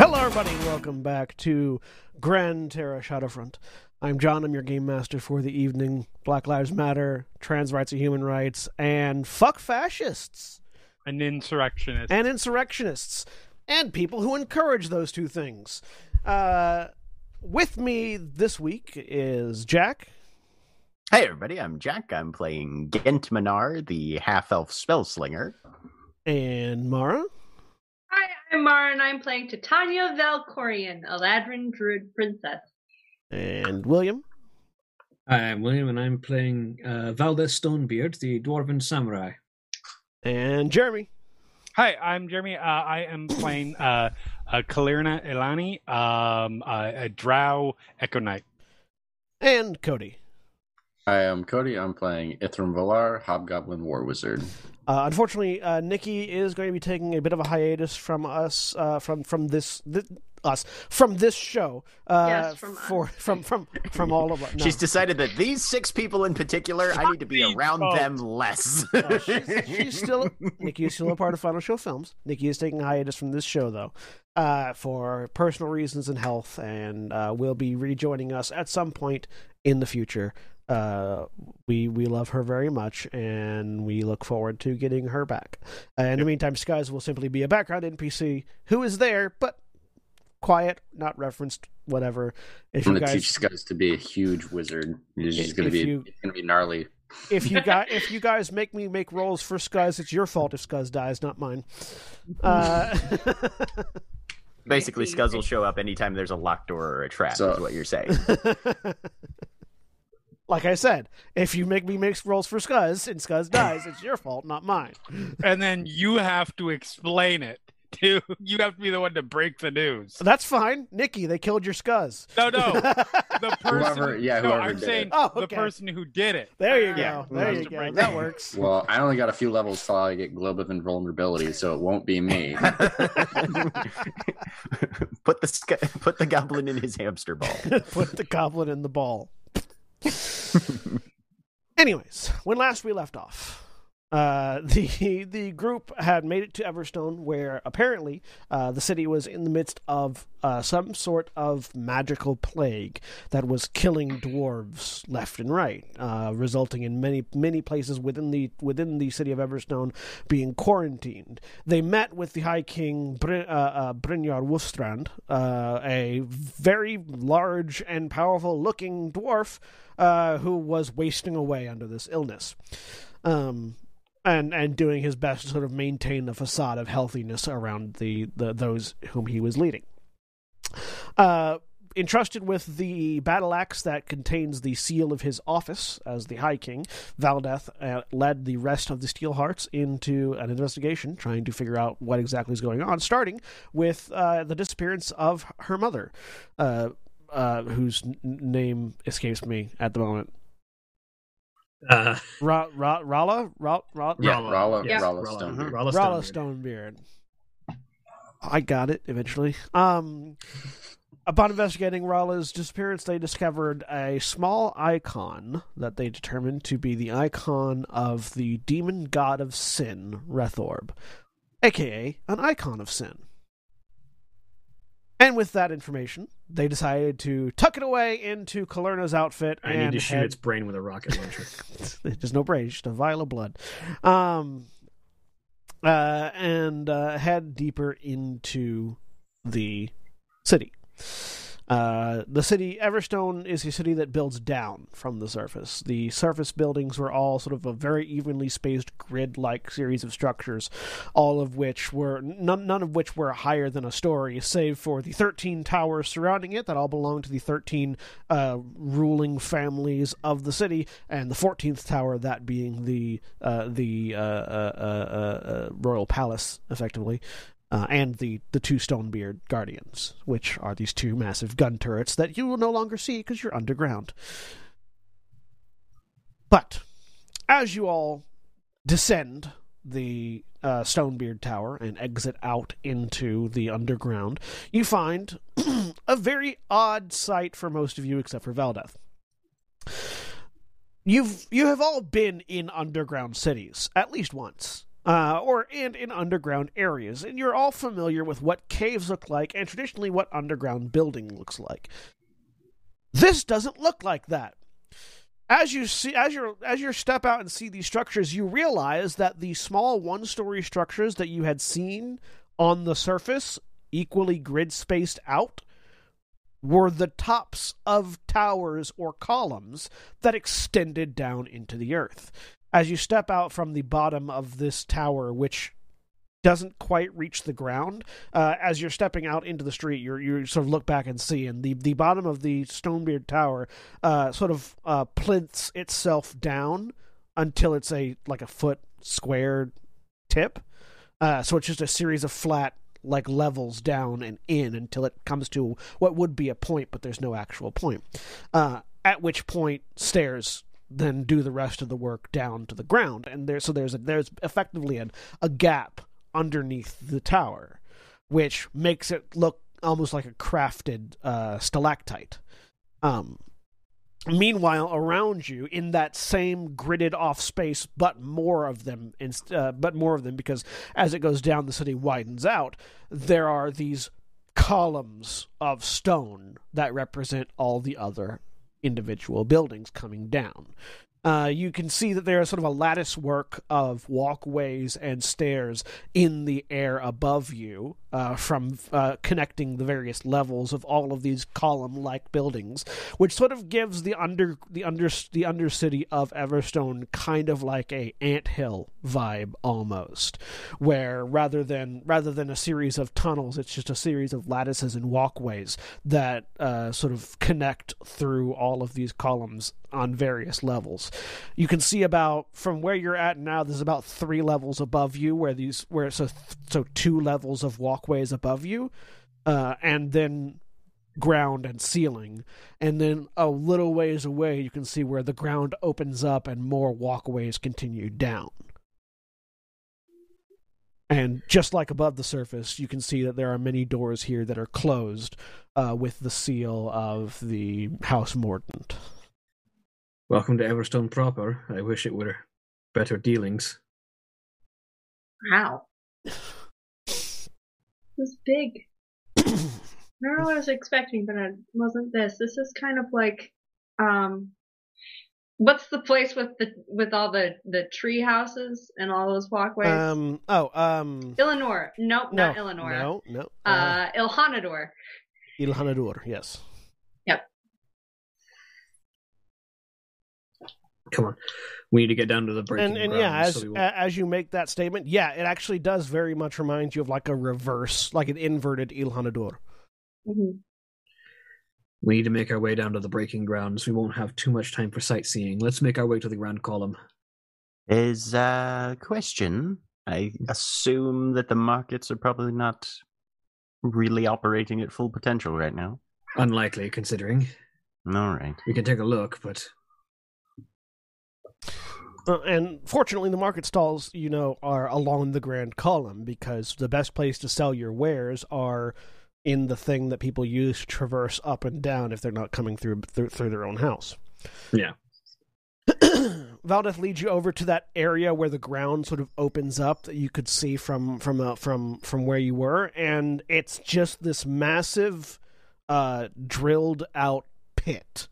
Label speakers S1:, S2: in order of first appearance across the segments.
S1: Hello, everybody, welcome back to Gran Terra Shadowfront. I'm John. I'm your game master for the evening. Black Lives Matter, trans rights and human rights, and fuck fascists
S2: And insurrectionists.
S1: and insurrectionists and people who encourage those two things. Uh, with me this week is Jack
S3: Hey everybody, I'm Jack. I'm playing Ghent Minaar, the half-elf spellslinger.
S1: and Mara.
S4: Hi, I'm Mara, and I'm playing Titania Valkorian, Eladrin Druid Princess.
S1: and William.
S5: Hi, I'm William, and I'm playing uh, Valdeth Stonebeard, the Dwarven Samurai.
S1: and Jeremy.
S2: Hi, I'm Jeremy. Uh, I am playing uh, uh, Kalyrrna Ilani, um, uh, a Drow Echo Knight.
S1: and Koty.
S6: Hi, I'm Koty. I'm playing Ithrim Volar, Hobgoblin War Wizard.
S1: Uh, unfortunately, uh, Nikki is going to be taking a bit of a hiatus from us, uh, from from this, thi- us from this show. Uh,
S4: Yes, from us.
S1: from from from all of us. No.
S3: She's decided that these six people in particular, I need to be around
S2: folks.
S3: them less.
S1: Uh, she's, she's still Nikki is still a part of Final Show Films. Nikki is taking a hiatus from this show though, uh, for personal reasons and health, and uh, will be rejoining us at some point in the future. Uh, we we love her very much, and we look forward to getting her back. Uh, in the meantime, Skies will simply be a background NPC who is there, but quiet, not referenced, whatever. If
S6: I'm
S1: you
S6: going to
S1: guys
S6: teach this guys to be a huge wizard. It's
S1: If
S6: just going to be
S1: you-
S6: going to be gnarly.
S1: if you guys if you guys make me make rolls for Skuzz, it's your fault if Skuzz dies, not mine. Uh,
S3: Basically, Skuzz will show up anytime there's a locked door or a trap,
S6: So-
S3: is what you're saying.
S1: like I said, if you make me make rolls for Skuzz and Skuzz dies, it's your fault, not mine.
S2: And then you have to explain it. To, you have to be the one to break the news.
S1: That's fine, Nikki. They killed your Skuzz.
S2: No, no. The person.
S6: Whoever- yeah,
S2: no,
S6: whoever
S2: I'm
S6: did
S2: saying
S6: it.
S1: Oh,
S2: the
S1: okay.
S2: person who did it.
S1: There you
S3: Yeah,
S1: go. There you go. That works.
S6: Well, I only got a few levels till I get Globe of Invulnerability, so it won't be me.
S3: put the put the goblin in his hamster ball.
S1: Put the goblin in the ball. Anyways, when last we left off, uh, the the group had made it to Everstone, where apparently uh, the city was in the midst of uh, some sort of magical plague that was killing dwarves left and right, uh, resulting in many many places within the within the city of Everstone being quarantined. They met with the High King uh, uh, Brynjar Wolfstrand, uh, a very large and powerful looking dwarf who was wasting away under this illness. Um, and and doing his best to sort of maintain the facade of healthiness around the, the those whom he was leading. Uh, entrusted with the battle axe that contains the seal of his office as the High King, Valdeth uh, led the rest of the Steelhearts into an investigation, trying to figure out what exactly is going on, starting with uh, the disappearance of her mother, uh, uh, whose n- name escapes me at the moment.
S5: Uh,
S1: Ra- Ra- Rala? Ra- Ra-
S6: yeah,
S5: Rala.
S6: Rala,
S4: Yeah.
S6: Rala
S5: Rala.
S6: Stonebeard.
S5: Rala
S1: Rala
S5: Stonebeard.
S1: Stonebeard. I got it eventually. Um, upon investigating Rala's disappearance, they discovered a small icon that they determined to be the icon of the demon god of sin, Rethorb, aka an icon of sin. And with that information, they decided to tuck it away into Kalyrrna's outfit.
S5: I
S1: and
S5: need to shoot
S1: head-
S5: its brain with a rocket launcher.
S1: There's no brain, it's just a vial of blood. Um, uh, and uh, head deeper into the city. Uh, the city, Everstone, is a city that builds down from the surface. The surface buildings were all sort of a very evenly spaced grid like series of structures, all of which were, none, none of which were higher than a story, save for the 13 towers surrounding it that all belonged to the 13 uh, ruling families of the city, and the 14th tower, that being the, uh, the uh, uh, royal palace, effectively uh, and the the two Stonebeard Guardians, which are these two massive gun turrets that you will no longer see because you're underground. But as you all descend the uh, Stonebeard Tower and exit out into the underground, you find a very odd sight for most of you, except for Valdeth. You've you have all been in underground cities at least once uh, or and in underground areas, and you're all familiar with what caves look like and traditionally what underground building looks like. This doesn't look like that. As you see, as you as you step out and see these structures, you realize that the small one-story structures that you had seen on the surface, equally grid spaced out, were the tops of towers or columns that extended down into the earth as you step out from the bottom of this tower, which doesn't quite reach the ground, uh, as you're stepping out into the street, you you sort of look back and see, and the, the bottom of the Stonebeard Tower uh, sort of uh, plinths itself down until it's a like a foot square tip. Uh, so it's just a series of flat like levels down and in until it comes to what would be a point, but there's no actual point. Uh, at which point stairs then do the rest of the work down to the ground, and there so there's a, there's effectively a, a gap underneath the tower, which makes it look almost like a crafted uh, stalactite. Um, meanwhile, around you, in that same gridded off space, but more of them, inst- uh, but more of them, because as it goes down, the city widens out. There are these columns of stone that represent all the other individual buildings coming down. Uh, you can see that there is sort of a lattice work of walkways and stairs in the air above you uh, from uh, connecting the various levels of all of these column-like buildings, which sort of gives the under the under the undercity of Everstone kind of like a anthill vibe almost, where rather than rather than a series of tunnels, it's just a series of lattices and walkways that uh, sort of connect through all of these columns on various levels. You can see about from where you're at now. There's about three levels above you, where these where so so two levels of walkways above you, uh, and then ground and ceiling, and then a little ways away you can see where the ground opens up and more walkways continue down. And just like above the surface, you can see that there are many doors here that are closed uh, with the seal of the House Mordant.
S5: Welcome to Everstone proper. I wish it were better dealings.
S4: Wow. This is big. I don't know what I was expecting, but it wasn't this. This is kind of like, um, what's the place with the with all the the tree houses and all those walkways?
S1: Um. Oh. Um.
S4: Eleanor. Nope,
S1: No.
S4: not Eleanor.
S1: No. No.
S4: Uh, Ilhanador.
S1: Ilhanadur. Yes.
S5: Come on. We need to get down to the breaking
S1: And and
S5: ground.
S1: yeah, as
S5: so we
S1: as you make that statement, yeah, it actually does very much remind you of like a reverse, like an inverted Ilhanadur.
S4: hmm
S5: we need to make our way down to the breaking grounds. We won't have too much time for sightseeing. Let's make our way to the ground column.
S3: Is a question. I assume that the markets are probably not really operating at full potential right now.
S5: Unlikely, considering.
S3: All right.
S5: We can take a look, but
S1: Uh, and fortunately, the market stalls, you know, are along the grand column because the best place to sell your wares are in the thing that people use to traverse up and down if they're not coming through through, through their own house.
S5: Yeah.
S1: Valdeth leads you over to that area where the ground sort of opens up that you could see from from uh, from from where you were, and it's just this massive, uh, drilled out pit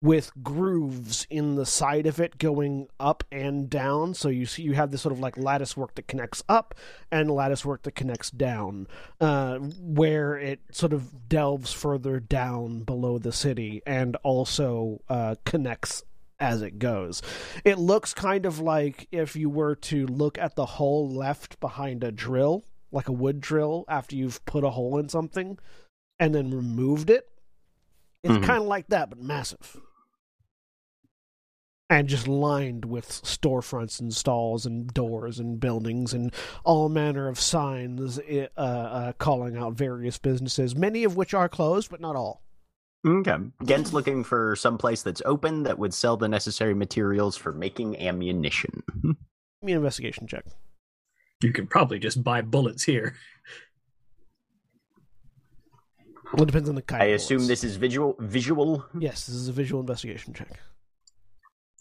S1: with grooves in the side of it going up and down. So you see, you have this sort of like lattice work that connects up and lattice work that connects down, uh, where it sort of delves further down below the city and also uh, connects as it goes. It looks kind of like if you were to look at the hole left behind a drill, like a wood drill, after you've put a hole in something and then removed it. It's
S3: Mhm.
S1: kind of like that, but massive. And just lined with storefronts and stalls and doors and buildings and all manner of signs uh, uh, calling out various businesses, many of which are closed, but not all.
S3: Okay. Ghent's looking for some place that's open that would sell the necessary materials for making ammunition.
S1: Give me an investigation check.
S5: You can probably just buy bullets here.
S1: Well, it depends on the kind.
S3: I
S1: of
S3: assume
S1: bullets.
S3: this is visual. Visual.
S1: Yes, this is a visual investigation check.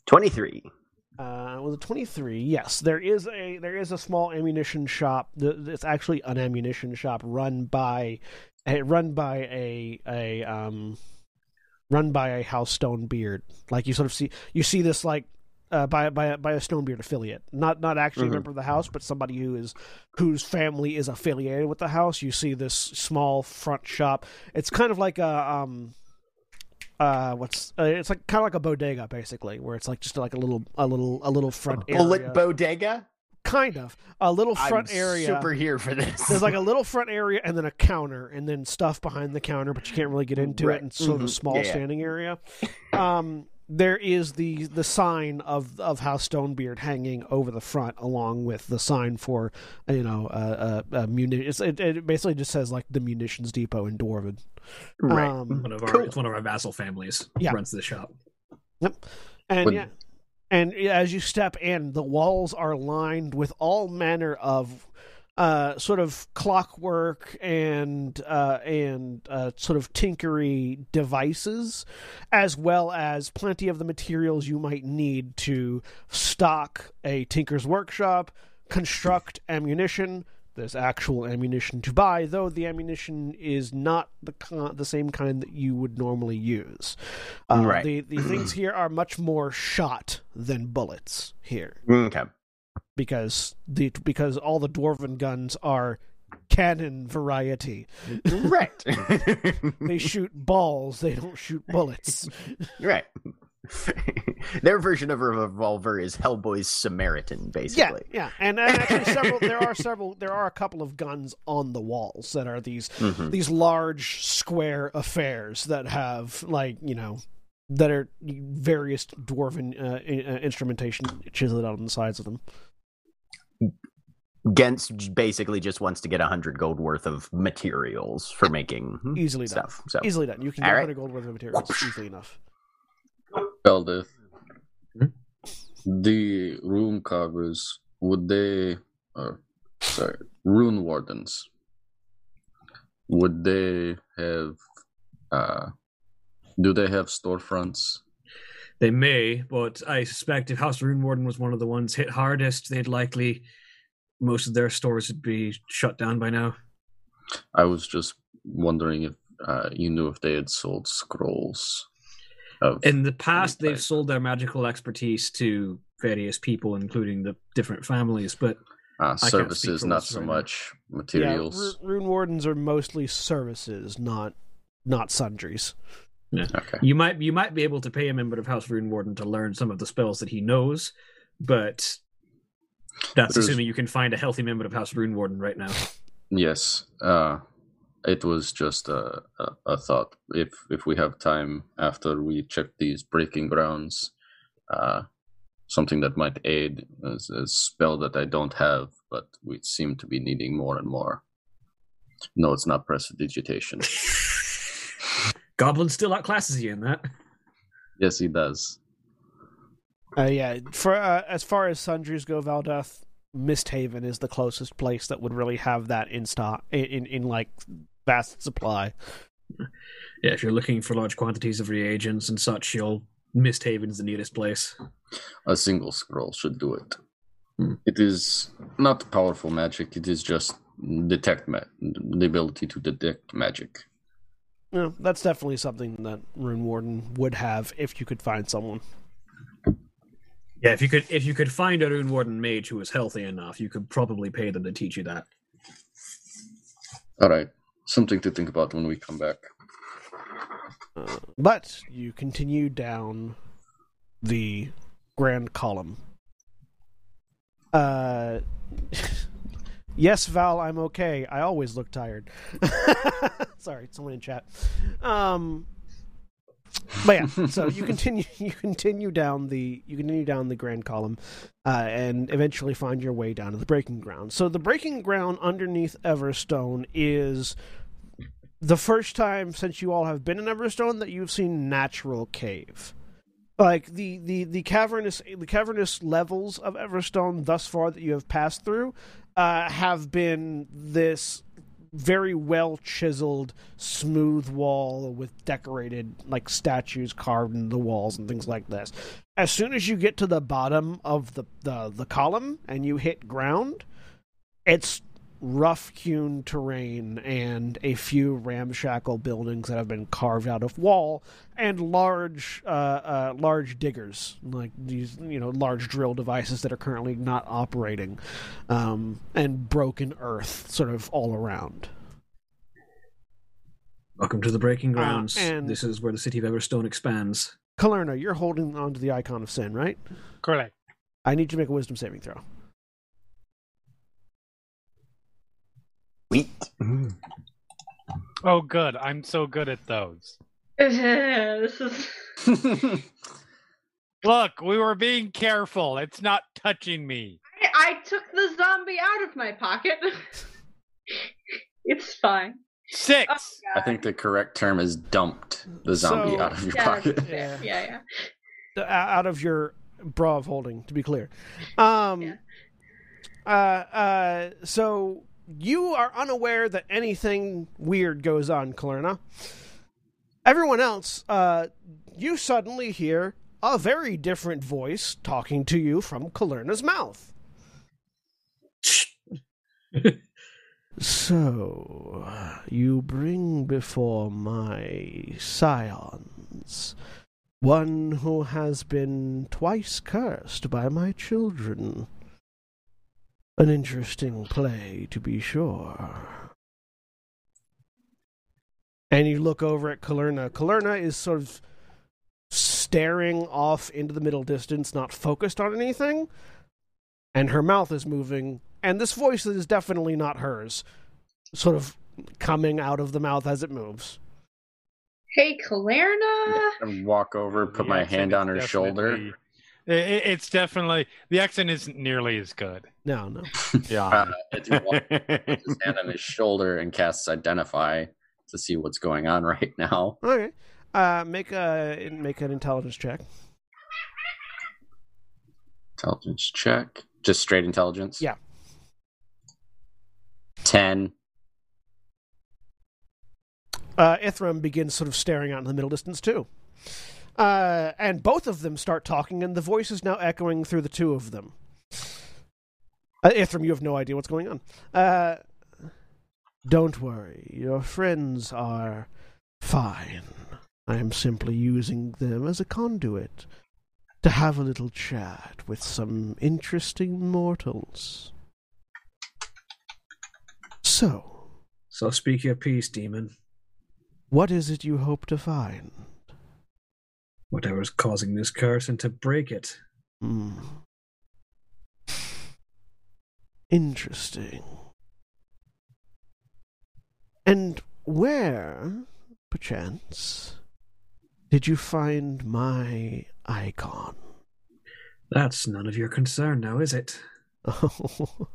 S3: Twenty-three.
S1: Uh, with a twenty-three, yes, there is a there is a small ammunition shop. It's actually an ammunition shop run by, run by a a um, run by a House stone beard Like you sort of see you see this like uh, by by a- by a Stonebeard affiliate, not not actually
S3: Mhm.
S1: a member of the house, but somebody who is whose family is affiliated with the house. You see this small front shop. It's kind of like a um uh what's uh, it's like kind of like a bodega basically where it's like just like a little a little a little front
S3: Bullet
S1: area
S3: bodega.
S1: kind of a little front
S3: I'm
S1: area
S3: Super here for this.
S1: there's like a little front area and then a counter and then stuff behind the counter but you can't really get into
S3: Right.
S1: it and sort of a
S3: Mhm.
S1: small
S3: Yeah, yeah.
S1: standing area um there is the the sign of of House Stonebeard hanging over the front, along with the sign for you know uh, uh, uh muni- it's, it, it basically just says like the munitions depot in Dwarven.
S3: right.
S1: Um,
S5: One of our
S3: Cool.
S5: it's one of our vassal families
S1: Yeah.
S5: runs the shop.
S1: Yep, and
S6: Would-
S1: yeah, and as you step in, the walls are lined with all manner of uh, sort of clockwork and uh, and uh, sort of tinkery devices, as well as plenty of the materials you might need to stock a tinker's workshop, construct ammunition. There's actual ammunition to buy, though the ammunition is not the con- the same kind that you would normally use. Uh,
S3: Right.
S1: The the things here are much more shot than bullets here
S3: Okay.
S1: Because the because all the dwarven guns are cannon variety.
S3: right.
S1: They shoot balls. They don't shoot bullets.
S3: right. Their version of a revolver is Hellboy's Samaritan, basically.
S1: yeah, and, and actually several. There are several. There are a couple of guns on the walls that are these
S3: Mhm.
S1: these large square affairs that have like you know that are various dwarven uh, uh, instrumentation chiseled out on the sides of them.
S3: Ghent's basically just wants to get a hundred gold worth of materials for making hmm,
S1: Easily done.
S3: stuff. So
S1: Easily done. You can
S3: All
S1: get
S3: right.
S1: 100 gold worth of materials easily enough.
S6: Valdeth.
S5: Hmm?
S6: The room carvers, would they, or sorry, rune wardens, would they have, uh, do they have storefronts?
S5: They may, but I suspect if House Rune Warden was one of the ones hit hardest, they'd likely most of their stores would be shut down by now.
S6: I was just wondering if uh, you knew if they had sold scrolls. Of,
S5: In the past, they've sold their magical expertise to various people, including the different families. But
S6: uh, services, not so
S5: right now.
S6: much materials.
S1: Yeah, ru- rune wardens are mostly services, not not sundries.
S6: Okay.
S5: you might you might be able to pay a member of House Rune Warden to learn some of the spells that he knows, but that's
S6: There's-
S5: assuming you can find a healthy member of House Rune Warden right now.
S6: Yes, uh, it was just a, a, a thought. If if we have time after we check these breaking grounds, uh, something that might aid is a spell that I don't have, but we seem to be needing more and more. No, it's not prestidigitation.
S5: Goblin still outclasses you in that.
S6: yes, he does.
S1: Uh, yeah, for uh, as far as sundries go, Valdeth, Misthaven is the closest place that would really have that in stock in, in, in like vast supply.
S5: Yeah, if you're looking for large quantities of reagents and such, you'll Misthaven's the nearest place.
S6: A single scroll should do it.
S3: Hmm.
S6: It is not powerful magic. It is just detect ma- the ability to detect magic.
S1: Yeah, that's definitely something that Rune Warden would have if you could find someone.
S5: Yeah, if you could if you could find a Rune Warden mage who was healthy enough, you could probably pay them to teach you that.
S6: All right, something to think about when we come back.
S1: Uh, but you continue down the grand column. Uh, yes, Val, I'm okay. I always look tired. Sorry, someone in chat. Um, but yeah, so you continue you continue down the you continue down the grand column, uh, and eventually find your way down to the breaking ground. So the breaking ground underneath Everstone is the first time since you all have been in Everstone that you've seen natural cave. Like the, the, the cavernous the cavernous levels of Everstone thus far that you have passed through uh, have been this very well chiseled, smooth wall with decorated like statues carved into the walls and things like this. As soon as you get to the bottom of the, the, the column and you hit ground, it's rough hewn terrain and a few ramshackle buildings that have been carved out of wall and large uh, uh, large diggers like these you know large drill devices that are currently not operating um, and broken earth sort of all around
S5: Welcome to the breaking
S1: Uh,
S5: grounds.
S1: and-
S5: this is where the city of Everstone expands.
S1: Kalyrrna, you're holding onto the icon of sin right
S2: Correct.
S1: I need you to make a wisdom saving throw
S3: Wheat.
S2: Oh, good. I'm so good at those.
S4: this is.
S2: Look, we were being careful. It's not touching me.
S4: I, I took the zombie out of my pocket. it's fine.
S2: Six.
S4: Oh,
S6: I think the correct term is dumped the zombie
S1: So-
S6: out of your
S4: Yeah,
S6: pocket.
S4: yeah, yeah, yeah.
S1: out of your bra of holding to be clear um
S4: Yeah.
S1: uh uh so you are unaware that anything weird goes on Kalyrrna. everyone else uh you suddenly hear a very different voice talking to you from Kalyrrna's mouth So, you bring before my scions one who has been twice cursed by my children. An interesting play, to be sure. And you look over at Kalyrrna. Kalyrrna is sort of staring off into the middle distance, not focused on anything, and her mouth is moving, and this voice is definitely not hers, sort of coming out of the mouth as it moves.
S4: Hey, Kalyrrna.
S6: And walk over, put
S2: The
S6: my hand on her shoulder.
S2: Definitely- I- I- It's definitely the accent isn't nearly as good.
S1: No, no.
S2: Yeah.
S6: Uh, I do walk put his hand on his shoulder and casts Identify to see what's going on right now.
S1: Okay. Uh, make a make an intelligence check.
S6: Intelligence check. Just straight intelligence?
S1: Yeah.
S6: 10.
S1: Uh, Ithrim begins sort of staring out in the middle distance too. Uh, and both of them start talking, and the voice is now echoing through the two of them. Uh, Ithrim, you have no idea what's going on. Uh, don't worry, your friends are fine. I am simply using them as a conduit to have a little chat with some interesting mortals. So,
S5: So speak your peace, demon.
S1: what is it you hope to find?
S5: Whatever's causing this curse and to break it.
S1: Hmm. Interesting. And where, perchance, did you find my icon?
S5: That's none of your concern now, is it?
S1: Oh,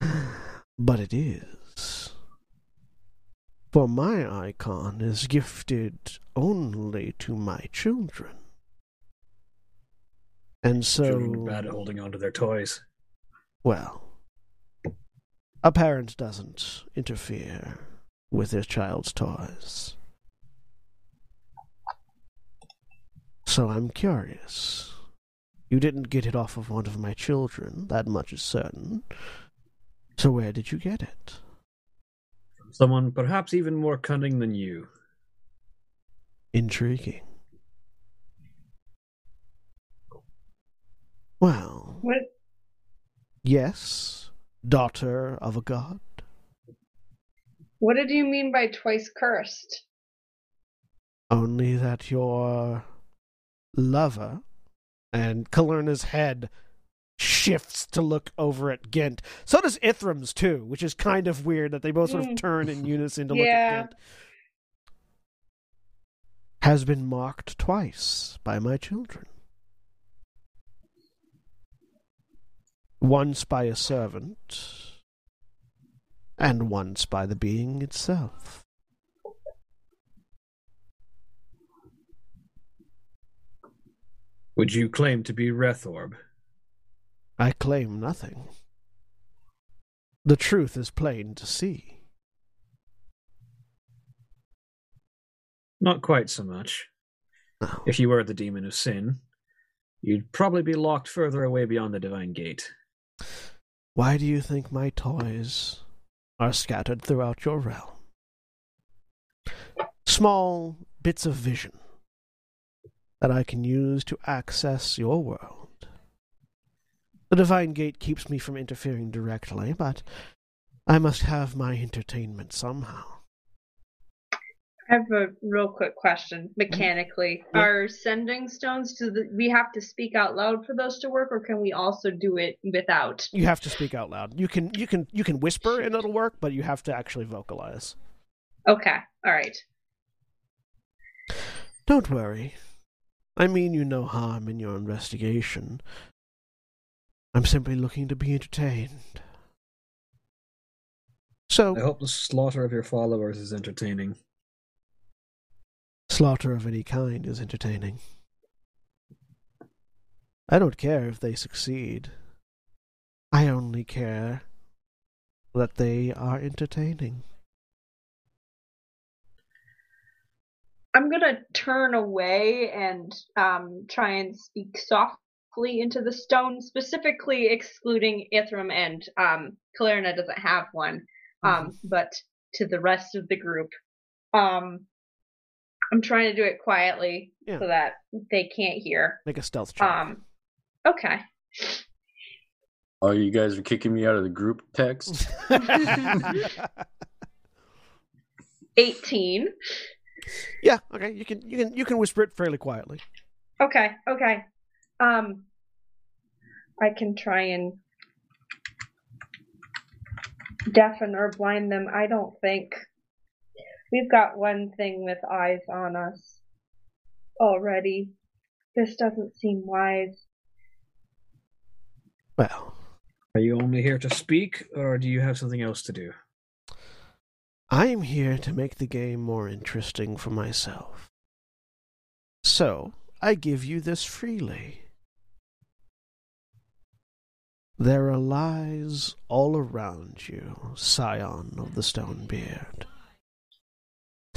S1: but it is. For my icon is gifted only to my children. And so.
S5: Children are bad at holding on to their toys.
S1: Well, a parent doesn't interfere with their child's toys. So I'm curious. You didn't get it off of one of my children, that much is certain. So where did you get it?
S5: From someone perhaps even more cunning than you.
S1: Intriguing. Well,
S4: What?
S1: yes, daughter of a god.
S4: What did you mean by twice cursed?
S1: Only that your lover and Kalyrrna's head shifts to look over at Ghent. So does Ithrim's too, which is kind of weird that they both sort of
S4: Mm.
S1: turn in unison to look at Ghent. Has been marked twice by my children. Once by a servant, and once by the being itself.
S5: Would you claim to be Rethorb?
S1: I claim nothing. The truth is plain to see.
S5: Not quite so much.
S1: No.
S5: If you were the demon of sin, you'd probably be locked further away beyond the divine gate.
S1: Why do you think my toys are scattered throughout your realm? Small bits of vision that I can use to access your world. The divine gate keeps me from interfering directly, but I must have my entertainment somehow.
S4: I have a real quick question. Mechanically, mm-hmm.
S1: Yeah.
S4: are sending stones? Do the, we have to speak out loud for those to work, or can we also do it without?
S1: You have to speak out loud. You can you can you can whisper and it'll work, but you have to actually vocalize.
S4: Okay, all right.
S1: Don't worry. I mean you no harm in your investigation. I'm simply looking to be entertained. So,
S5: I hope the slaughter of your followers is entertaining.
S1: Slaughter of any kind is entertaining. I don't care if they succeed. I only care that they are entertaining.
S4: I'm gonna turn away and um try and speak softly into the stone, specifically excluding Ithrim and um Kalyrrna doesn't have one. Um, but to the rest of the group. Um I'm trying to do it quietly
S1: Yeah.
S4: so that they can't hear.
S1: Make a stealth check.
S4: Um okay.
S6: Oh, you guys are kicking me out of the group text?
S4: 18.
S1: yeah, okay. You can you can you can whisper it fairly quietly.
S4: Okay, okay. Um, I can try and deafen or blind them. I don't think we've got one thing with eyes on us already. This doesn't seem wise.
S1: Well,
S5: Are you only here to speak, or do you have something else to do?
S1: I'm here to make the game more interesting for myself. So, I give you this freely. There are lies all around you, scion of the Stonebeard.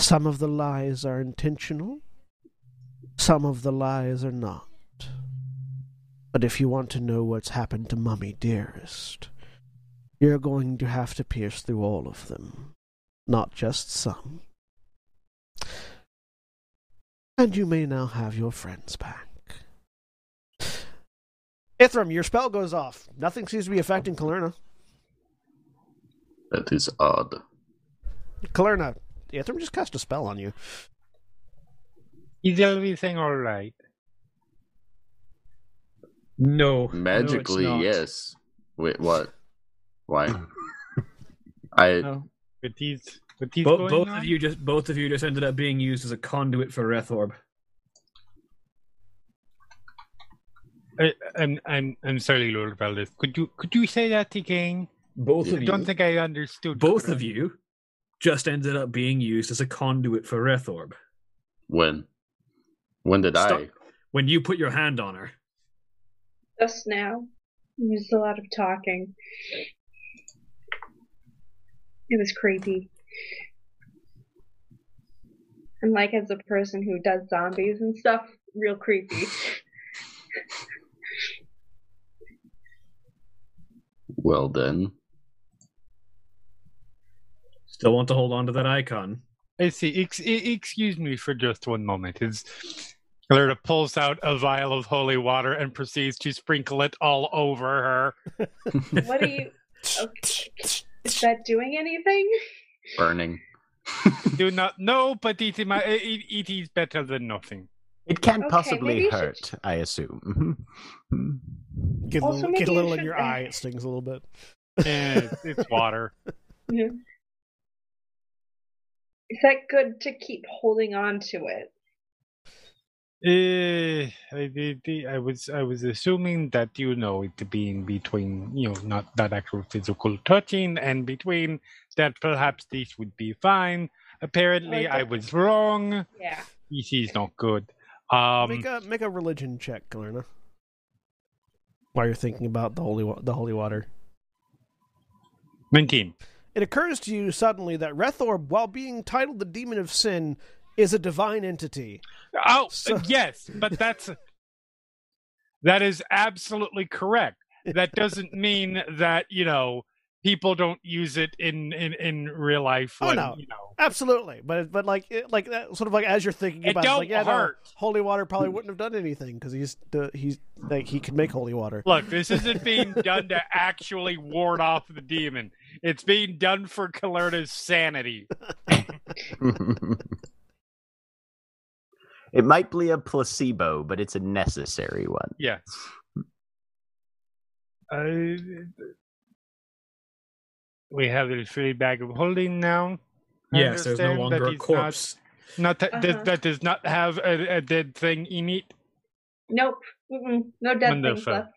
S1: Some of the lies are intentional, some of the lies are not. But if you want to know what's happened to Mummy Dearest, you're going to have to pierce through all of them not just some. And you may now have your friends back. Ithrim, your spell goes off. Nothing seems to be affecting Kalyrrna.
S6: That is odd.
S1: Kalyrrna, Ithram just cast a spell on you.
S2: Is everything all right?
S5: No.
S6: Magically,
S5: no, it's not.
S6: yes. Wait, what? Why? I
S2: No. With these, with these
S5: Bo-
S2: going
S5: both
S2: on?
S5: of you just both of you just ended up being used as a conduit for Rethorb.
S2: I, uh, I'm, I'm, I'm sorry, Lord Valdeth. Could you, could you say that again?
S5: Both
S6: Yeah.
S5: of
S2: I
S5: you,
S2: don't think I understood.
S5: both of you, just ended up being used as a conduit for Rethorb.
S6: when? When did
S5: Stop.
S6: I?
S5: When you put your hand on her,
S4: Just now. Used a lot of talking. It was creepy. And like as a person who does zombies and stuff, real creepy.
S6: Well then,
S5: Still want to hold on to that icon.
S2: I see. Ex- excuse me for just one moment. Is Lerda pulls out a vial of holy water and proceeds to sprinkle it all over her.
S4: What are you? Okay. Is that doing anything?
S6: burning.
S2: Do not know, but it, is it, it is better than nothing.
S3: It can't
S4: Okay,
S3: possibly
S4: maybe you should-
S3: hurt, I assume. Mhm.
S1: Get a
S4: Also,
S1: little, get a
S4: you
S1: little in
S4: should-
S1: your eye. It stings a little bit.
S2: Eh, it's, it's water.
S4: Yeah. Is that good to keep holding on to it?
S2: Eh, I, did- I was I was assuming that you know it being between you know not that actual physical touching and between that perhaps this would be fine. Apparently,
S4: Okay.
S2: I was wrong.
S4: Yeah.
S2: This is not good. Um,
S1: make a make a religion check, Kalyrrna. While you're thinking about the holy wa- the holy water,
S2: nineteen.
S1: It occurs to you suddenly that Rethorb, while being titled the demon of sin, is a divine entity.
S2: Oh
S1: So- uh,
S2: yes, but that's that is absolutely correct. That doesn't mean that you know people don't use it in in in real life.
S1: Oh, no.
S2: you know.
S1: Absolutely, but but like it, like that, sort of like as you're thinking
S2: It
S1: about,
S2: don't
S1: like yeah, no, holy water probably wouldn't have done anything because he's the he's like he could make holy water.
S2: Look, this isn't being done to actually ward off the demon. It's being done for Kalyrrna's sanity.
S3: it might be a placebo, but it's a necessary one.
S2: Yes. Uh, we have the free bag of holding now. I
S5: Yes, there's no longer
S2: that
S5: a corpse.
S2: Not, not that,
S4: Uh-huh.
S2: that does not have a, a dead thing in it.
S4: Nope. Mm-mm. No dead things left.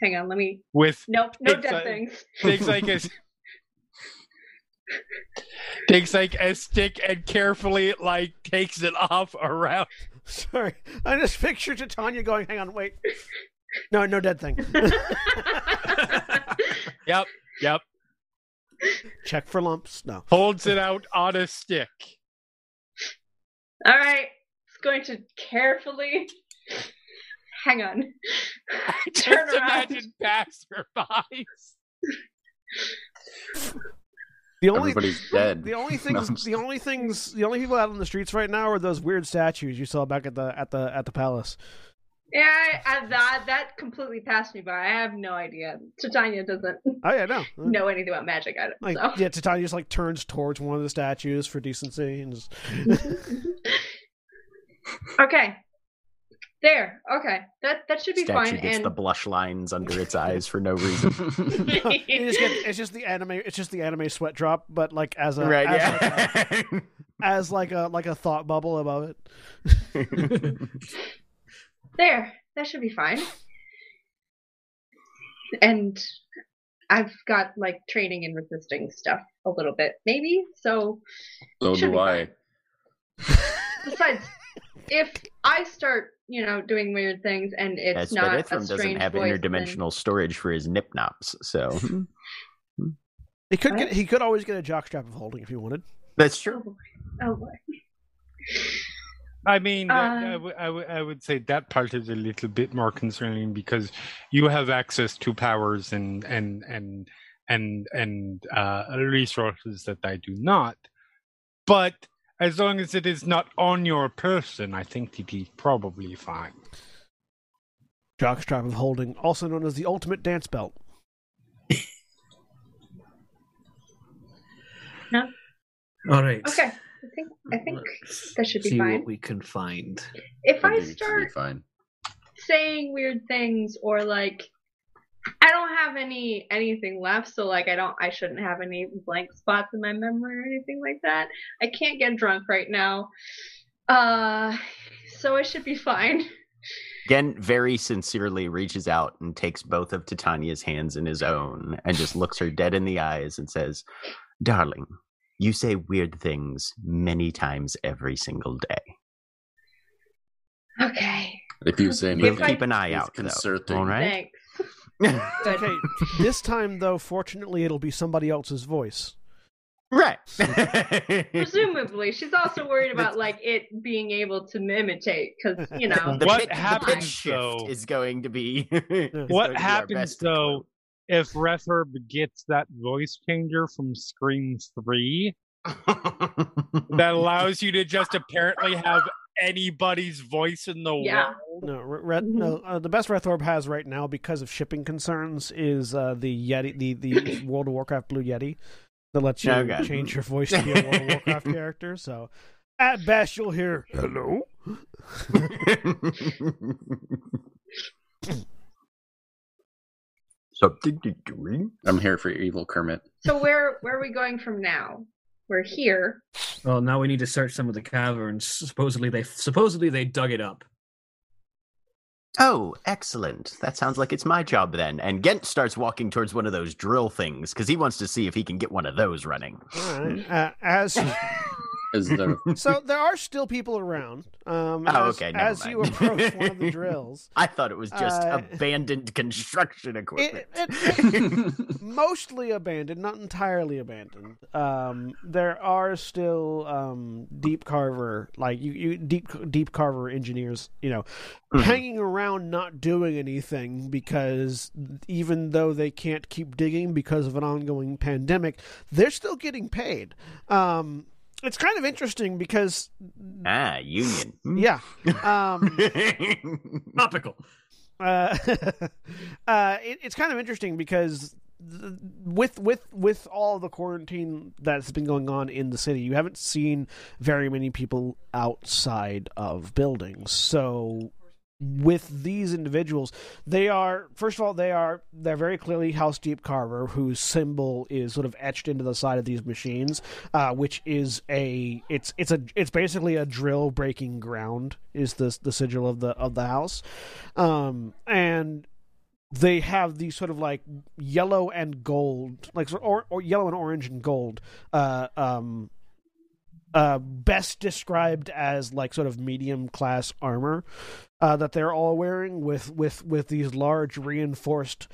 S4: Hang on, let me.
S2: With
S4: Nope, no dead
S2: a-
S4: things.
S2: takes like a takes like a stick and carefully like takes it off around.
S1: Sorry, I just picture Titania going, "Hang on, wait, no, no dead thing."
S2: Yep, yep.
S1: Check for lumps. No.
S2: Holds it out on a stick.
S4: All right, it's going to carefully. Hang on. Turn
S2: Just
S4: around.
S2: imagine passerbys.
S1: The only
S6: Everybody's dead.
S1: the only
S6: No,
S1: things
S6: I'm
S1: the only things the only people out on the streets right now are those weird statues you saw back at the at the at the palace.
S4: Yeah, I, I, that that completely passed me by. I have no idea. Titania doesn't
S1: Oh yeah, no.
S4: know anything about magic items.
S1: Like
S4: so.
S1: yeah, Titania just like turns towards one of the statues for decency and just
S4: okay. There. Okay. That that should be
S3: Statue
S4: fine.
S3: gets
S4: And
S3: the blush lines under its eyes for no reason.
S1: you just get, it's just the anime it's just the anime sweat drop, but like as a
S3: right?
S1: as, like
S3: Yeah.
S1: a as like a like a thought bubble above it.
S4: There. That should be fine. And I've got like training in resisting stuff a little bit, maybe. So
S6: so do I.
S4: besides, if I start, you know, doing weird things and it's
S3: Yes,
S4: not
S3: but
S4: a
S3: doesn't
S4: strange
S3: have
S4: voice, then-
S3: interdimensional storage for his nipnops, so hmm.
S1: He could get he could always get a jockstrap of holding if he wanted.
S3: that's
S4: Oh
S3: true.
S4: boy. Oh boy.
S2: I mean, that- I
S4: Uh,
S2: would- I would- I would say that part is a little bit more concerning because you have access to powers and and and and and uh, resources that I do not. But as long as it is not on your person, I think it is probably fine.
S1: Jockstrap of holding, also known as the ultimate dance belt. No.
S5: All right.
S4: Okay. I think I think
S5: Let's
S4: that should be
S5: see
S4: fine.
S5: what we can find.
S4: if I
S6: Should be- should be
S4: start
S6: fine.
S4: saying weird things or like I don't have any anything left, so like I don't I shouldn't have any blank spots in my memory or anything like that. I can't get drunk right now. Uh so it should be fine.
S3: Ghent very sincerely reaches out and takes both of Titania's hands in his own and just looks her dead in the eyes and says, Darling, you say weird things many times every single day.
S4: Okay.
S6: If you say
S4: If
S3: We'll
S6: anything,
S3: keep an eye
S6: it's
S3: out, though.
S6: concerning.
S3: All right?
S4: Thanks.
S1: Okay, this time though, fortunately, it'll be somebody else's voice.
S3: Right.
S4: Presumably, she's also worried about like it being able to imitate because you know
S3: the
S2: What
S3: pitch, the
S2: happens,
S3: pitch shift
S2: though-
S3: is going to be. is going
S2: What
S3: to be our
S2: happens
S3: best
S2: though if Rethorb gets that voice changer from Scream 3 that allows you to just apparently have anybody's voice in the
S4: Yeah.
S2: world?
S1: No, Re-
S4: Mhm.
S1: no. Uh, the best Rethorb has right now because of shipping concerns is uh, the Yeti, the the World of Warcraft Blue Yeti that lets you
S3: Okay.
S1: change your voice to be a World of Warcraft character. So at best, you'll hear "Hello."
S3: Something to do.
S6: I'm here for evil Kermit.
S4: So where where are we going from now? We're here.
S5: Well, now we need to search some of the caverns. Supposedly they supposedly they dug it up.
S3: Oh, excellent. That sounds like it's my job then. And Ghent starts walking towards one of those drill things because he wants to see if he can get one of those running.
S1: All right. Uh, as
S6: Is there
S1: so, there are still people around. Um,
S3: Oh,
S1: as,
S3: okay, never
S1: as you approach one of the drills,
S3: I thought it was just
S1: Uh,
S3: abandoned construction equipment.
S1: it, it, mostly abandoned, not entirely abandoned. Um, there are still um, deep carver, like you, you deep deep carver engineers, you know,
S3: Mhm.
S1: hanging around not doing anything because even though they can't keep digging because of an ongoing pandemic, they're still getting paid. Um, it's kind of interesting because,
S3: ah, union. Hmm.
S1: yeah. Um,
S5: Topical.
S1: uh, uh, it, it's kind of interesting because th- with with with all the quarantine that's been going on in the city, you haven't seen very many people outside of buildings. So with these individuals, they are first of all they are they're very clearly House Deep Carver, whose symbol is sort of etched into the side of these machines, uh, which is a it's it's a it's basically a drill breaking ground is the the sigil of the of the house, um, and they have these sort of like yellow and gold, like or, or yellow and orange and gold, uh, um, uh, best described as like sort of medium class armor uh, that they're all wearing with with with these large reinforced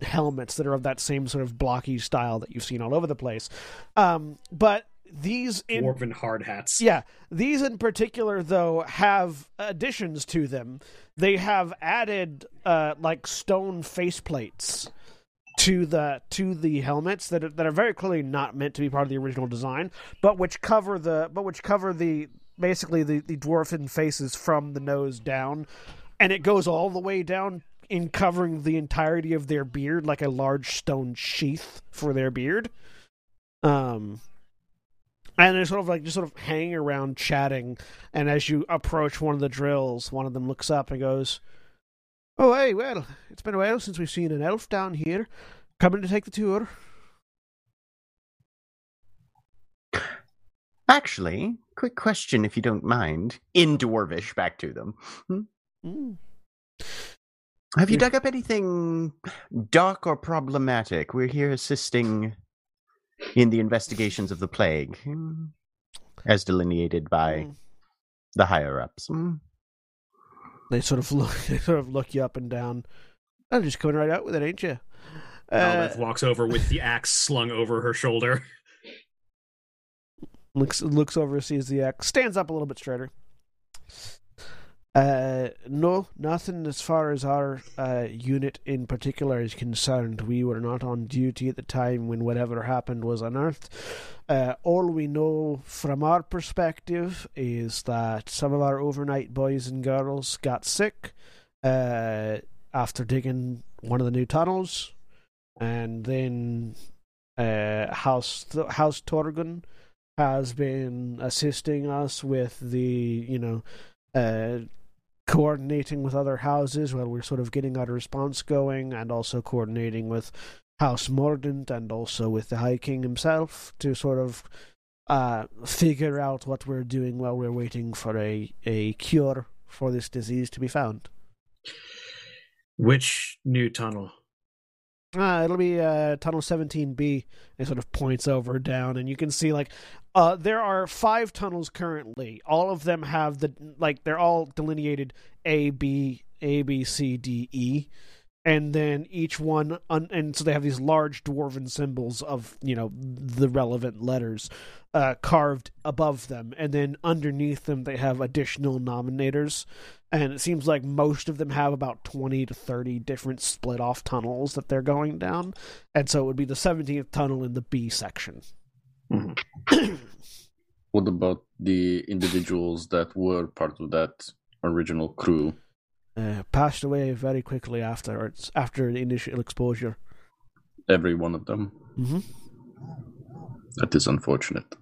S1: helmets that are of that same sort of blocky style that you've seen all over the place. Um, but these in
S5: Dwarven hard hats.
S1: yeah, these in particular though have additions to them. They have added uh, like stone faceplates to the to the helmets that are, that are very clearly not meant to be part of the original design, but which cover the but which cover the basically the the dwarfen faces from the nose down, and it goes all the way down in covering the entirety of their beard like a large stone sheath for their beard. Um, and they're sort of like just sort of hanging around chatting. And as you approach one of the drills, one of them looks up and goes, "Oh, hey, well, it's been a while since we've seen an elf down here. Coming to take the tour."
S3: Actually, quick question if you don't mind. In Dwarvish, back to them.
S1: Mm.
S3: Have you dug up anything dark or problematic? We're here assisting in the investigations of the plague, hmm, as delineated by
S1: Mm.
S3: the higher ups. Hmm.
S1: They sort of look, they sort of look you up and down. I'm just coming right out with it, ain't you? Uh,
S5: Albeth walks over with the axe slung over her shoulder.
S1: Looks looks over, sees the axe, stands up a little bit straighter. Uh, no, nothing as far as our uh, unit in particular is concerned. We were not on duty at the time when whatever happened was unearthed. Uh, all we know from our perspective is that some of our overnight boys and girls got sick uh, after digging one of the new tunnels, and then uh, House House Torgun has been assisting us with the you know uh, coordinating with other houses while we're sort of getting our response going and also coordinating with House Mordant and also with the High King himself to sort of uh, figure out what we're doing while we're waiting for a, a cure for this disease to be found.
S5: Which new tunnel?
S1: Uh, it'll be uh, tunnel 17B. It sort of points over down, and you can see like uh, there are five tunnels currently. All of them have the like they're all delineated A B A B C D E. and then each one un- and so they have these large dwarven symbols of you know the relevant letters uh, carved above them. And then underneath them they have additional nominators. And it seems like most of them have about 20 to 30 different split off tunnels that they're going down. And so it would be the 17th tunnel in the b section.
S6: What about the individuals that were part of that original crew?
S1: Uh, passed away very quickly afterwards after the initial exposure
S6: Every one of them.
S1: mm-hmm.
S6: That is unfortunate.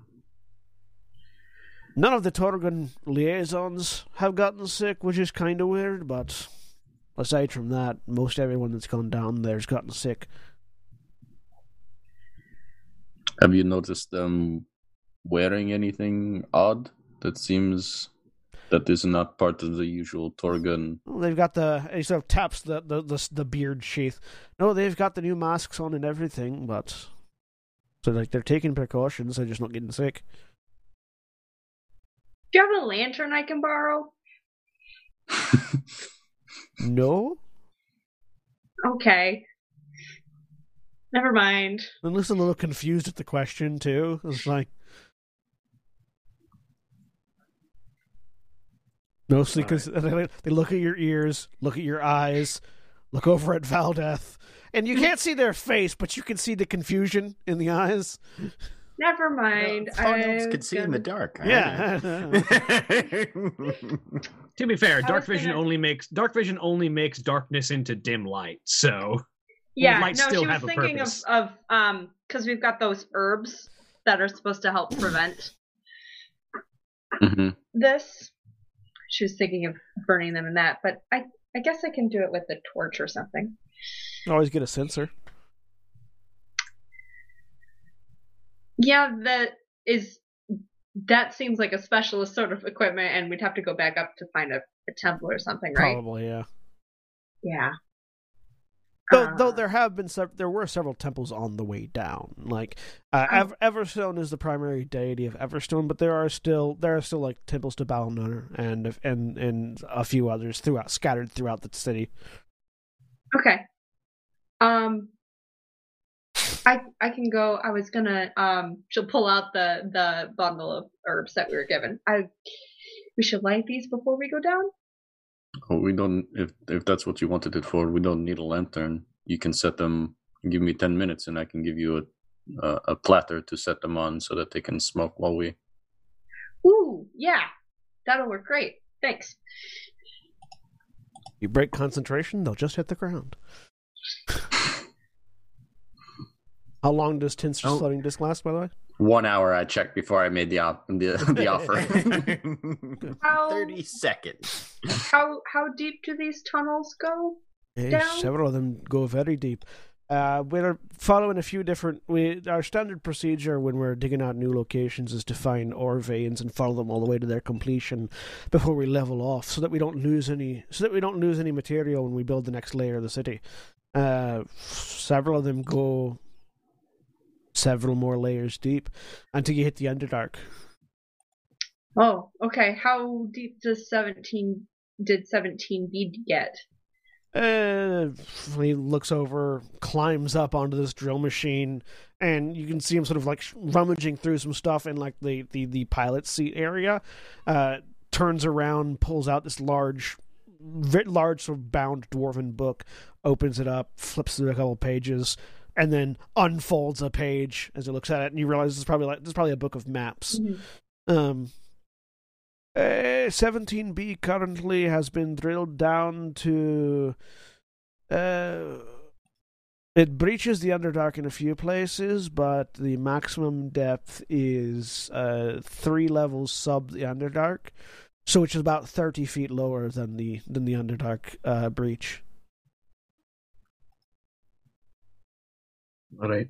S1: None of the Torgon liaisons have gotten sick, which is kind of weird, but aside from that, most everyone that's gone down there's gotten sick.
S6: Have you noticed them wearing anything odd that seems that is not part of the usual Torgun?
S1: Well, they've got the he sort of taps the, the the the beard sheath. No, they've got the new masks on and everything, but so like they're taking precautions. They're just not getting sick.
S4: Do you have a lantern I can borrow?
S1: No,
S4: Okay. Never mind.
S1: and looks a little confused at the question too. It's like mostly because they look at your ears, look at your eyes, look over at Valdeth, and you can't see their face, but you can see the confusion in the eyes.
S4: Never mind.
S3: Thought elves
S4: I
S3: could
S4: was
S3: see in the
S4: gonna-
S3: dark.
S1: Yeah.
S5: To be fair,
S4: I
S5: dark vision
S4: gonna-
S5: only makes dark vision only makes darkness into dim light. So
S4: Yeah,
S5: might
S4: no,
S5: still
S4: she was
S5: have
S4: thinking of,
S5: purpose.
S4: of um because we've got those herbs that are supposed to help prevent
S6: hmm
S4: this. She was thinking of burning them in that, but I I guess I can do it with a torch or something.
S1: Always get a censer.
S4: Yeah, that is that seems like a specialist sort of equipment, and we'd have to go back up to find a, a temple or something, right?
S1: Probably, yeah.
S4: Yeah.
S1: Though,
S4: Uh,
S1: though there have been sev- there were several temples on the way down. Like uh,
S4: Oh.
S1: Ever- Everstone is the primary deity of Everstone, but there are still there are still like temples to Balnor and and and a few others throughout scattered throughout the city.
S4: Okay. Um I I can go I was gonna um she'll pull out the the bundle of herbs that we were given. I we should light these before we go down?
S6: Oh, we don't. If if that's what you wanted it for, we don't need a lantern. You can set them. Give me ten minutes, and I can give you a a, a platter to set them on, so that they can smoke while we.
S4: Ooh, yeah. That'll work great. Thanks.
S1: You break concentration, they'll just hit the ground. How long does Tenser's
S3: Oh.
S1: floating disc last, by the way?
S6: One hour. I checked before I made the op- the, the offer.
S3: 30 seconds.
S4: How how deep do these tunnels go? Down?
S1: several of them go very deep. Uh, we're following a few different. We our standard procedure when we're digging out new locations is to find ore veins and follow them all the way to their completion before we level off, so that we don't lose any. So that we don't lose any material when we build the next layer of the city. Uh, several of them go several more layers deep until you hit the Underdark.
S4: Oh, okay. How deep does seventeen did seventeen B get?
S1: Uh, he looks over, climbs up onto this drill machine, and you can see him sort of like rummaging through some stuff in like the the the pilot seat area. Uh, turns around, pulls out this large, very large sort of bound dwarven book, opens it up, flips through a couple pages, and then unfolds a page as he looks at it, and you realize this is probably like this is probably a book of maps. Um, uh, 17B currently has been drilled down to. Uh, it breaches the Underdark in a few places, but the maximum depth is uh, three levels sub the Underdark, so which is about 30 feet lower than the than the Underdark uh, breach.
S5: all right,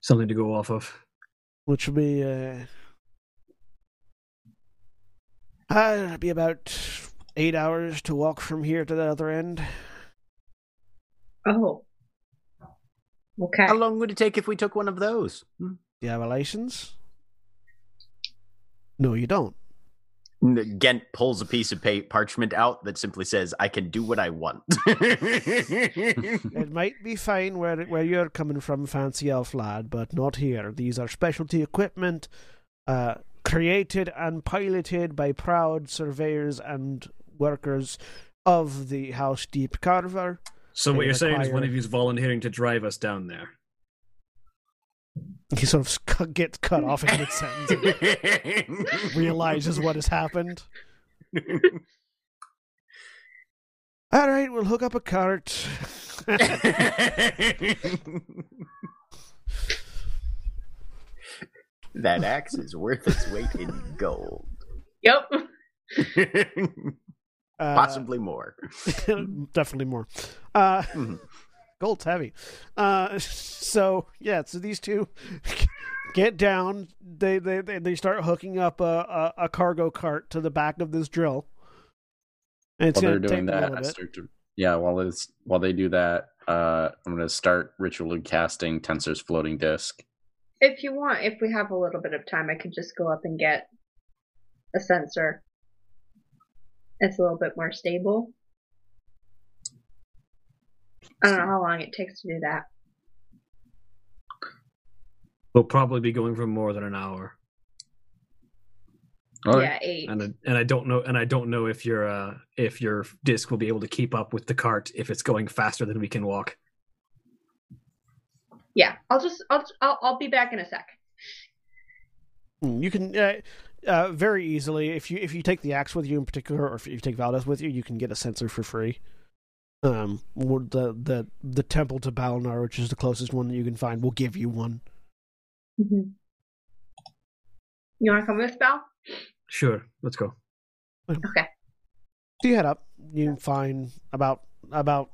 S5: something to go off of.
S1: which will be uh, it'll be about eight hours to walk from here to the other end.
S4: Oh. Okay.
S3: How long would it take if we took one of those? Hmm?
S1: Do you have a license? No, you don't.
S3: Ghent pulls a piece of pa- parchment out that simply says, "I can do what I want."
S1: It might be fine where where you're coming from, fancy elf lad, but not here. These are specialty equipment, uh, created and piloted by proud surveyors and workers of the House Deep Carver.
S5: So what you're saying is one of you's volunteering to drive us down there.
S1: He sort of gets cut off in mid sentence, realizes what has happened. All right, we'll hook up a cart.
S3: that axe is worth its weight in gold.
S4: Yep.
S1: Uh,
S3: Possibly more.
S1: definitely more. Uh,
S3: Mhm.
S1: gold's heavy. Uh, so yeah, so these two get down. They they they, they start hooking up a, a a cargo cart to the back of this drill. And it's
S6: while they're doing that, I start to yeah. While it's while they do that, uh, I'm gonna start ritually casting Tenser's floating disc.
S4: If you want, if we have a little bit of time, I could just go up and get a censer. It's a little bit more stable. I don't know how long it takes to do that.
S5: We'll probably be going for more than an hour,
S6: All right.
S4: Yeah, eight.
S5: and I, and I don't know, and I don't know if your uh, if your disc will be able to keep up with the cart if it's going faster than we can walk.
S4: Yeah, I'll just, I'll, I'll, I'll be back in a sec.
S1: Mm, You can uh, uh, very easily if you if you take the axe with you in particular, or if you take Valdeth with you, you can get a censer for free. Um, the the the temple to Balnar, which is the closest one that you can find, will give you one.
S4: Mm-hmm. You want to come with Val?
S5: Sure, let's go.
S4: Okay.
S1: So you head up. You find about about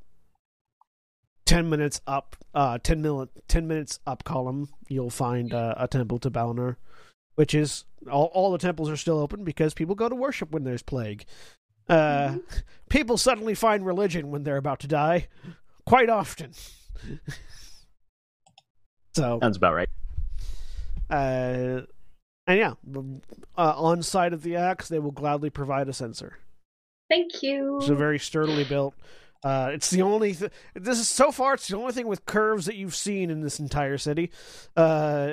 S1: ten minutes up, uh, ten mil- ten minutes up column. You'll find uh, a temple to Balnar, which is all. All the temples are still open because people go to worship when there's plague. Uh, people suddenly find religion when they're about to die, quite often. so
S3: Sounds about right.
S1: uh, and yeah, uh, on side of the axe, they will gladly provide a censer.
S4: Thank you.
S1: It's a very sturdily built. Uh, it's the only. Th- this is so far. It's the only thing with curves that you've seen in this entire city, uh,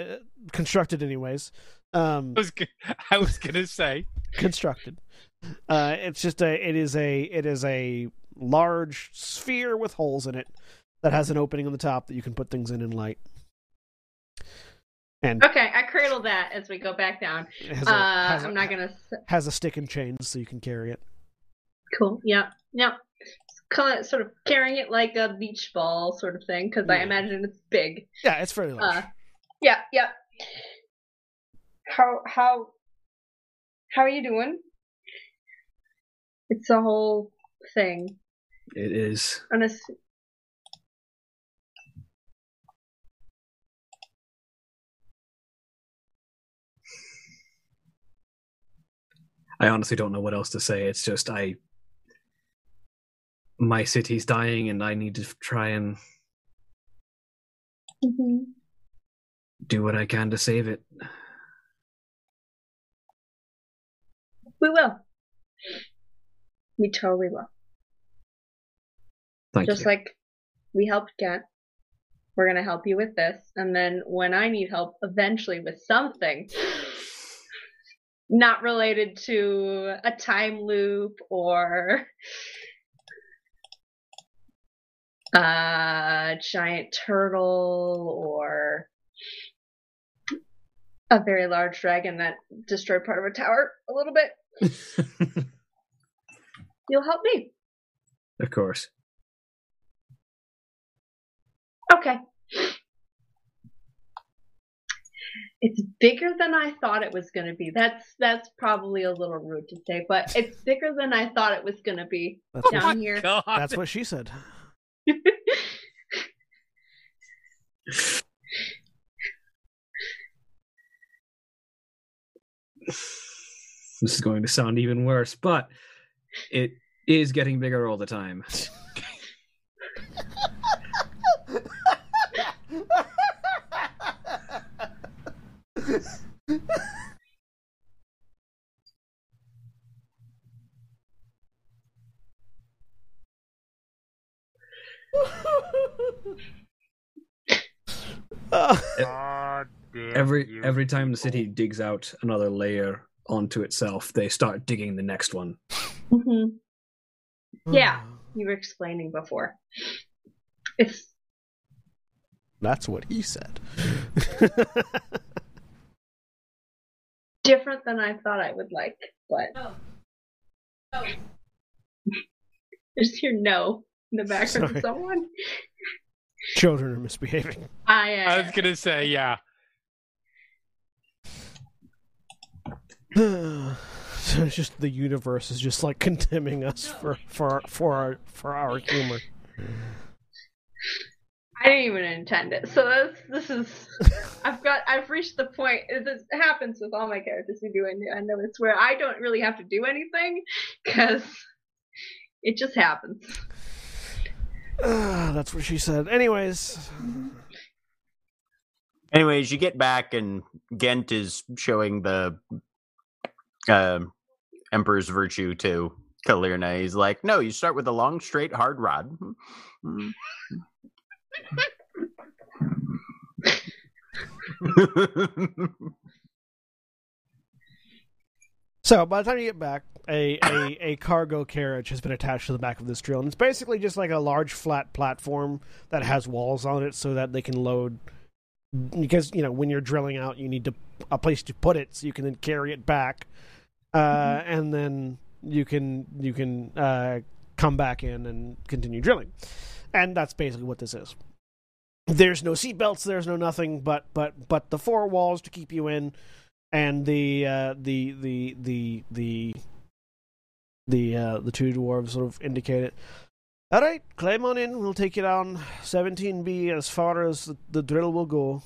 S1: constructed anyways. Um,
S2: I was, g- I was gonna say
S1: constructed. Uh, it's just a. It is a. It is a large sphere with holes in it that has an opening on the top that you can put things in and light. And
S4: Okay, I cradle that as we go back down.
S1: it has a,
S4: Uh,
S1: has a-
S4: I'm not gonna.
S1: has a stick and chains so you can carry it.
S4: Cool. Yep. Yep. Kind of, sort of carrying it like a beach ball sort of thing because I imagine it's big.
S1: Yeah, it's fairly large.
S4: Uh, yeah. Yep. How how how are you doing? It's a whole thing.
S5: It is.
S4: Honest.
S5: I honestly don't know what else to say. It's just I. My city's dying, and I need to try and
S4: Mhm.
S5: do what I can to save it.
S4: We will. We totally will.
S5: Thank
S4: Just
S5: you.
S4: like we helped Ghent, we're gonna help you with this, and then when I need help, eventually with something not related to a time loop or a giant turtle or a very large dragon that destroyed part of a tower a little bit, you'll help me.
S5: of course.
S4: Okay. It's bigger than I thought it was going to be. That's that's probably a little rude to say, but it's bigger than I thought it was going to be
S1: That's what,
S4: down here.
S2: God.
S1: that's what she said.
S5: This is going to sound even worse, but it is getting bigger all the time.
S2: God damn
S5: Every
S2: you
S5: every time the city digs out another layer onto itself, they start digging the next one.
S4: hmm Yeah. You were explaining before. It's
S1: That's what he said.
S4: different than I thought I would like, but just hear no in the background
S1: Sorry.
S4: of someone.
S1: Children are misbehaving.
S4: I, uh,
S2: I was gonna say, yeah.
S1: so it's just the universe is just like condemning us for for our, for our for our humor.
S4: I didn't even intend it. So that's this is I've got I've reached the point this happens with all my characters who do I know it's where I don't really have to do anything because it just happens.
S1: Ah, that's what she said. Anyways,
S3: Anyways, you get back and Ghent is showing the uh, Emperor's virtue to Kalyrrna. He's like, no, you start with a long, straight, hard rod.
S1: so by the time you get back, a, a a cargo carriage has been attached to the back of this drill, and it's basically just like a large flat platform that has walls on it so that they can load. Because you know when you're drilling out, you need to a place to put it so you can then carry it back, uh, and then you can you can uh, come back in and continue drilling, and that's basically what this is. There's no seatbelts. There's no nothing but but but the four walls to keep you in, and the uh, the the the the the uh, the two dwarves sort of indicate it. All right, climb on in. We'll take you down 17B as far as the, the drill will go.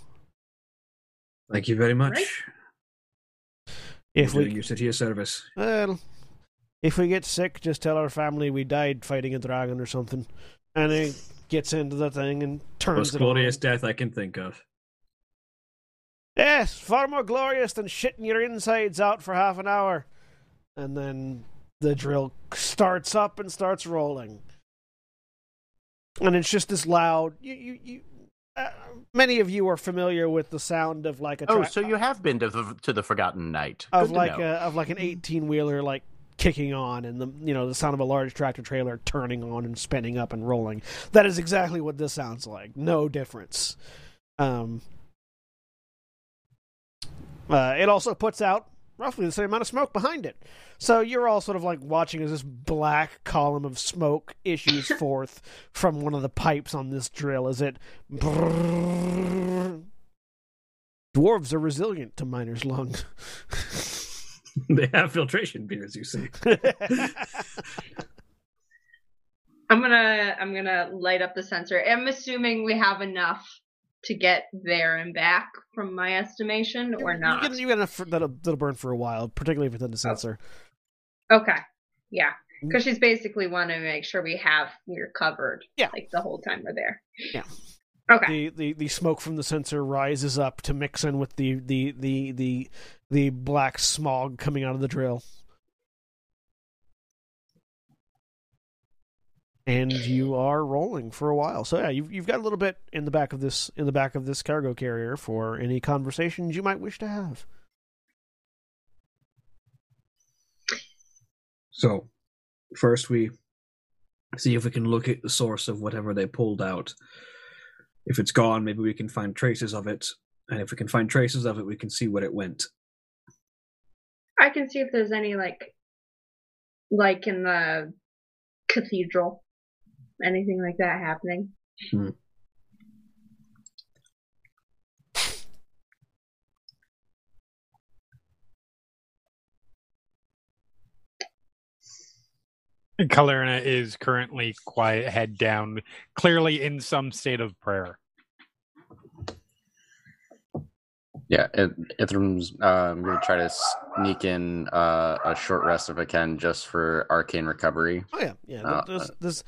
S5: Thank you very much.
S4: Right.
S1: If
S5: for doing
S1: we
S5: your city a service.
S1: well, if we get sick, just tell our family we died fighting a dragon or something, and he gets into the thing and turns
S5: Most
S1: it
S5: glorious
S1: on.
S5: death I can think of.
S1: Yes, far more glorious than shitting your insides out for half an hour, and then the drill starts up and starts rolling, and it's just this loud. You you you. Uh, many of you are familiar with the sound of like a
S3: oh, so you have been to the, to the Forgotten Night.
S1: of
S3: Good
S1: like a, of like an eighteen wheeler like kicking on and the you know the sound of a large tractor trailer turning on and spinning up and rolling. That is exactly what this sounds like. No difference. Um, uh, it also puts out roughly the same amount of smoke behind it. So you're all sort of like watching as this black column of smoke issues forth from one of the pipes on this drill as it. Dwarves are resilient to miners' lungs.
S5: they have filtration beers, you see.
S4: I'm gonna I'm gonna light up the censer. I'm assuming we have enough to get there and back from my estimation or not.
S1: You get, you get enough for, that'll, that'll burn for a while, particularly if it's in the oh. censer.
S4: Okay. Yeah. Mm-hmm. Because she's basically wanting to make sure we have we're covered.
S1: Yeah.
S4: Like the whole time we're there.
S1: Yeah.
S4: Okay.
S1: The, the the smoke from the censer rises up to mix in with the the the the, the black smog coming out of the drill. And you are rolling for a while. So yeah, you've you've got a little bit in the back of this in the back of this cargo carrier for any conversations you might wish to have.
S5: So, first we see if we can look at the source of whatever they pulled out. If it's gone, maybe we can find traces of it. And if we can find traces of it, we can see where it went.
S4: I can see if there's any like like in the cathedral. Anything like that happening.
S2: Kalyrrna is currently quiet, head down, clearly in some state of prayer.
S6: Yeah, it, Ithrim's. Uh, I'm gonna try to sneak in uh, a short rest if I can, just for arcane recovery.
S1: Oh yeah, yeah.
S6: Uh,
S1: this, this,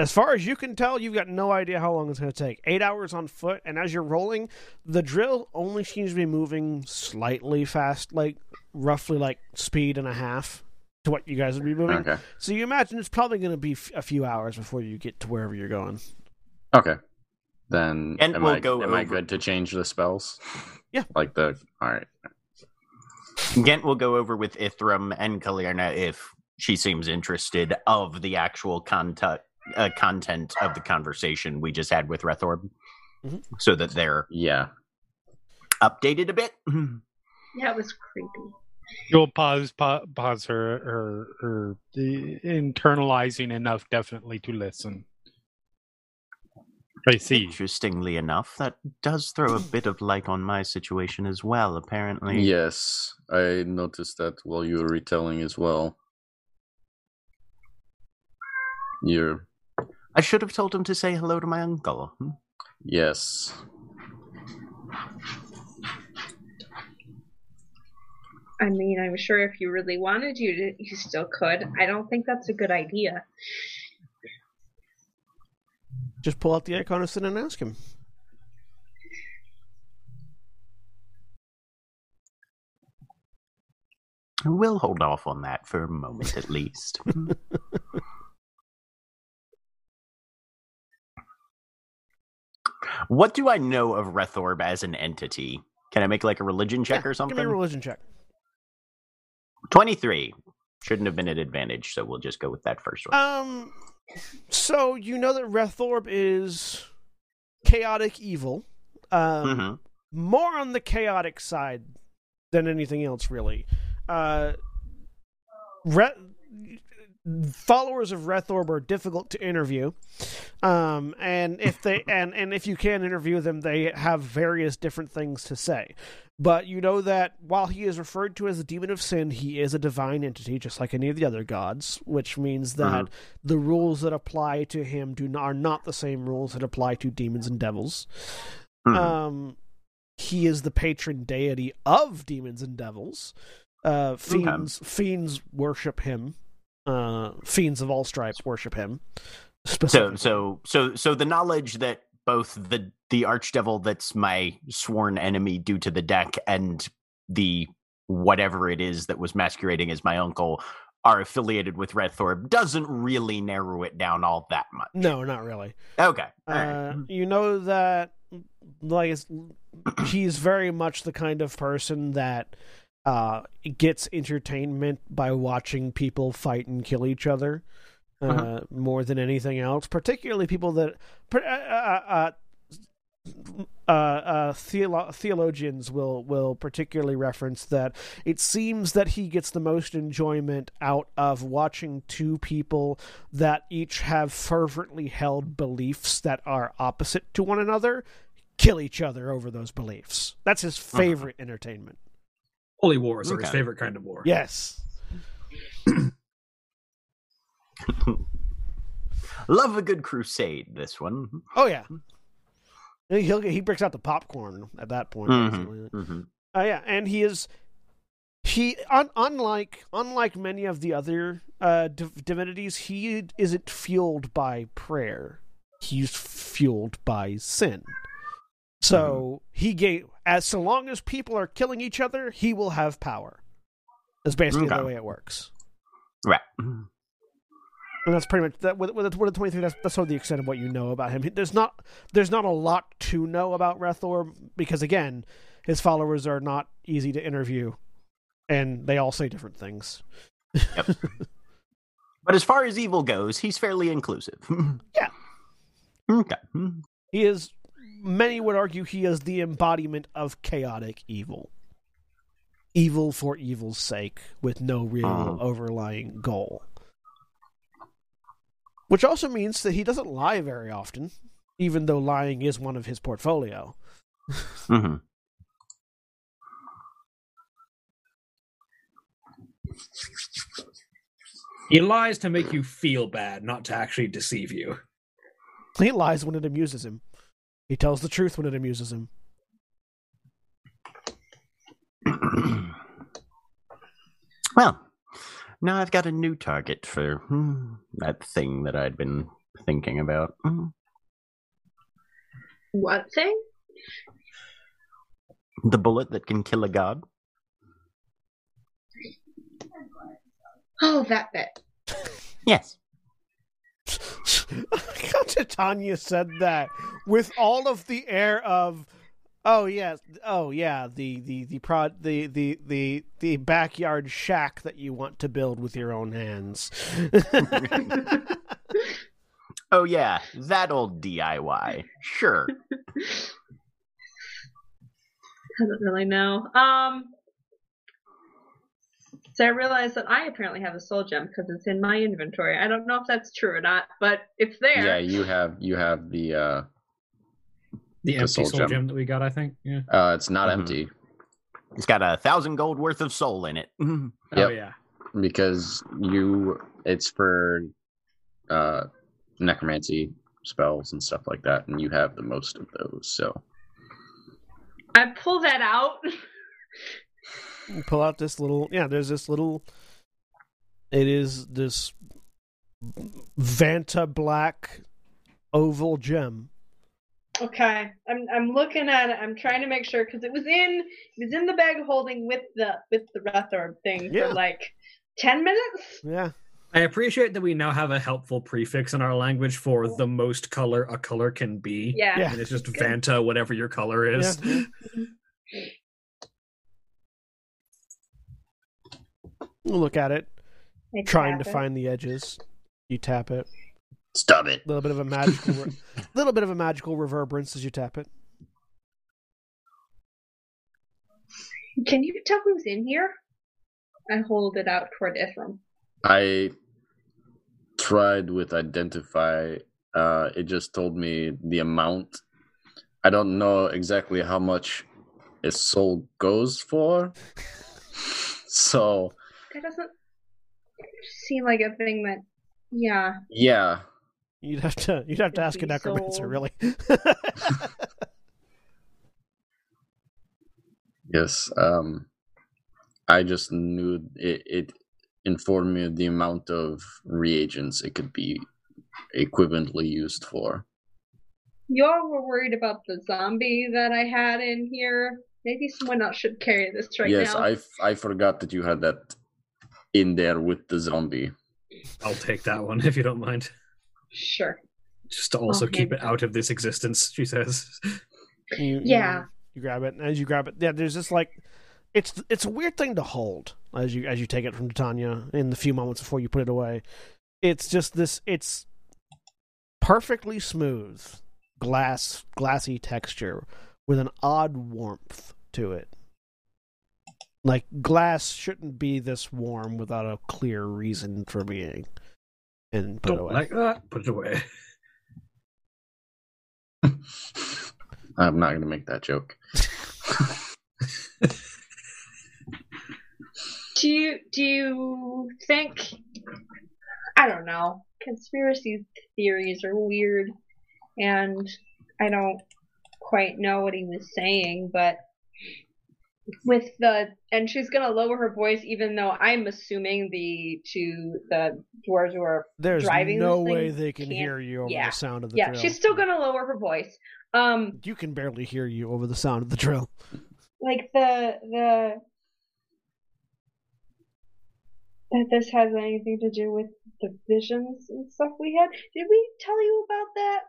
S1: as far as you can tell, you've got no idea how long it's going to take. Eight hours on foot, and as you're rolling, the drill only seems to be moving slightly fast, like roughly like speed and a half. to what you guys would be moving.
S6: Okay.
S1: So you imagine it's probably going to be f- a few hours before you get to wherever you're going.
S6: Okay. Then
S3: And
S6: am
S3: we'll
S6: I
S3: go
S6: am I good to change the spells?
S1: Yeah.
S6: Like the all right.
S3: Ghent will go over with Ithrim and Kalyrrna if she seems interested of the actual content uh, content of the conversation we just had with Rethorb,
S1: Mhm.
S3: so that they're
S6: Yeah.
S3: updated a bit.
S4: Yeah, it was creepy.
S2: You'll pause, pa- pause her, her, her the internalizing enough, definitely to listen. I see.
S3: Interestingly enough, that does throw a bit of light on my situation as well. Apparently,
S6: Yes, I noticed that while you were retelling as well. You're
S3: I should have told him to say hello to my uncle. Hmm?
S6: yes.
S4: I mean, I'm sure if you really wanted you to, you still could. I don't think that's a good idea.
S1: Just pull out the Iconocin and ask him.
S3: We'll hold off on that for a moment at least. what do I know of Rethorb as an entity? Can I make like a religion check
S1: Yeah,
S3: or something?
S1: Give me a religion check.
S3: 23. Shouldn't have been an advantage, so we'll just go with that first one.
S1: Um, so you know that Rethorb is chaotic evil. Um,
S3: Mhm.
S1: more on the chaotic side than anything else, really. Uh, Re- followers of Rethorb are difficult to interview, um, and if they and and if you can interview them, they have various different things to say. But you know that while he is referred to as the demon of sin, he is a divine entity, just like any of the other gods, which means that the rules that apply to him do not, are not the same rules that apply to demons and devils.
S3: Mhm.
S1: Um, he is the patron deity of demons and devils. Uh, fiends fiends worship him. Uh, fiends of all stripes worship him.
S3: so so so so the knowledge that both the the archdevil that's my sworn enemy due to the deck and the whatever it is that was masquerading as my uncle are affiliated with Rethorb doesn't really narrow it down all that much.
S1: no, not really.
S3: Okay. all right.
S1: Uh, you know that like he's very much the kind of person that uh gets entertainment by watching people fight and kill each other uh,
S3: Uh-huh.
S1: more than anything else particularly people that uh, uh, uh, uh, theolo- theologians will will particularly reference that it seems that he gets the most enjoyment out of watching two people that each have fervently held beliefs that are opposite to one another kill each other over those beliefs. That's his favorite entertainment.
S5: Holy wars are his favorite kind of war.
S1: Yes.
S3: Love a good crusade, this one.
S1: Oh yeah. He'll he breaks out the popcorn at that point.
S3: Mhm.
S1: basically.
S3: Mhm.
S1: Uh, yeah, and he is he un, unlike unlike many of the other uh, div- divinities, he isn't fueled by prayer. He's fueled by sin. So he gave as so long as people are killing each other, he will have power. That's basically
S3: Okay.
S1: the way it works.
S3: Right.
S1: And that's pretty much that. With, with, with the twenty three, that's that's sort of the extent of what you know about him. There's not there's not a lot to know about Rethorb because again, his followers are not easy to interview, and they all say different things.
S3: But as far as evil goes, he's fairly inclusive.
S1: Yeah.
S3: Okay.
S1: He is. Many would argue he is the embodiment of chaotic evil. Evil for evil's sake, with no real
S3: Oh.
S1: overlying goal. Which also means that he doesn't lie very often, even though lying is one of his portfolio.
S3: hmm
S5: He lies to make you feel bad, not to actually deceive you.
S1: He lies when it amuses him. He tells the truth when it amuses him.
S3: well, now I've got a new target for hmm, that thing that I'd been thinking about. Hmm.
S4: What thing?
S3: The bullet that can kill a god.
S4: Oh, that bit.
S3: Yes.
S1: How Titania said that with all of the air of oh yes oh yeah the the the prod the the the the backyard shack that you want to build with your own hands
S3: Oh yeah, that old DIY. Sure.
S4: I don't really know. Um. So I realized that I apparently have a soul gem because it's in my inventory. I don't know if that's true or not, but it's there.
S6: Yeah, you have you have the uh
S5: The empty
S6: soul
S5: soul,
S6: gem.
S5: gem. that we got, I think. Yeah.
S6: uh it's not
S3: Mhm.
S6: empty
S3: It's got a thousand gold worth of soul in it.
S5: Oh
S6: Yep.
S5: yeah.
S6: because you it's for uh necromancy spells and stuff like that and you have the most of those so
S4: I pull that out.
S1: You pull out this little yeah there's this little it is this vanta black oval gem
S4: Okay, I'm I'm looking at it. I'm trying to make sure because it was in it was in the bag holding with the with the Rethorb thing
S1: Yeah.
S4: for like ten minutes.
S1: yeah
S5: I appreciate that we now have a helpful prefix in our language for the most color a color can be.
S4: Yeah.
S1: Yeah.
S5: And it's just Vanta, whatever your color is.
S1: Yeah. Mm-hmm. Look at it
S4: I
S1: trying to
S4: it.
S1: find the edges. You tap it.
S6: Stop it.
S1: A little bit of a magical re- little bit of a magical reverberance as you tap it.
S4: Can you tell who's in here? I hold it out toward Ithrim.
S6: i tried with identify. Uh it just told me the amount. I don't know exactly how much a soul goes for. So
S4: That doesn't seem like a thing that. Yeah.
S6: yeah
S1: you'd have to you'd have to ask a necromancer
S4: sold.
S1: really
S6: Yes. Um, I just knew it, it informed me of the amount of reagents it could be equivalently used for.
S4: Y'all were worried about the zombie that I had in here. Maybe someone else should carry this right
S6: yes,
S4: now.
S6: I, f- I forgot that you had that in there with the zombie.
S5: I'll take that one if you don't mind.
S4: Sure.
S5: Just to also
S4: Okay.
S5: keep it out of this existence, she says.
S1: You- you-
S4: Yeah.
S1: you grab it and as you grab it yeah there's this like it's it's a weird thing to hold as you as you take it from Titania in the few moments before you put it away it's just this it's perfectly smooth glass glassy texture with an odd warmth to it like glass shouldn't be this warm without a clear reason for being and put it
S5: Don't
S1: away
S5: like that. Put it away.
S6: I'm not going to make that joke.
S4: Do you do you think I don't know. Conspiracy theories are weird and I don't quite know what he was saying, but with the and she's gonna lower her voice even though I'm assuming the two the dwarves who are driving,
S1: there's
S4: driving
S1: no way they can hear you over
S4: yeah.
S1: the sound of the
S4: yeah,
S1: drill
S4: she's still gonna lower her voice. Um
S1: you can barely hear you over the sound of the drill
S4: like the the that this has anything to do with the visions and stuff we had. Did we tell you about that?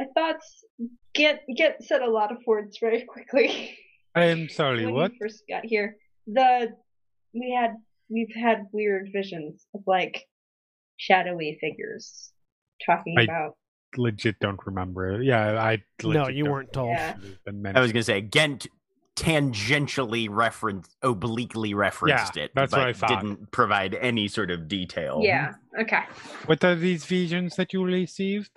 S4: I thought get get said a lot of words very quickly
S2: I am sorry,
S4: when
S2: what?
S4: you first got here. The we had we've had weird visions of like shadowy figures talking
S2: I-
S4: about
S2: Legit don't remember. Yeah, I.
S1: no you
S2: don't
S1: weren't told
S4: Yeah.
S2: remember it's been
S3: I was gonna say Ghent tangentially referenced, obliquely referenced
S2: Yeah,
S3: it,
S2: that's
S3: but
S2: what I thought.
S3: didn't provide any sort of detail.
S4: yeah okay
S2: What are these visions that you received?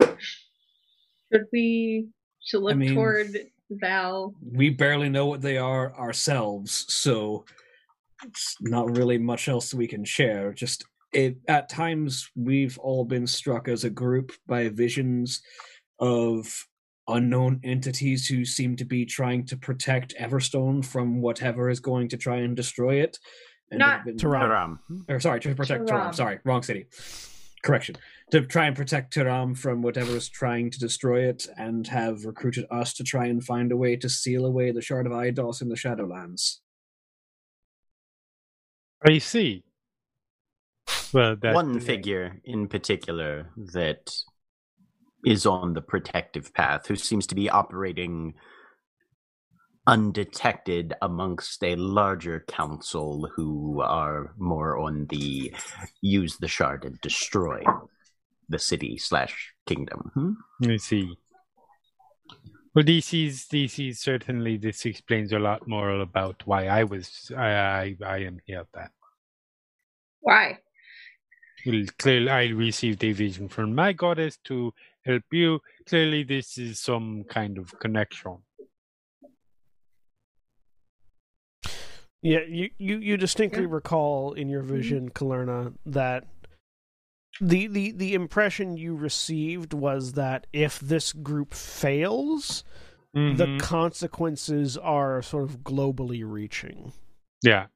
S4: should we should look
S5: mean-
S4: toward Val
S5: We barely know what they are ourselves, so it's not really much else we can share. Just it, at times, we've all been struck as a group by visions of unknown entities who seem to be trying to protect Everstone from whatever is going to try and destroy it. And
S4: Not-
S5: have been-
S1: Taram.
S3: Taram.
S5: or sorry, to protect Taram.
S4: Taram.
S5: Sorry, wrong city. Correction. To try and protect Taram from whatever is trying to destroy it, and have recruited us to try and find a way to seal away the Shard of Eidos in the Shadowlands.
S2: I see. Well, that,
S3: One figure in particular that is on the protective path, who seems to be operating undetected amongst a larger council who are more on the use the shard and destroy the city slash kingdom. Hmm?
S2: I see. Well, this is this is certainly this explains a lot more about why I was I I, I am here. That
S4: Why?
S2: well, clearly, I received a vision from my goddess to help you. Clearly, this is some kind of connection.
S1: Yeah, you, you, you distinctly
S4: Yeah.
S1: recall in your vision, Kalyrrna, that the, the the impression you received was that if this group fails, the
S2: Mhm.
S1: consequences are sort of globally reaching.
S2: yeah,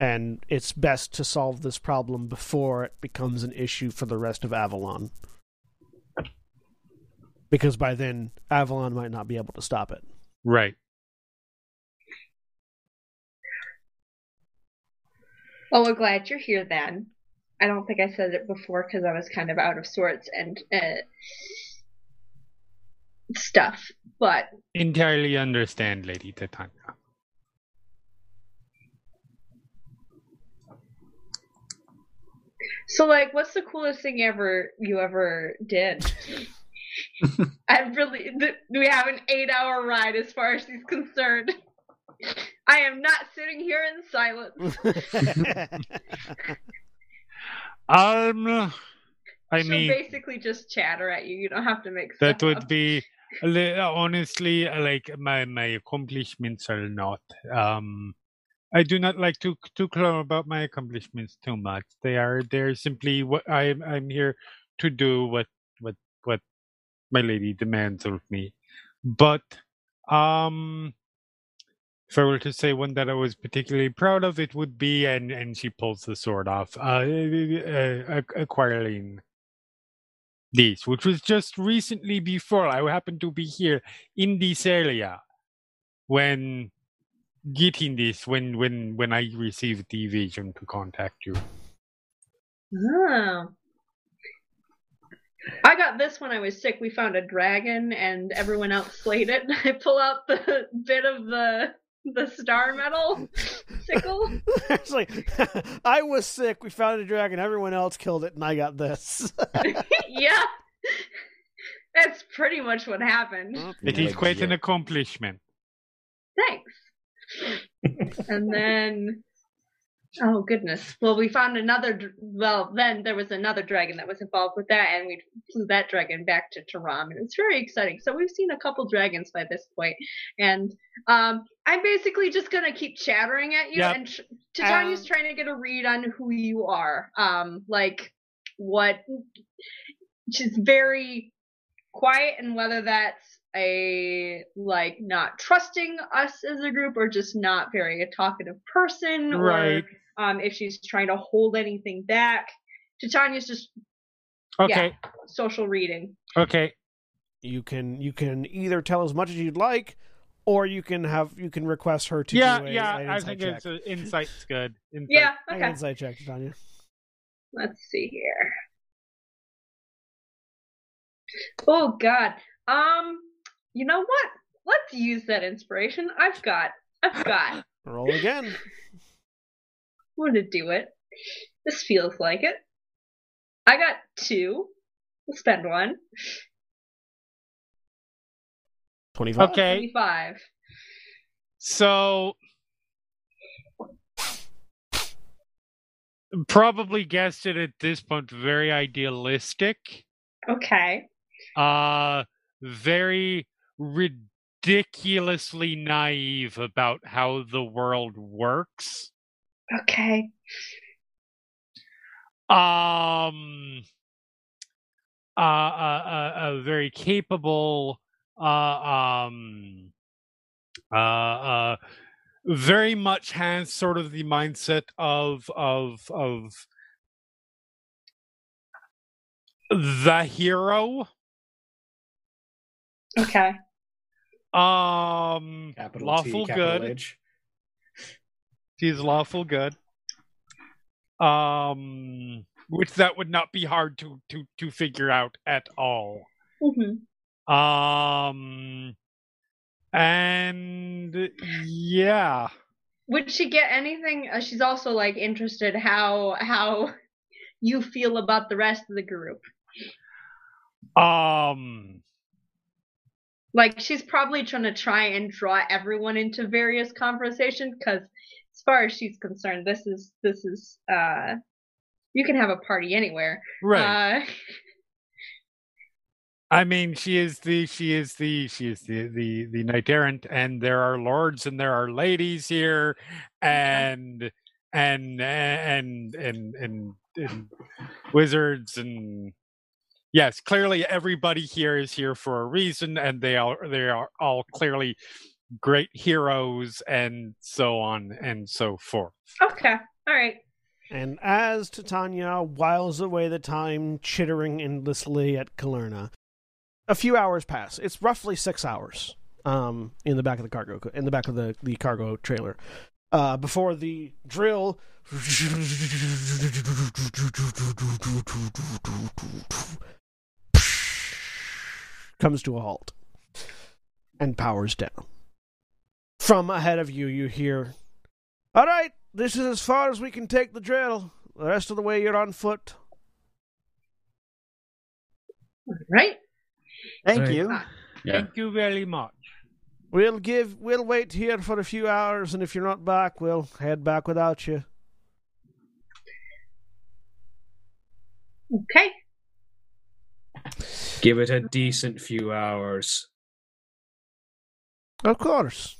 S1: And it's best to solve this problem before it becomes an issue for the rest of Avalon. Because by then, Avalon might not be able to stop it.
S2: right.
S4: Well, we're glad you're here then. I don't think I said it before because I was kind of out of sorts and uh, stuff. But
S2: Entirely understand, Lady Titania.
S4: so, like, what's the coolest thing ever you ever did? I really. Th- we have an eight-hour ride as far as he's concerned. I am not sitting here in silence.
S2: Um, I
S4: She'll
S2: mean,
S4: basically just chatter at you. You don't have to make
S2: that would
S4: up.
S2: be honestly uh, like my my accomplishments are not um i do not like to to clone about my accomplishments too much they are they're simply what i'm i'm here to do what what what my lady demands of me but um if I were to say one that I was particularly proud of, it would be, and and she pulls the sword off, uh, uh, acquiring this, which was just recently before I happened to be here in this area when getting this when when when I received the vision to contact you.
S4: Oh. I got this when I was sick. We found a dragon and everyone else slayed it. I pull out the bit of the the star metal sickle.
S1: it's like I was sick. We found a dragon. Everyone else killed it, and I got this.
S4: yeah. That's pretty much what happened.
S2: It is quite an accomplishment.
S4: Thanks. and then oh goodness. Well, we found another well, then there was another dragon that was involved with that and we flew that dragon back to Taram and it's very exciting. So we've seen a couple dragons by this point and um I'm basically just going to keep chattering at you
S2: Yep.
S4: and tr- Titania's
S2: Um,
S4: trying to get a read on who you are. Um like what she's very quiet and whether that's a like not trusting us as a group or just not very a talkative person
S2: Right.
S4: or um if she's trying to hold anything back Titania's just
S2: Okay.
S4: social reading
S2: Okay.
S1: you can you can either tell as much as you'd like, or you can have you can request her to
S2: Yeah,
S1: do a,
S2: yeah.
S1: an
S2: I think
S1: check.
S2: it's uh, insight's good. Insight.
S4: yeah
S1: Make an insight check, Tanya.
S4: let's see here oh god um you know what let's use that inspiration i've got i've got
S1: Roll again.
S4: I'm gonna do it. This feels like it. I got two. We'll spend one.
S1: Twenty-five.
S2: Okay.
S4: 25.
S2: So probably guessed it at this point. Very idealistic.
S4: Okay.
S2: Uh, very ridiculously naive about how the world works.
S4: Okay.
S2: um uh, uh, uh, uh very capable uh um uh uh very much has sort of the mindset of of of the hero
S4: Okay.
S2: um
S5: Capital
S2: lawful
S5: T, capital
S2: good
S5: H.
S2: She's lawful good. Um, which that would not be hard to to to figure out at all.
S4: hmm
S2: Um, and yeah,
S4: Would she get anything? Uh, she's also like interested how how you feel about the rest of the group.
S2: um,
S4: Like she's probably trying to try and draw everyone into various conversations because, as far as she's concerned, this is this is uh, you can have a party anywhere.
S2: right.
S4: Uh,
S2: I mean, she is the she is the she is the the the knight errant, and there are lords and there are ladies here, and and and and and, and wizards and yes, clearly everybody here is here for a reason, and they are they are all clearly great heroes, and so on and so forth.
S4: okay, all right.
S1: And as Titania whiles away the time chittering endlessly at Kalyrrna, a few hours pass. It's roughly six hours um, in the back of the cargo in the back of the, the cargo trailer uh, before the drill comes to a halt and powers down. From ahead of you, you hear, "All right, this is as far as we can take the drill. The rest of the way, you're on foot."
S4: All right.
S3: Thank
S5: Right.
S3: you.
S6: Ah, yeah.
S2: Thank you very much.
S1: We'll give. We'll wait here for a few hours, and if you're not back, we'll head back without you.
S4: Okay.
S5: Give it a decent few hours.
S1: Of course,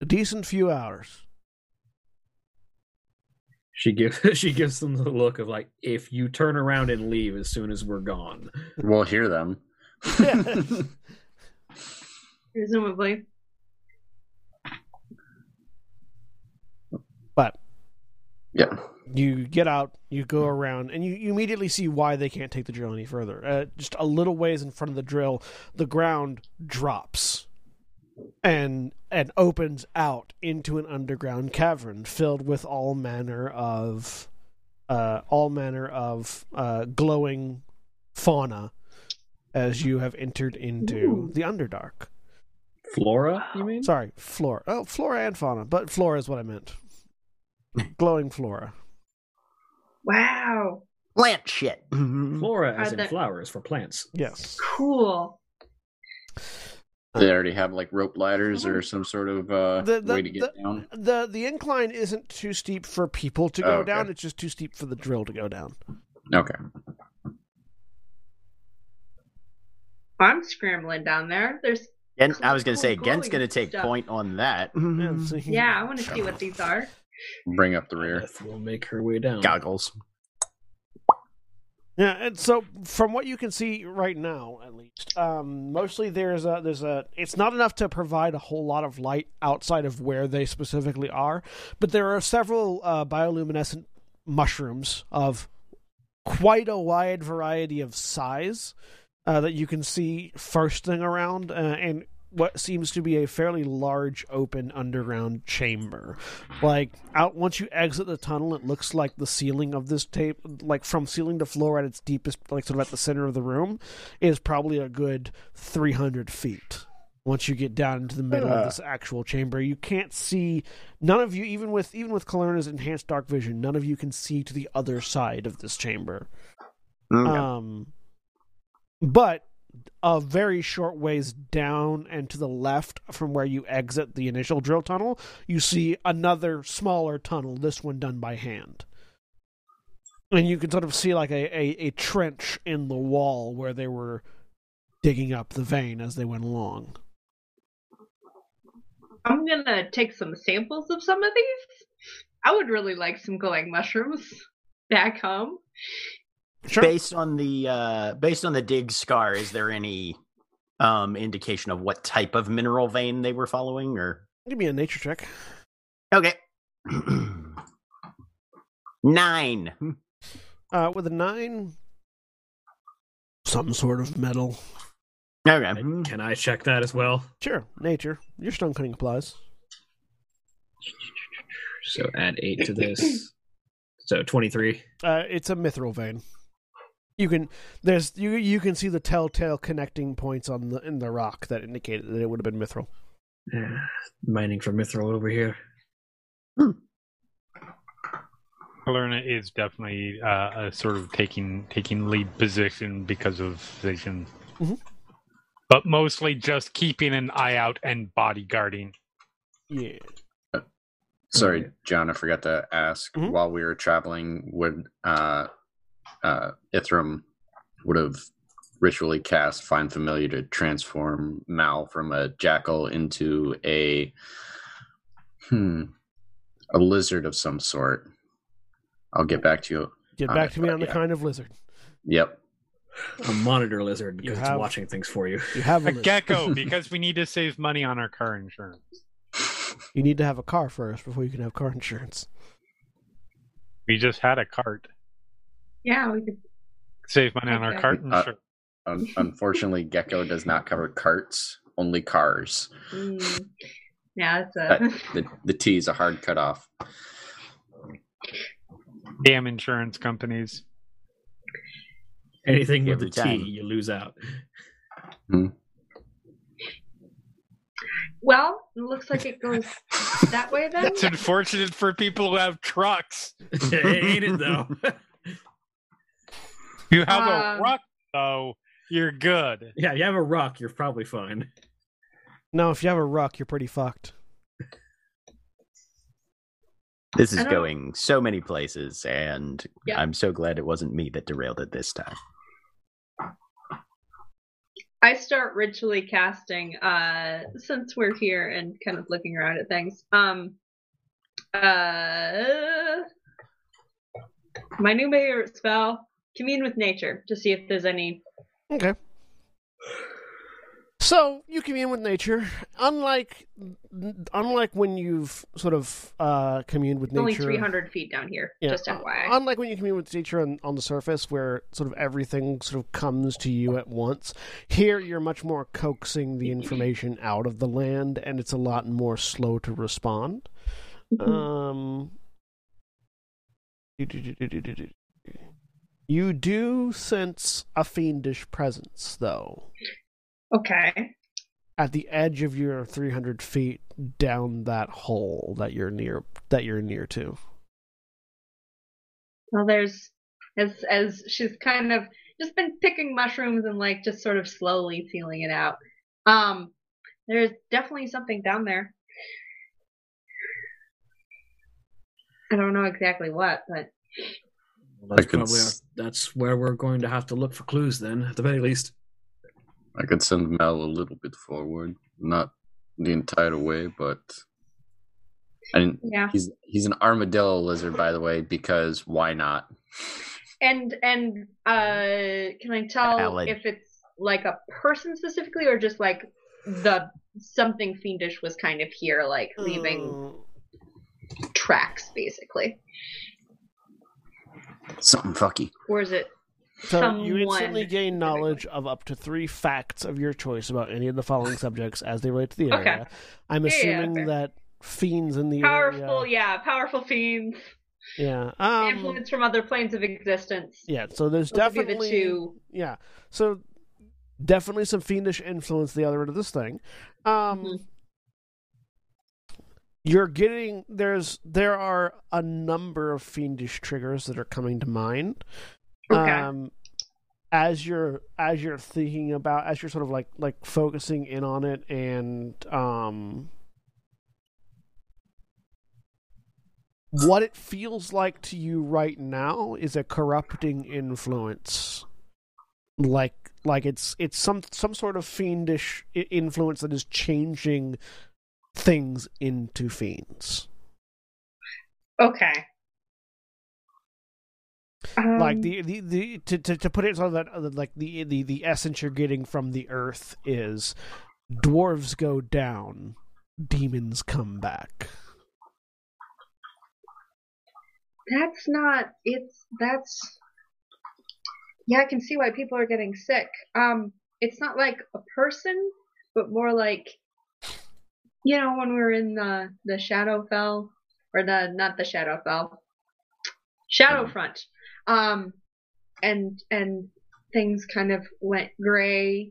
S1: a decent few hours.
S5: She gives she gives them the look of like, if you turn around and leave as soon as we're gone.
S6: We'll hear them.
S4: Presumably.
S1: But
S6: Yeah.
S1: you get out, you go around, and you, you immediately see why they can't take the drill any further. Uh, just a little ways in front of the drill, the ground drops and and opens out into an underground cavern filled with all manner of uh, all manner of uh, glowing fauna as you have entered into the Underdark.
S5: Flora, you mean?
S1: Sorry, flora. Oh, flora and fauna, but flora is what I meant. Glowing flora.
S4: Wow.
S3: Plant shit.
S5: Flora as
S4: Are
S5: in
S4: there-
S5: flowers for plants.
S1: Yes.
S4: Cool.
S6: They already have like rope ladders or some sort of uh,
S1: The- the-
S6: way to get down.
S1: the The incline isn't too steep for people to go
S6: Oh, okay.
S1: down. It's just too steep for the drill to go down.
S6: Okay.
S4: I'm scrambling down there. There's
S3: And
S4: Cool,
S3: I was going to
S4: cool,
S3: say,
S4: cool
S3: Ghent's going to take
S4: stuff.
S3: point on that.
S1: Yeah, so he-
S4: yeah, I want to see what these are.
S6: Bring up the rear.
S5: Beth will make her way down.
S3: Goggles.
S1: Yeah, and so from what you can see right now, at least, um, mostly there's a there's a. It's not enough to provide a whole lot of light outside of where they specifically are, but there are several uh, bioluminescent mushrooms of quite a wide variety of size uh, that you can see firsting around, uh, and what seems to be a fairly large open underground chamber. Like out once you exit the tunnel, it looks like the ceiling of this tape, like from ceiling to floor at its deepest, like sort of at the center of the room, is probably a good three hundred feet. Once you get down into the middle of this actual chamber, you can't see. None of you, even with even with Kalyrrna's enhanced dark vision, none of you can see to the other side of this chamber.
S3: Okay.
S1: Um, but a very short ways down and to the left from where you exit the initial drill tunnel, you see another smaller tunnel, this one done by hand. And you can sort of see like a, a, a trench in the wall where they were digging up the vein as they went along.
S4: I'm gonna take some samples of some of these. I would really like some glowing mushrooms back home.
S1: Sure.
S3: Based on the uh, based on the dig scar, is there any um, indication of what type of mineral vein they were following? Or
S1: Give me a nature check.
S3: okay, nine.
S1: Uh, with a nine, some sort of metal.
S3: Okay,
S5: Can I check that as well?
S1: Sure, nature. Your stone cutting applies.
S5: So add eight to this. So twenty-three.
S1: Uh, it's a mithril vein. You can there's you you can see the telltale connecting points on the in the rock that indicated that it would have been mithril.
S5: Yeah, mining for mithril over here.
S2: Kalyrrna is definitely uh, uh, sort of taking taking lead position because of vision,
S1: Mhm.
S2: but mostly just keeping an eye out and bodyguarding.
S1: Yeah.
S6: Sorry, John, I forgot to ask.
S1: Mhm.
S6: While we were traveling, would uh, uh, Ithrim would have ritually cast Find Familiar to transform Mal from a jackal into a hmm a lizard of some sort. I'll get back to you.
S1: Get back to me on the
S6: yeah.
S1: kind of lizard.
S6: Yep.
S5: A monitor lizard
S1: You
S5: because
S1: have-
S5: it's watching things for you.
S1: You have a
S2: A gecko because we need to save money on our car insurance.
S1: You need to have a car first before you can have car insurance.
S2: We just had a cart.
S4: Yeah, we could.
S2: Save money on our
S4: Okay.
S2: cart
S6: Uh,
S2: insurance.
S6: Un- unfortunately, Gecko does not cover carts, only cars.
S4: Mm, yeah, it's a.
S6: That- The the T is a hard cutoff.
S2: Damn insurance companies.
S5: Anything with a
S3: Every
S5: T,
S3: time.
S5: you lose out.
S4: well, it looks like it goes that way then.
S2: It's unfortunate for people who have trucks.
S5: Ain't it though?
S2: You have a
S4: ruck,
S2: truck, though, you're good.
S5: yeah, you have a ruck, you're probably fine.
S1: No, if you have a ruck, you're pretty fucked.
S3: This is going so many places, and
S4: Yeah.
S3: I'm so glad it wasn't me that derailed it this time.
S4: I start ritually casting uh since we're here and kind of looking around at things. Um uh my new favorite spell, commune with nature, to see if there's any
S1: Okay. So you commune with nature, unlike unlike when you've sort of uh, communed with
S4: it's only three hundred feet down here.
S1: Yeah,
S4: just FYI.
S1: Unlike when you commune with nature on, on the surface, where sort of everything sort of comes to you at once. Here, you're much more coaxing the information out of the land, and it's a lot more slow to respond.
S4: Mhm.
S1: Um, you do sense a fiendish presence, though,
S4: okay.
S1: at the edge of your 300 feet down that hole that you're near that you're near to.
S4: Well there's as as she's kind of just been picking mushrooms and like just sort of slowly feeling it out. Um there's definitely something down there. I don't know exactly what, but
S5: Well, that's
S6: I could
S5: probably our, that's where we're going to have to look for clues then, at the very least.
S6: I could send Mal a little bit forward, not the entire way, but and
S4: yeah.
S6: he's he's an armadillo lizard, by the way, because why not?
S4: And and uh can I tell
S3: Valid.
S4: if it's like a person specifically or just like the something fiendish was kind of here like leaving
S1: Uh,
S4: tracks basically.
S6: Something fucky.
S4: Or is it
S1: So you instantly gain knowledge of up to three facts of your choice about any of the following subjects as they relate to the
S4: Okay.
S1: area. I'm
S4: Yeah, yeah,
S1: assuming that fiends in the
S4: powerful,
S1: area.
S4: yeah, powerful fiends.
S1: Yeah. Um,
S4: influence from other planes of existence.
S1: yeah. So there's
S4: Those would be
S1: definitely
S4: the two.
S1: yeah. So definitely some fiendish influence the other end of this thing. Um,
S4: Mhm.
S1: You're getting there's there are a number of fiendish triggers that are coming to mind.
S4: Okay.
S1: um as you're as you're thinking about as you're sort of like like focusing in on it and um what it feels like to you right now is a corrupting influence like like it's it's some some sort of fiendish influence that is changing things into fiends
S4: Okay.
S1: like
S4: Um,
S1: the, the, the to, to to put it so that uh, like the the the essence you're getting from the earth is dwarves go down demons come back
S4: That's not. It's that's. Yeah, I can see why people are getting sick. Um, it's not like a person, but more like, you know, when we were in the the Shadowfell, or the not the Shadowfell, Shadowfront. Um, and and things kind of went gray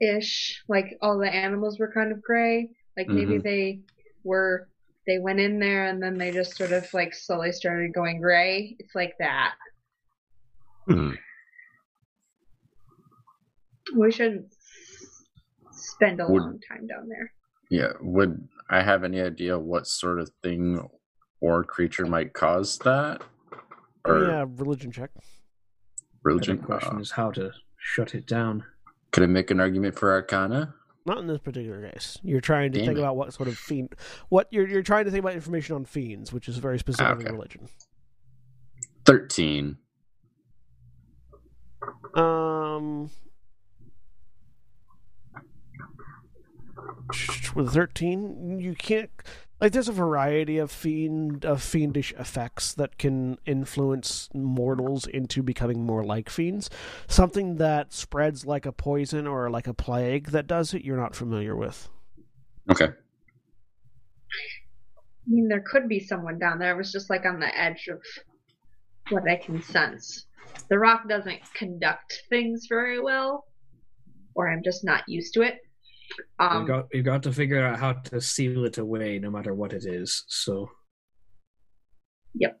S4: ish. Like all the animals were kind of gray. Like maybe they were they went in there and then they just sort of like slowly started going gray. It's like that.
S3: Hmm.
S4: We shouldn't spend a
S6: Would-
S4: long time down there.
S6: Yeah. Would I have any idea what sort of thing or creature might cause that? Or
S1: yeah, religion check.
S6: Religion?
S5: big question
S6: Uh,
S5: is how to shut it down.
S6: could I make an argument for Arcana?
S1: Not in this particular case. You're trying to
S6: Damn
S1: think
S6: it.
S1: about what sort of fiend. What you're you're trying to think about information on fiends, which is very specific
S6: Okay.
S1: religion.
S6: Thirteen.
S1: Um, with thirteen, you can't like. There's a variety of fiend of fiendish effects that can influence mortals into becoming more like fiends. Something that spreads like a poison or like a plague that does it, you're not familiar with.
S6: Okay.
S4: I mean, there could be someone down there. I was just like on the edge of what I can sense. The rock doesn't conduct things very well, or I'm just not used to it. Um,
S5: you've got you've got to figure out how to seal it away, no matter what it is. So.
S4: Yep.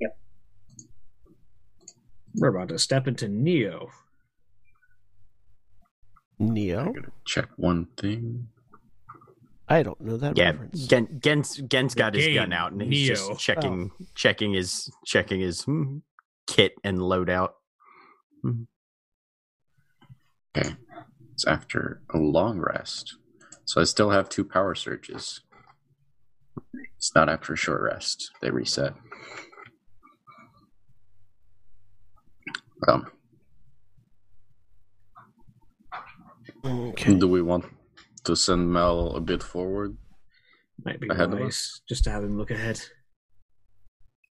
S4: Yep.
S5: We're about to step into Neo.
S1: Neo,
S6: I gotta check one thing.
S1: I don't know that
S3: Yeah,
S1: reference.
S3: Ghent, Ghent's Ghent's
S5: The
S3: got his gun out and he's
S5: Neo.
S3: just checking checking his checking his hmm, kit and loadout.
S6: Okay. It's after a long rest. So I still have two power surges. It's not after a short rest. They reset. Um,
S1: Okay.
S6: do we want to send Mel a bit forward?
S5: Might be wise just to have him look ahead.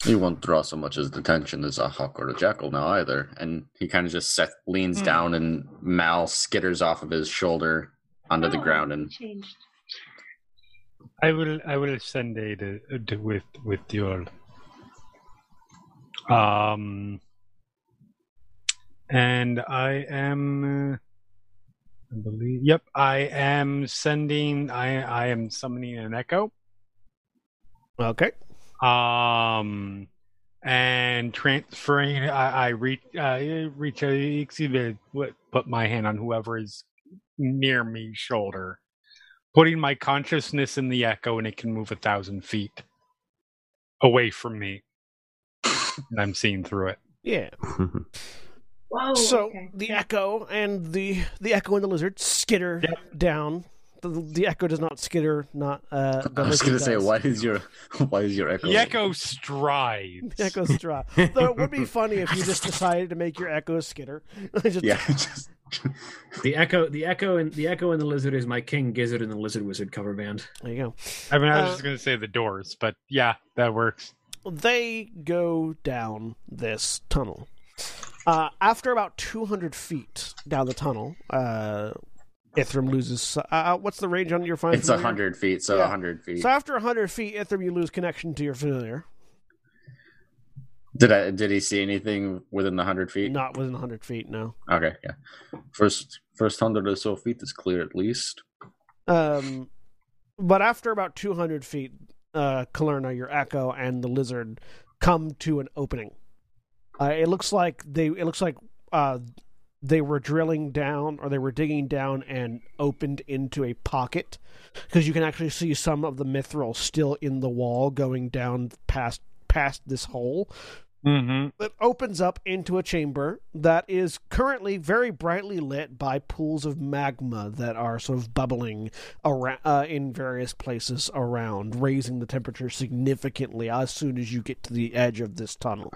S6: He won't draw so much as attention as a hawk or a jackal now either. And he kind of just set, leans
S4: Hmm.
S6: down, and Mal skitters off of his shoulder onto the
S4: oh,
S6: ground and
S4: changed.
S2: I will I will send a to, to, with with your um and I am uh, I believe yep I am sending I I am summoning an echo
S1: Okay.
S2: Um and transferring I, I reach I reach I exceed what put my hand on whoever is near me shoulder putting my consciousness in the echo and it can move a thousand feet away from me and i'm seeing through it
S1: Yeah.
S4: Whoa.
S1: so
S4: okay.
S1: the echo and the the echo and the lizard skitter down. The, the echo does not skitter. Not uh.
S6: I was
S1: lizard
S6: gonna say, why is your why is your echo?
S2: the echo strides
S1: The echo strut. Though it would be funny if you just decided to make your echo skitter. Just-
S6: Yeah, just
S5: The echo, the echo, and the echo and the lizard is my King Gizzard and the Lizard Wizard cover band.
S1: There you go.
S2: i mean i was
S1: Uh,
S2: just gonna say the doors but yeah that works
S1: they go down this tunnel. Uh, after about 200 feet down the tunnel, uh, Ithrim loses. Uh, what's the range on your fine?
S6: it's hundred feet, so a
S1: Yeah.
S6: hundred feet.
S1: So after 100 feet, Ithrim, you lose connection to your familiar.
S6: Did I did he see anything within the hundred feet?
S1: Not within 100 feet, no.
S6: Okay, yeah. First first hundred or so feet is clear at least.
S1: Um, but after about 200 feet, uh, Kalyrrna, your echo, and the lizard come to an opening. Uh, it looks like they. It looks like uh, they were drilling down, or they were digging down, and opened into a pocket because you can actually see some of the mithril still in the wall going down past past this hole
S2: mm-hmm.
S1: that opens up into a chamber that is currently very brightly lit by pools of magma that are sort of bubbling around uh, in various places around, raising the temperature significantly as soon as you get to the edge of this tunnel.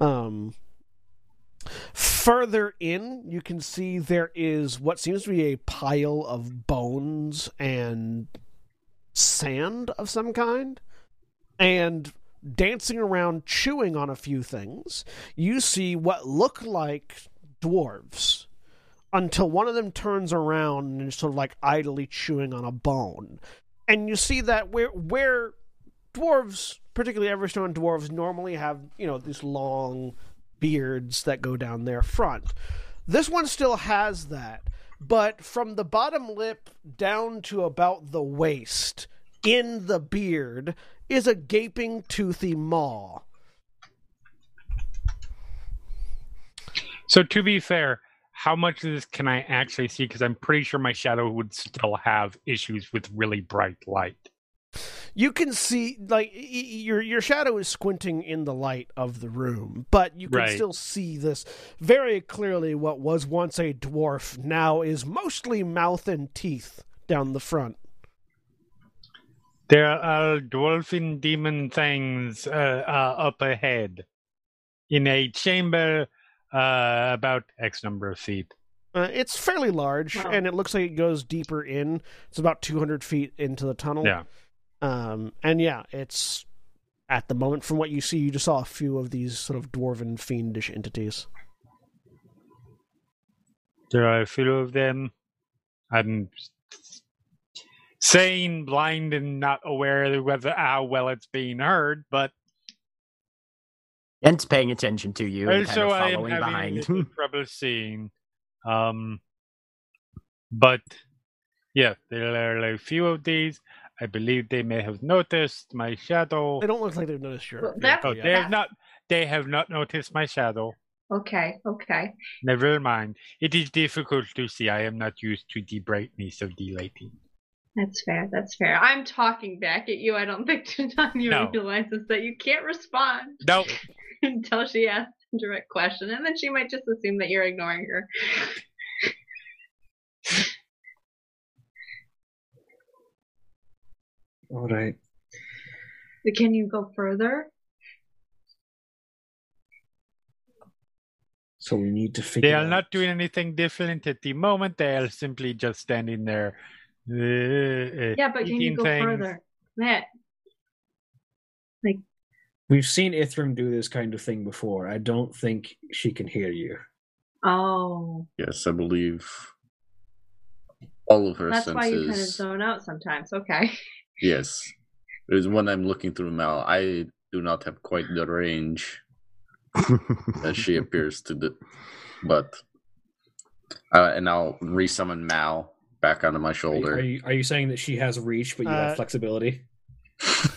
S1: Um, further in, you can see there is what seems to be a pile of bones and sand of some kind, and dancing around chewing on a few things, you see what look like dwarves. until one of them turns around and is sort of like idly chewing on a bone. And you see that where where dwarves, particularly Everstone dwarves, normally have, you know, these long beards that go down their front. This one still has that, but from the bottom lip down to about the waist, in the beard, is a gaping, toothy maw.
S2: So to be fair, how much of this can I actually see? Because I'm pretty sure my shadow would still have issues with really bright light.
S1: You can see, like, your your shadow is squinting in the light of the room, but you can
S2: Right.
S1: still see this very clearly. What was once a dwarf now is mostly mouth and teeth down the front.
S2: There are dwarfin demon things uh, uh, up ahead in a chamber uh, about X number of feet.
S1: Uh, it's fairly large,
S4: Wow.
S1: and it looks like it goes deeper in. It's about 200 feet into the tunnel.
S2: Yeah.
S1: Um, and yeah, it's at the moment, from what you see, you just saw a few of these sort of dwarven fiendish entities.
S2: There are a few of them. I'm saying blind and not aware of whether how well it's being heard, but
S3: Ent's paying attention to you and kind
S2: also
S3: of
S2: I am having
S3: behind.
S2: trouble seeing. Um, but yeah, there are a few of these. I believe they may have noticed my shadow.
S1: They don't look like they've noticed your.
S4: Well,
S1: your
S4: that-
S2: Oh,
S1: yet.
S2: they have not. They have not noticed my shadow.
S4: Okay, okay.
S2: Never mind. It is difficult to see. I am not used to the brightness of the lighting.
S4: That's fair. That's fair. I'm talking back at you. I don't think Tanya
S2: No.
S4: realizes that you can't respond
S2: No,
S4: until she asks a direct question, and then she might just assume that you're ignoring her.
S5: All right.
S4: But Can you go further?
S5: So we need to figure
S2: they are
S5: out.
S2: not doing anything different at the moment. They are simply just standing there. Uh,
S4: Yeah, but can you go
S2: things.
S4: further? Matt,
S5: We've seen Ithrim do this kind of thing before. I don't think she can hear you.
S4: oh,
S6: Yes, I believe all of her
S4: that's
S6: senses.
S4: why you kind of zone out sometimes. Okay.
S6: Yes. It is when I'm looking through Mal. I do not have quite the range that she appears to do. But uh, and I'll resummon Mal back onto my shoulder.
S5: are you are you saying that she has reach, but you
S1: Uh,
S5: have flexibility?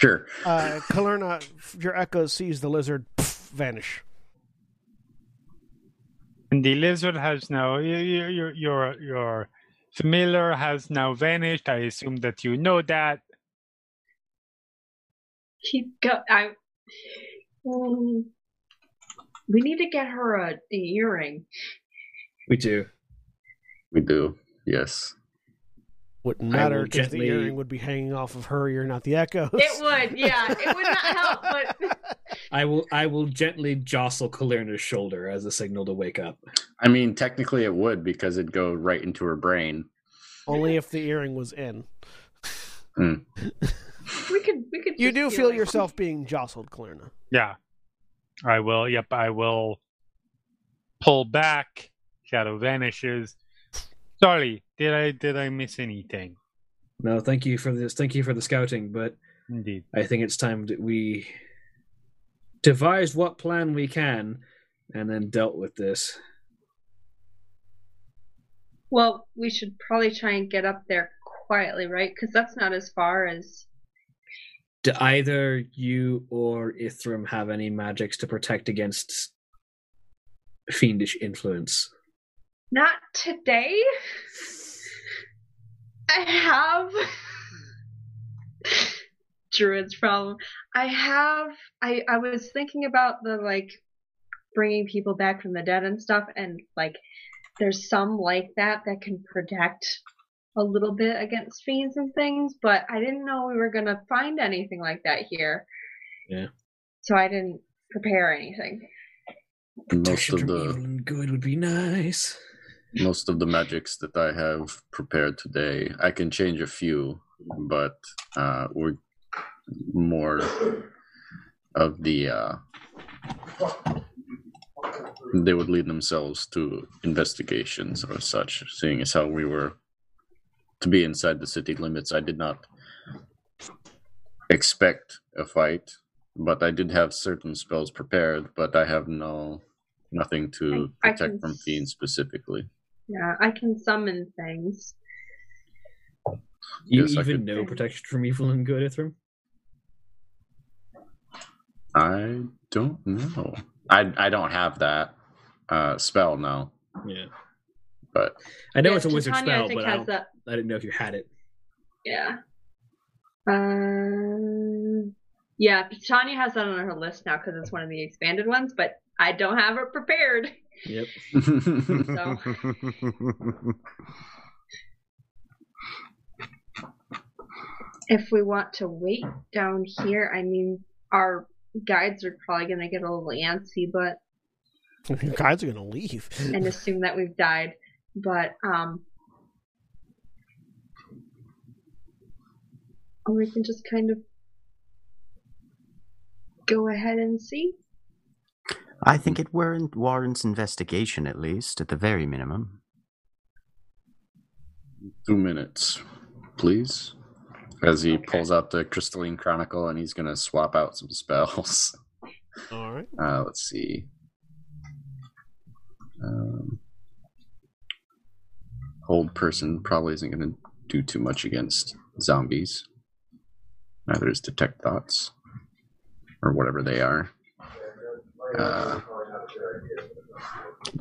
S6: Sure.
S1: Uh, Kalyrrna, your echo sees the lizard pff, vanish.
S2: And the lizard has now your your your your familiar has now vanished. I assume that you know that.
S4: Keep go. I. Mm. we need to get her a, an earring.
S5: We do.
S6: We do. Yes.
S1: Wouldn't matter because
S5: gently-
S1: the earring would be hanging off of her ear, not the echoes.
S4: It would, yeah. It would not help, but
S5: I will I will gently jostle Kalyrrna's shoulder as a signal to wake up.
S6: I mean, technically it would because it'd go right into her brain.
S1: Only if the earring was in.
S6: Mm.
S4: we could we could.
S1: You do feel
S4: like-
S1: yourself being jostled, Kalyrrna.
S2: Yeah, I will. Yep, I will pull back. Shadow vanishes. Sorry, did I did I miss anything?
S5: No, thank you for this. Thank you for the scouting, but
S2: Indeed.
S5: I think it's time that we devised what plan we can and then dealt with this.
S4: Well, we should probably try and get up there quietly, right? Because that's not as far as.
S5: Do either you or Ithrim have any magics to protect against fiendish influence?
S4: Not today. I have. Druid's problem. I have. I I was thinking about the like bringing people back from the dead and stuff, and like there's some like that that can protect a little bit against fiends and things, but I didn't know we were gonna find anything like that here.
S5: Yeah.
S4: So I didn't prepare anything.
S6: Most of the
S5: evil good would be nice.
S6: Most of the magics that I have prepared today, I can change a few, but uh, we're more of the uh, they would lead themselves to investigations or such, seeing as how we were to be inside the city limits. I did not expect a fight, but I did have certain spells prepared, but I have no nothing to
S4: I- I
S6: protect
S4: can
S6: from fiends specifically.
S4: Yeah, I can summon things.
S5: You
S6: Yes, I
S5: even
S6: could-
S5: know protection from evil and good, Ithrim?
S6: I don't know. I I don't have that uh spell now,
S5: Yeah.
S6: but
S5: I know
S4: Yeah,
S5: it's a wizard
S4: Titania, I
S5: spell,
S4: think,
S5: but I,
S4: has
S5: don't,
S4: that.
S5: I didn't know if you had it.
S4: Yeah. Um. Yeah, Tanya has that on her list now because it's one of the expanded ones, but I don't have it prepared.
S5: Yep.
S4: If we want to wait down here, I mean, our guides are probably going to get a little antsy, but
S1: Your guys are gonna leave.
S4: and assume that we've died. But um, or we can just kind of go ahead and see.
S3: I think it warrant, warrants investigation, at least, at the very minimum.
S6: two minutes, please. As he pulls out the crystalline chronicle and he's gonna swap out some spells.
S1: All right.
S6: Uh, let's see. Um, hold person probably isn't going to do too much against zombies. Neither is detect thoughts, or whatever they are. Uh,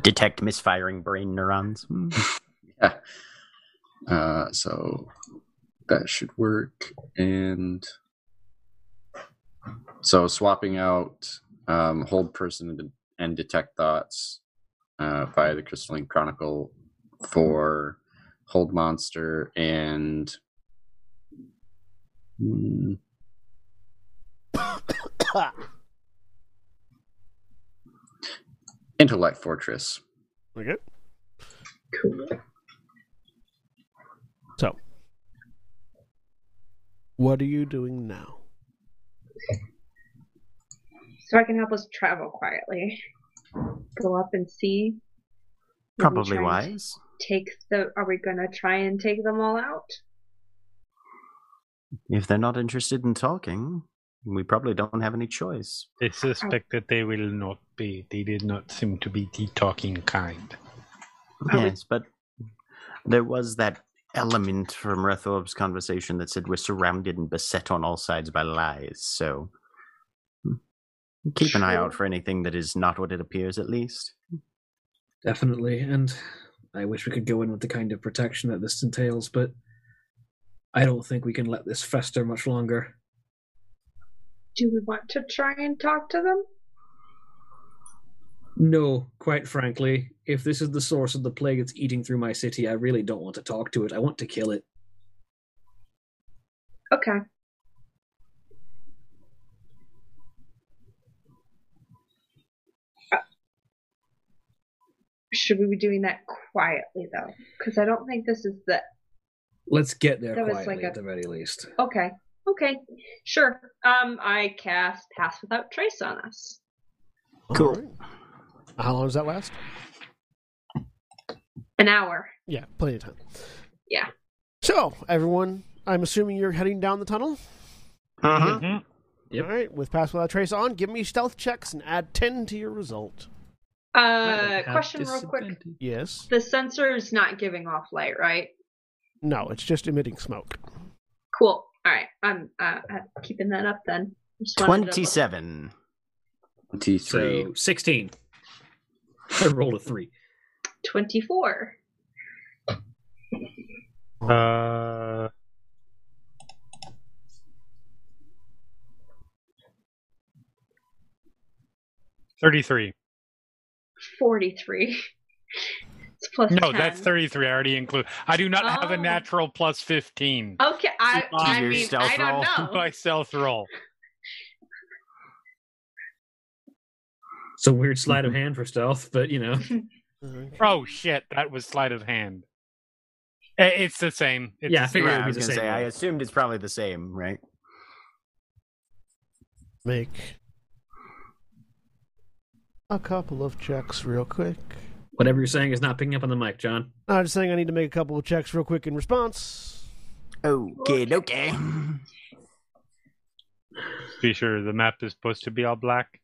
S3: Detect misfiring brain neurons. Hmm.
S6: yeah. Uh, so that should work. And so swapping out um, hold person and, and detect thoughts uh, via the crystalline chronicle for hold monster and Hmm, intellect fortress.
S1: Okay.
S4: Cool.
S1: So, what are you doing now?
S4: So I can help us travel quietly. Go up and see. Maybe
S3: Probably wise.
S4: Take the. Are we gonna try and take them all out?
S3: If they're not interested in talking, we probably don't have any choice.
S2: I suspect that they will not be. They did not seem to be the talking kind.
S3: Yes, but there was that element from Rethorb's conversation that said we're surrounded and beset on all sides by lies, so hmm, keep an eye out for anything that is not what it appears, at least.
S5: Definitely. And I wish we could go in with the kind of protection that this entails, but I don't think we can let this fester much longer.
S4: Do we want to try and talk to them?
S5: No, quite frankly, if this is the source of the plague that's eating through my city, I really don't want to talk to it. I want to kill it.
S4: Okay. Uh, Should we be doing that quietly though? Because I don't think this is the.
S5: Let's get there quietly
S4: like a-
S5: at the very least.
S4: Okay. Okay. Sure. Um, I cast Pass Without Trace on us.
S3: Cool.
S1: All right. How long does that last?
S4: An hour.
S1: Yeah, plenty of time.
S4: Yeah.
S1: So, everyone, I'm assuming you're heading down the tunnel.
S3: Uh-huh.
S2: Mhm.
S5: Yep.
S1: All right, with Pass Without Trace on, give me stealth checks and add 10 to your result.
S4: Uh, question real quick.
S1: Yes.
S4: The censer is not giving off light, right?
S1: No, it's just emitting smoke.
S4: Cool. All right. I'm uh, uh, keeping that up then. Just wanted to-
S3: 27.
S6: T3.
S5: So, 16. I rolled a 3.
S4: 24.
S2: Uh, Thirty-three.
S4: 43. It's plus
S2: No,
S4: 10.
S2: that's thirty-three. I already include. I do not have a
S4: Oh.
S2: natural plus fifteen.
S4: Okay, I,
S3: To
S4: I
S3: your
S4: mean,
S3: stealth
S4: I don't
S3: roll.
S4: know.
S2: My stealth roll.
S5: It's a weird sleight of mm-hmm. hand for stealth, but you know. Mm-hmm.
S2: Oh shit! That was sleight of hand. It's the same. It's
S5: Yeah, I
S2: the
S5: figured
S2: same.
S3: Yeah,
S5: it'd
S3: I
S5: be
S3: was
S5: the
S3: going to
S5: same
S3: say, I assumed it's probably the same, right?
S1: Make a couple of checks real quick.
S5: Whatever you're saying is not picking up on the mic, John.
S1: I'm just saying I need to make a couple of checks real quick in response.
S3: Okay, okay.
S2: Be sure the map is supposed to be all black.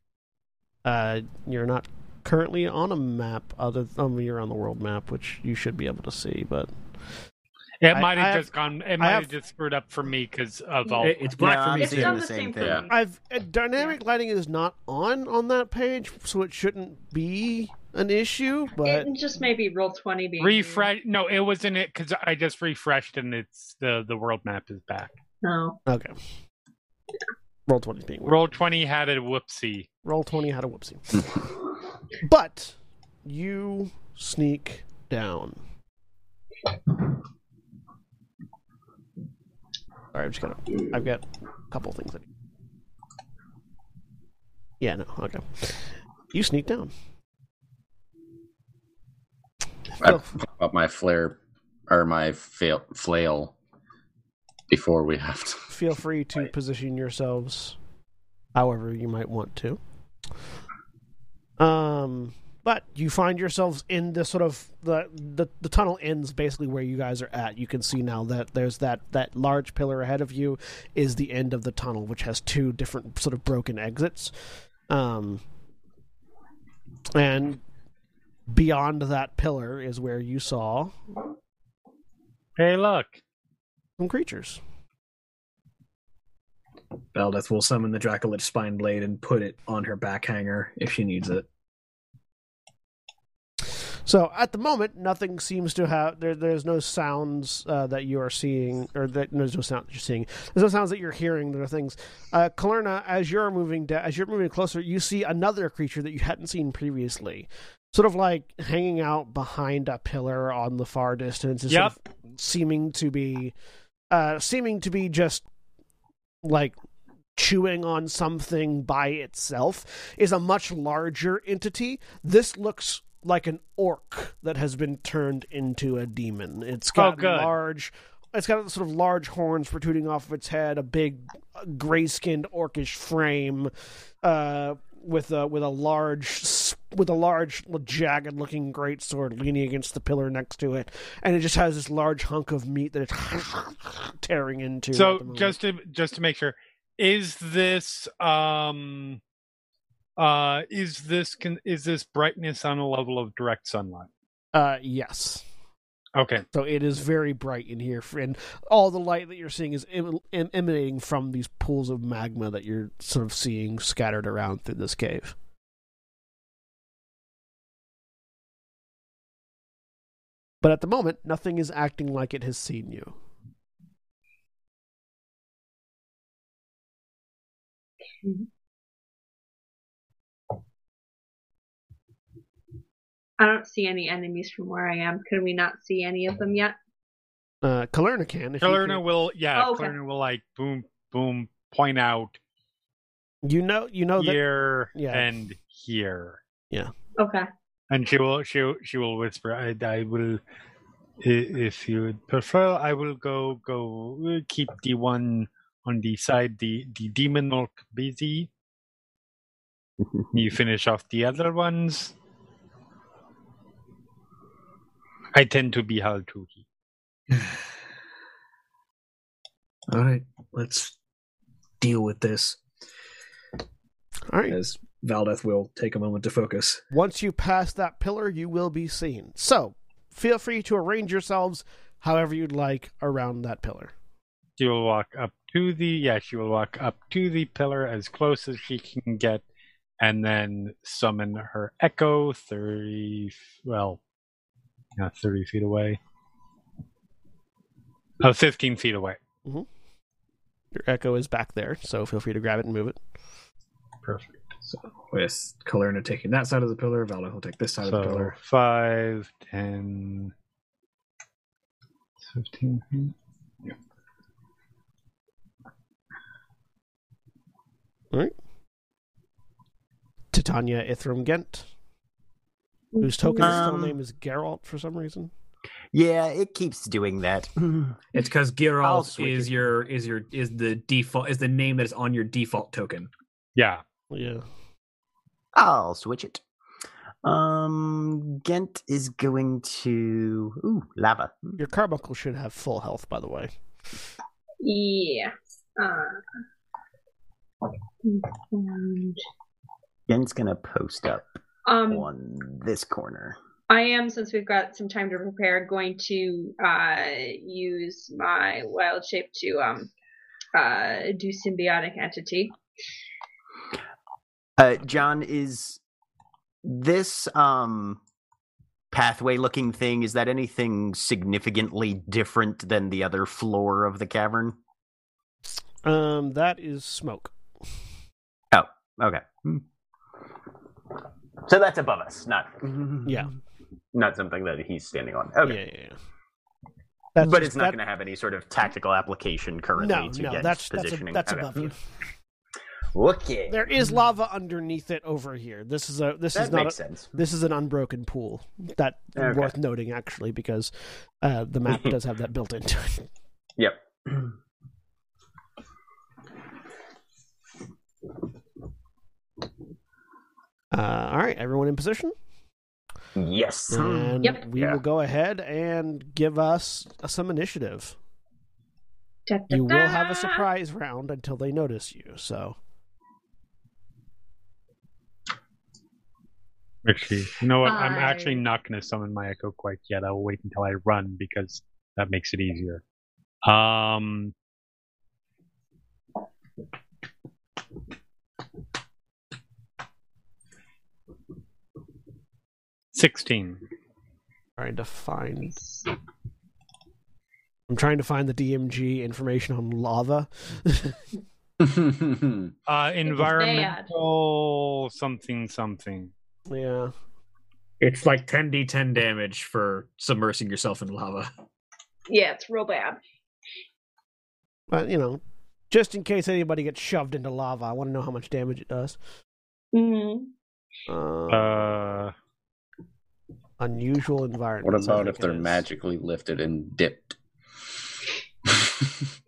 S1: Uh, you're not currently on a map. Other, um, you're on the world map, which you should be able to see. But
S2: It might have
S1: have-
S2: just gone. It might
S1: have-
S2: have just screwed up for me because of all.
S5: It- it's black
S3: No,
S5: for me
S4: It's
S3: seeing
S4: done
S3: the
S4: the
S3: same
S4: same
S3: thing.
S4: for.
S1: I've uh, dynamic lighting is not on on that page, so it shouldn't be an issue. But
S4: it just maybe roll twenty being
S2: refresh. No, it wasn't it because I just refreshed and it's the the world map is back.
S4: No.
S1: okay, roll twenty being weird.
S2: Roll twenty had a whoopsie.
S1: Roll twenty had a whoopsie. but you sneak down. Sorry, I'm just gonna. I've got a couple things. That... Yeah, no, okay. You sneak down.
S6: I pop up my flare or my fail, flail before we have to.
S1: feel free to position yourselves however you might want to. Um, but you find yourselves in the sort of the, the the tunnel ends basically where you guys are at. You can see now that there's that that large pillar ahead of you is the end of the tunnel, which has two different sort of broken exits. Um, and beyond that pillar is where you saw
S2: Hey, look.
S1: some creatures.
S5: Valdeth will summon the Dracolich spine blade and put it on her back hanger if she needs it.
S1: So at the moment, nothing seems to have there. There's no sounds uh, that you are seeing, or that there's no sound that you're seeing. There's no sounds that you're hearing. There are things. Uh, Kalyrrna, as you're moving, da- as you're moving closer, you see another creature that you hadn't seen previously, sort of like hanging out behind a pillar on the far distance. Is sort of seeming to be, uh, seeming to be just like chewing on something by itself is a much larger entity. This looks like an orc that has been turned into a demon. It's got
S2: Oh,
S1: large it's got sort of large horns protruding off of its head, a big gray-skinned orcish frame uh with a with a large with a large jagged looking great sword leaning against the pillar next to it. And it just has this large hunk of meat that it's tearing into
S2: So just to just to make sure, is this um uh is this can is this brightness on a level of direct sunlight?
S1: uh yes
S2: Okay.
S1: So it is very bright in here, and all the light that you're seeing is em- em- emanating from these pools of magma that you're sort of seeing scattered around through this cave. But at the moment, nothing is acting like it has seen you. Mm-hmm.
S4: I don't see any enemies from where I am. Can we not see any of them yet?
S1: Uh, Kalyrrna can. If
S2: Kalyrrna
S1: can-
S2: will yeah,
S4: Oh, okay.
S2: Kalyrrna will like boom boom point out
S1: You know, you know that.
S2: here
S1: yeah.
S2: and here. Yeah.
S4: Okay.
S2: And she will she will- she will whisper I, I will if you would prefer I will go go keep the one on the side the the demon milk busy. You finish off the other ones. I tend to be Haltuhi.
S5: All right, let's deal with this.
S1: All right.
S5: As Valdeth will take a moment to focus.
S1: Once you pass that pillar, you will be seen. So feel free to arrange yourselves however you'd like around that pillar.
S2: She will walk up to the yeah, she will walk up to the pillar as close as she can get, and then summon her echo thirty well, yeah, thirty feet away. Oh, 15 feet away. Mm-hmm.
S1: Your echo is back there, so feel free to grab it and move it.
S2: Perfect.
S5: So with Kalyrrna taking that side of the pillar, Valda will take this side of the
S2: So
S5: pillar.
S2: 5, 10, 15 feet.
S1: Titania Ithrim Ghent, whose token's full
S3: Um,
S1: name is Geralt for some reason.
S3: Yeah, it keeps doing that.
S5: It's because
S3: I'll
S5: Geralt is
S3: it.
S5: your is your is the default is the name that is on your default token.
S2: Yeah.
S1: Yeah.
S3: I'll switch it. Um, Ghent is going to ooh lava.
S1: Your carbuncle should have full health, by the way.
S4: Yeah. Uh, and,
S3: Ghent's gonna post up
S4: um,
S3: on this corner.
S4: I am, since we've got some time to prepare, going to uh, use my wild shape to um, uh, do symbiotic entity.
S3: Uh, John, is this um pathway looking thing? Is that anything significantly different than the other floor of the cavern?
S1: Um, that is smoke.
S3: Oh, okay. So that's above us, not
S1: Yeah.
S3: not something that he's standing on. Okay.
S1: Yeah, yeah, yeah. That's
S3: but
S1: just-
S3: it's not
S1: that-
S3: going to have any sort of tactical application currently
S1: No,
S3: to
S1: no,
S3: get
S1: that's that's, a,
S3: positioning.
S1: that's above you.
S3: Okay.
S1: There is lava underneath it over here. This is a this
S3: that
S1: is not
S3: makes
S1: a,
S3: sense.
S1: this is an unbroken pool. That
S3: Okay.
S1: worth noting actually because uh, the map does have that built into it.
S3: Yep.
S1: Uh, all right, everyone in position,
S3: Yes.
S1: and
S4: Yep.
S1: we
S3: Yeah.
S1: will go ahead and give us some initiative.
S4: Da, da,
S1: You will have a surprise round until they notice you. So
S2: Actually, you know what? I'm actually not going to summon my echo quite yet. I'll wait until I run because that makes it easier. Um, sixteen.
S1: trying to find. I'm trying to find the DMG information on lava.
S2: Uh, environmental something something.
S1: yeah.
S5: It's like 10d10 damage for submersing yourself in lava.
S4: Yeah, it's real bad.
S1: But you know, just in case anybody gets shoved into lava, I want to know how much damage it does.
S4: Mm-hmm.
S1: Uh,
S2: Uh,
S1: unusual environment.
S6: what about if they're magically lifted and dipped?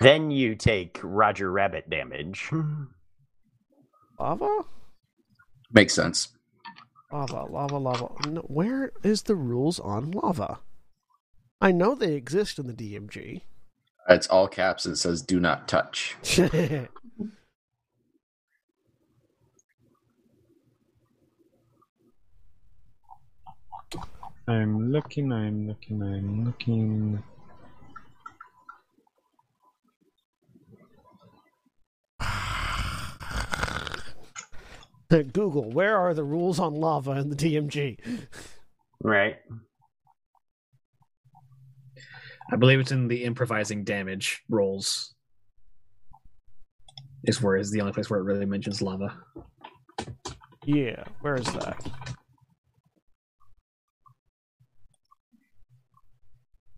S3: Then you take Roger Rabbit damage.
S1: lava?
S6: Makes sense.
S1: Lava, lava, lava. No, where is the rules on lava? I know they exist in the DMG.
S6: It's all caps and says "Do not touch."
S2: I'm looking. I'm looking. I'm looking.
S1: Google, where are the rules on lava in the DMG?
S3: right.
S5: I believe it's in the improvising damage rolls. Is where is the only place where it really mentions lava.
S1: Yeah, where is that?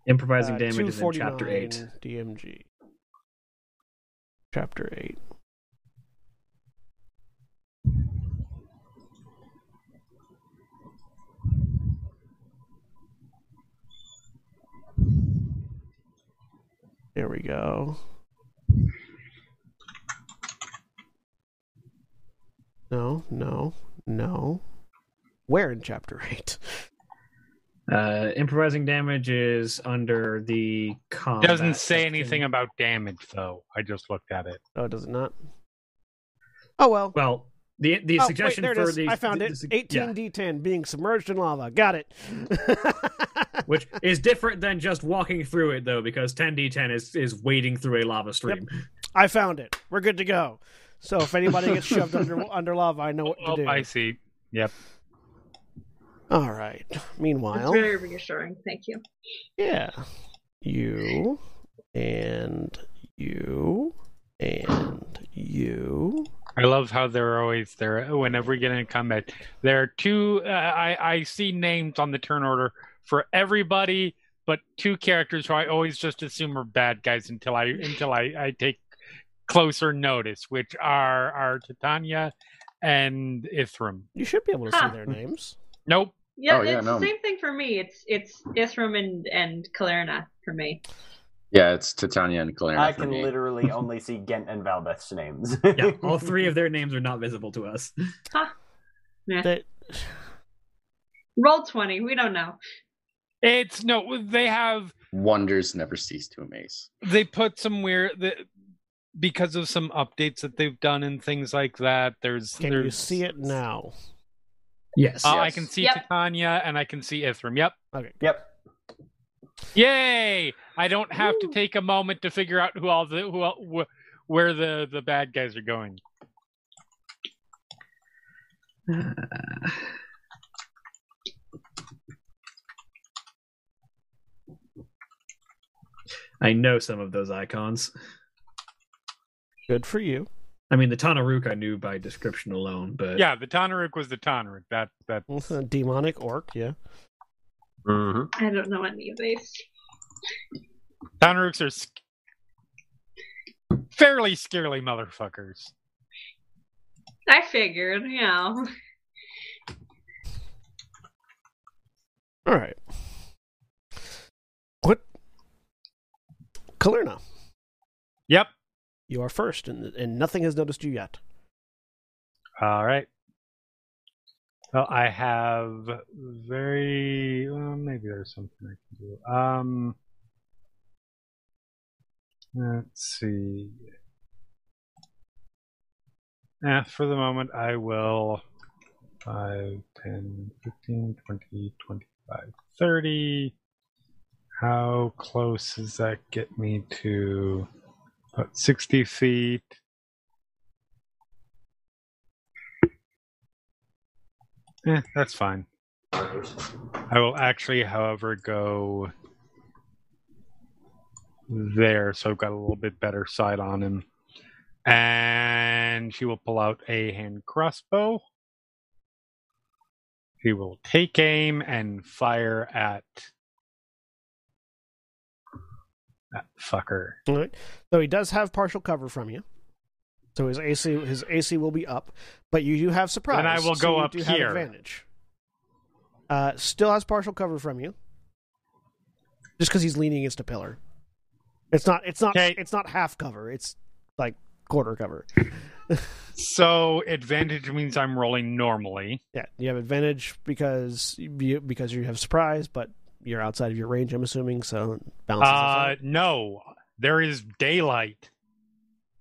S5: Improvising
S1: Uh,
S5: damage is in chapter 8.
S1: DMG. Chapter 8. There we go. No, no, no. Where in chapter 8?
S5: Uh, improvising damage is under the
S2: It
S5: combat.
S2: doesn't say
S5: section.
S2: anything about damage though. I just looked at it.
S1: Oh, does it not? Oh, well.
S5: Well, the the
S1: Oh, wait,
S5: suggestion
S1: there
S5: for
S1: is.
S5: the
S1: I found
S5: the-
S1: it.
S5: the- yeah,
S1: 18d10 being submerged in lava. Got it.
S5: which is different than just walking through it though, because 10d10 is is wading through a lava stream.
S1: I found it. We're good to go. So if anybody gets shoved under under lava, I know what to
S2: Oh,
S1: do.
S2: I see. Yep.
S1: All right.
S4: It's
S1: Meanwhile,
S4: very reassuring. Thank you.
S1: yeah, you and you and you.
S2: I love how they're always there whenever we get in combat. There are two. Uh, I I see names on the turn order for everybody, but two characters who I always just assume are bad guys until I until I, I take closer notice, which are are Titania and Ithrim.
S1: You should be able to
S4: Huh.
S1: see their names.
S2: Nope.
S4: Yeah,
S6: Oh, yeah,
S4: it's
S6: no.
S4: the same thing for me. It's it's Ithrim and and Kalyrrna for me.
S6: Yeah, it's Titania and Claire.
S3: I
S6: for
S3: can
S6: me.
S3: literally only see Ghent and Valdeth's names.
S5: Yeah, all three of their names are not visible to us.
S4: Huh. Yeah.
S1: That
S4: Roll twenty. We don't know.
S2: It's no, they have
S6: Wonders never cease to amaze.
S2: they put some weird the, because of some updates that they've done and things like that. There's
S1: can
S2: there's,
S1: you see it now?
S5: Yes.
S2: Uh, I can see
S4: Yep.
S2: Titania and I can see Ithrim. Yep. Okay.
S3: Yep.
S2: Yay! I don't have to take a moment to figure out who all the who all, wh- where the the bad guys are going.
S5: I know some of those icons.
S1: Good for you.
S5: I mean, the Tanarukk I knew by description alone, but
S2: Yeah, the Tanarukk was the Tanarukk. That that
S1: Demonic orc, yeah.
S3: Mm-hmm.
S4: I don't know any of these.
S2: Tanarukks are sc- fairly scary motherfuckers.
S4: I figured, you know.
S1: All right. What? Kalyrrna,
S2: Yep.
S1: You are first, and, and nothing has noticed you yet.
S2: All right. Well, I have very well, maybe there's something I can do. Um, let's see. Eh, for the moment, I will 5, 10, 15, 20, 25, 30. How close does that get me to about 60 feet? Eh, that's fine. I will actually, however, go there, so I've got a little bit better sight on him. And she will pull out a hand crossbow. He will take aim and fire at that fucker.
S1: All right. So he does have partial cover from you. So his AC his AC will be up, but you do have surprise.
S2: Then I will
S1: so
S2: go
S1: you
S2: up
S1: do have
S2: here.
S1: advantage. Uh, still has partial cover from you, just because he's leaning against a pillar. It's not. It's not.
S2: Okay.
S1: It's not half cover. It's like quarter cover.
S2: So advantage means I'm rolling normally.
S1: Yeah, you have advantage because you because you have surprise, but you're outside of your range. I'm assuming so. it Balances itself
S2: Uh, no, there is daylight.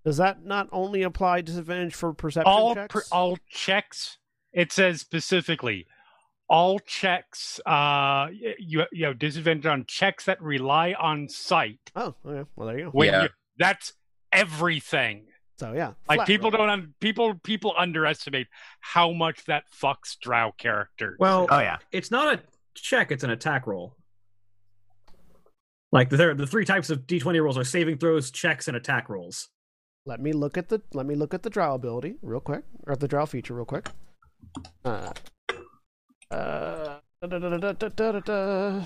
S1: Does that not only apply disadvantage for perception
S2: all
S1: checks?
S2: per, all checks it says specifically all checks uh you you have disadvantage on checks that rely on sight
S1: oh, okay. Well, there you go.
S2: when
S6: Yeah.
S2: you, that's everything
S1: So yeah,
S2: like people
S1: roll.
S2: don't un, people people underestimate how much that fucks drow characters
S5: well,
S3: Oh yeah.
S5: it's not a check, it's an attack roll. Like the, the three types of d20 rolls are saving throws, checks, and attack rolls.
S1: Let me look at the let me look at the draw ability real quick, or the draw feature real quick. Uh, uh, da, da, da,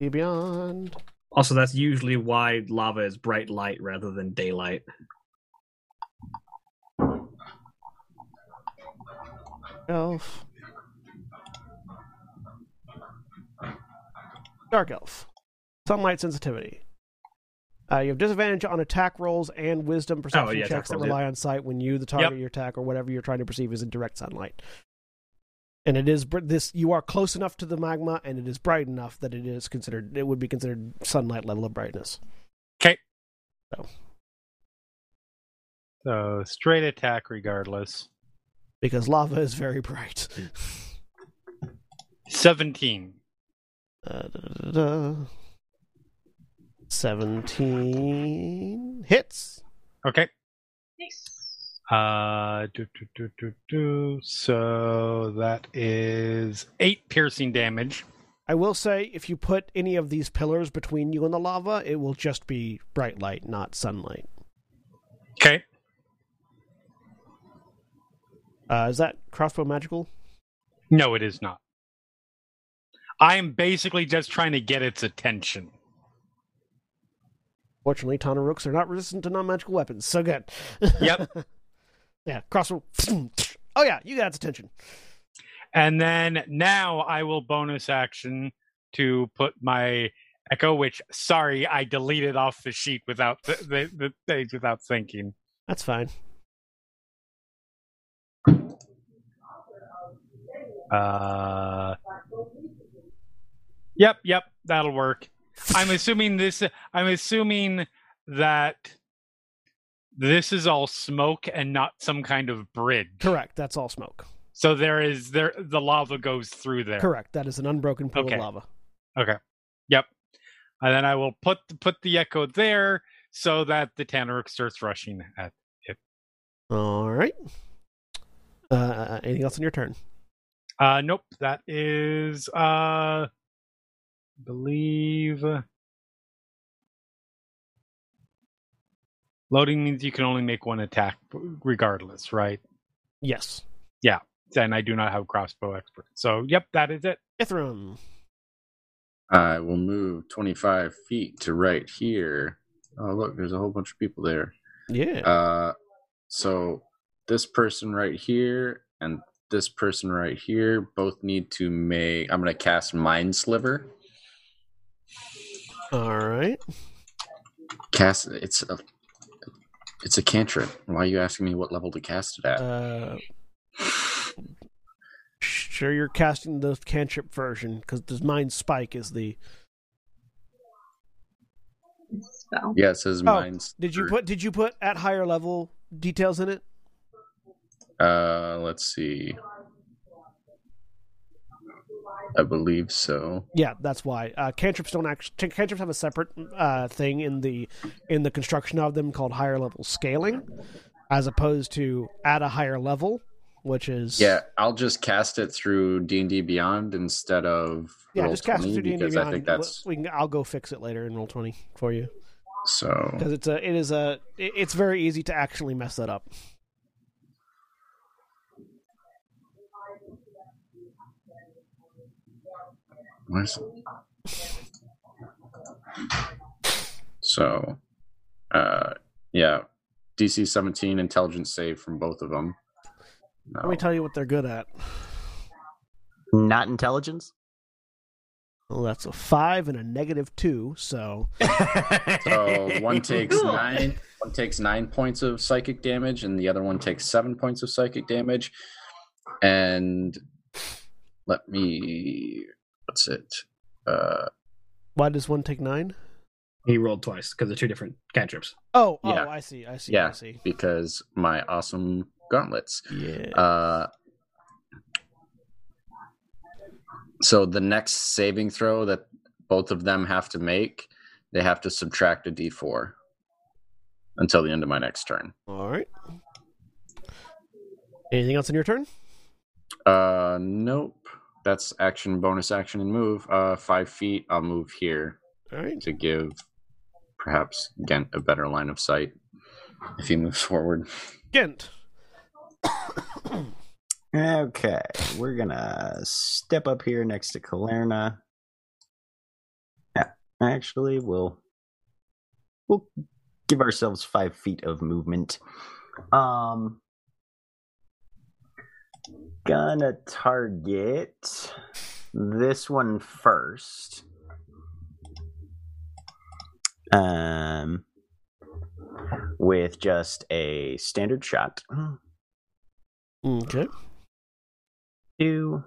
S1: Beyond.
S5: Also, that's usually why lava is bright light rather than daylight.
S1: Elf. Dark elf. Sunlight sensitivity. Uh, you have disadvantage on attack rolls and wisdom perception
S5: yeah,
S1: checks that
S5: rolls, yeah.
S1: rely on sight when you, the target,
S2: Yep.
S1: your attack, or whatever you're trying to perceive is in direct sunlight. And it is this. You are close enough to the magma, and it is bright enough that it is considered. It would be considered sunlight level of brightness.
S2: okay
S1: So.
S2: so straight attack regardless
S1: because lava is very bright.
S2: 17
S1: Uh, da, da, da, da. Seventeen hits.
S2: okay
S4: Nice.
S2: uh do, do, do, do, do. so that is eight piercing damage
S1: I will say, if you put any of these pillars between you and the lava, it will just be bright light, not sunlight.
S2: okay
S1: Uh, is that crossbow magical?
S2: No, it is not. I am basically just trying to get its attention.
S1: Fortunately, Tanarukks are not resistant to non-magical weapons, so good.
S2: Yep.
S1: yeah, crossbow. Oh yeah, you got its attention.
S2: And then now I will bonus action to put my echo, which sorry, I deleted off the sheet without the, the, the page without thinking.
S1: That's fine.
S2: Uh, yep, yep, that'll work. I'm assuming this. I'm assuming that this is all smoke and not some kind of bridge.
S1: Correct. That's all smoke.
S2: So there is there the lava goes through there.
S1: Correct. That is an unbroken pool
S2: Okay.
S1: of lava.
S2: Okay. Yep. And then I will put put the echo there so that the Tanarukk starts rushing at. It.
S1: All right. Uh, anything else on your turn?
S2: Uh, nope. That is uh, believe. Loading means you can only make one attack, regardless, right?
S1: Yes. Yeah.
S2: And I do not have crossbow expert, so yep, that is it.
S1: Ithrim.
S6: I will move 25 feet to right here. Oh, look, there's a whole bunch of people there.
S1: Yeah.
S6: Uh, so this person right here and this person right here both need to make. I'm going to cast Mind Sliver.
S1: All right.
S6: Cast it's a it's a cantrip. Why are you asking me what level to cast it at?
S1: Uh, sure, you're casting the cantrip version because the mind spike is the.
S4: It's a spell.
S6: yeah, it says Mind.
S1: Oh, Did you put Did you put at higher level details in it?
S6: Uh, let's see. I believe so.
S1: Yeah, that's why. Uh, cantrips don't actually. Cantrips have a separate uh, thing in the in the construction of them called higher level scaling, as opposed to at a higher level, which is
S6: Yeah, I'll just cast it through D and D Beyond instead of
S1: yeah.
S6: Roll
S1: Just cast it
S6: 20
S1: through D and D
S6: because I think that's
S1: We can. I'll go fix it later in roll twenty for you
S6: so.
S1: because it's a. It is a. It's very easy to actually mess that up.
S6: Where's- So, uh, yeah, DC 17 intelligence save from both of them. No.
S1: Let me tell you what they're good at.
S3: Not intelligence.
S1: Well, that's a five and a negative two. So
S6: So one takes
S4: Cool.
S6: nine. One takes nine points of psychic damage, and the other one takes seven points of psychic damage. And let me. What's it? Uh,
S1: why does one take nine?
S5: He rolled twice because they're two different cantrips.
S1: Oh,
S6: Yeah.
S1: oh, I see, I see, I see.
S6: because my awesome gauntlets.
S1: Yeah.
S6: Uh, so the next saving throw that both of them have to make, they have to subtract a d4 until the end of my next turn.
S1: All right. Anything else in your turn?
S6: Uh, nope. That's action, bonus action, and move. Uh, five feet. I'll move here
S1: All right.
S6: to give perhaps Ghent a better line of sight if he moves forward.
S1: Ghent.
S3: Okay, we're gonna step up here next to Kalyrrna. Yeah, actually, we'll we'll give ourselves five feet of movement. Um, gonna target this one first. Um, with just a standard shot.
S1: Okay.
S3: Two.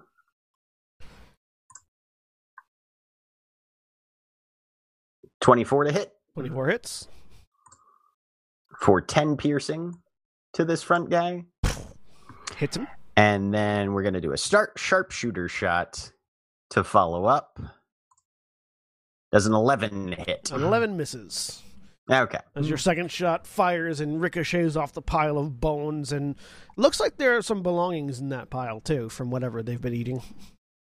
S3: Twenty-four to hit
S1: Twenty-four hits.
S3: for ten piercing to this front guy,
S1: Hits him.
S3: And then we're gonna do a start sharpshooter shot to follow up. Does an eleven hit?
S1: An eleven misses.
S3: Okay.
S1: As your second shot fires and ricochets off the pile of bones, and looks like there are some belongings in that pile too, from whatever they've been eating.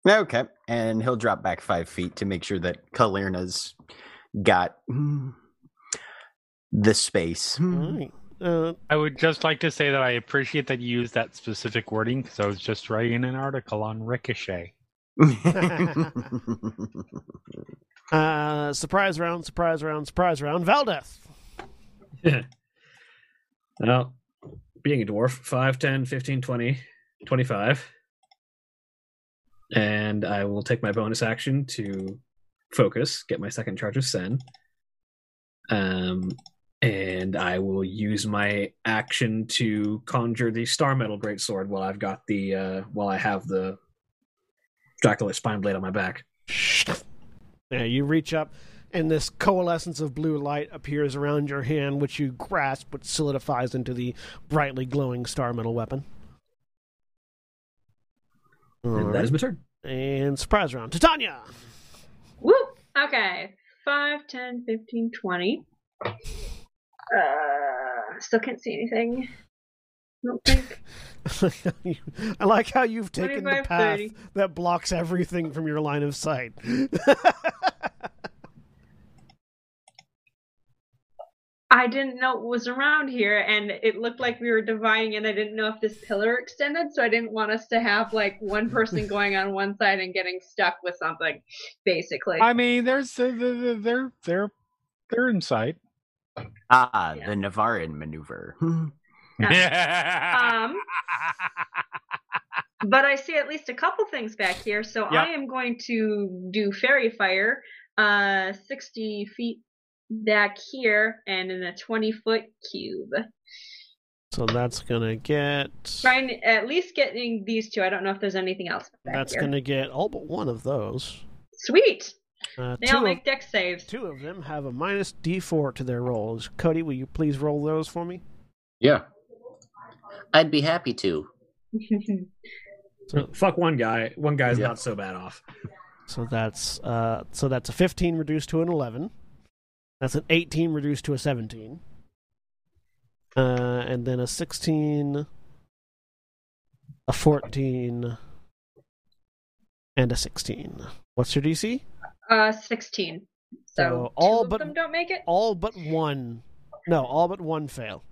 S3: Okay, and he'll drop back five feet to make sure that Kalyrrna's got mm, the space.
S1: All right. Uh,
S2: I would just like to say that I appreciate that you used that specific wording because I was just writing an article on Ricochet.
S1: uh, surprise round, surprise round, surprise round. Valdeth.
S5: Well, being a dwarf, 5, 10, 15, 20, 25. And I will take my bonus action to focus, get my second charge of Sen. Um, and I will use my action to conjure the Star Metal Greatsword while I've got the uh, while I have the Dracolich spine blade on my back.
S1: Yeah, you reach up, and this coalescence of blue light appears around your hand, which you grasp, which solidifies into the brightly glowing star metal weapon.
S5: And that
S1: Alright.
S5: my turn.
S1: And surprise round. Titania!
S4: Whoop. Okay. 5, 10, 15, 20. Uh, still can't see anything. I don't think.
S1: I like how you've taken the path
S4: 30.
S1: that blocks everything from your line of sight.
S4: I didn't know it was around here, and it looked like we were dividing, and I didn't know if this pillar extended, so I didn't want us to have like one person going on one side and getting stuck with something, basically.
S2: I mean, there's uh, they're they're they're they're inside.
S3: Ah,
S4: Yeah.
S3: the Navarin maneuver.
S4: Um, but I see at least a couple things back here, so
S2: Yep.
S4: I am going to do faerie fire, uh, 60 feet back here, and in a 20 foot cube.
S1: so that's gonna get.
S4: Trying at least getting these two. I don't know if there's anything else back
S1: That's
S4: here.
S1: gonna get all but one of those.
S4: Sweet.
S1: Uh,
S4: They
S1: two,
S4: all
S1: of,
S4: make deck saves.
S1: two of them have a minus D4 to their rolls. Koty, will you please roll those for me?
S6: Yeah.
S3: I'd be happy to.
S1: So,
S5: Fuck one guy. One guy's
S6: Yeah.
S5: not so bad off.
S1: so that's uh, so that's a 15 reduced to an 11. That's an 18 reduced to a 17. Uh, and then a 16, a 14, and a 16. What's your DC?
S4: Uh, 16. So,
S1: So
S4: two
S1: all
S4: of
S1: but-
S4: them don't make it.
S1: All but one. No, all but one fail.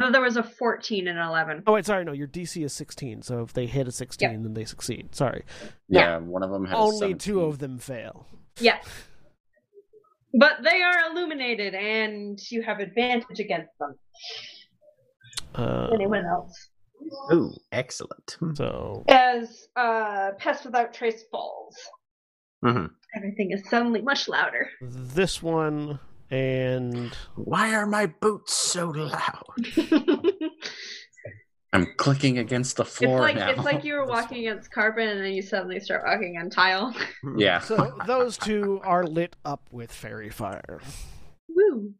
S4: I there was a 14 and 11.
S1: Oh wait, sorry, no. Your DC is 16, so if they hit a 16, then they succeed. Sorry,
S6: Yeah, one of them has
S1: only two of them fail.
S4: Yeah. But they are illuminated, and you have advantage against them.
S1: Uh,
S4: Anyone else?
S3: Ooh, excellent.
S1: so
S4: As uh, Pass Without Trace falls,
S3: hmm
S4: everything is suddenly much louder.
S1: this one and
S3: Why are my boots so loud?
S6: I'm clicking against the
S4: It's
S6: floor
S4: like
S6: now.
S4: it's like you were walking against carpet and then you suddenly start walking on tile.
S6: yeah.
S1: so those two are lit up with faerie fire,
S4: Woo!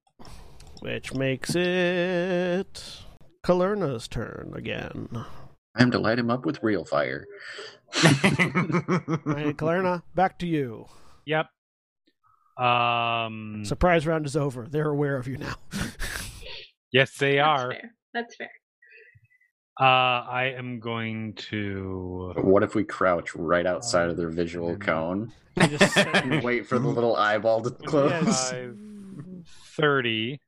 S1: which makes it Kalyrrna's turn again.
S6: Time to light him up with real fire.
S1: All right, Kalyrrna, back to you.
S2: Yep. Um.
S1: Surprise round is over. They're aware of you now.
S2: yes, they
S4: That's
S2: are.
S4: fair. That's fair.
S2: Uh, I am going to.
S6: What if we crouch right outside of their visual cone
S1: You just
S6: and wait for the little eyeball to close?
S2: Five, Thirty.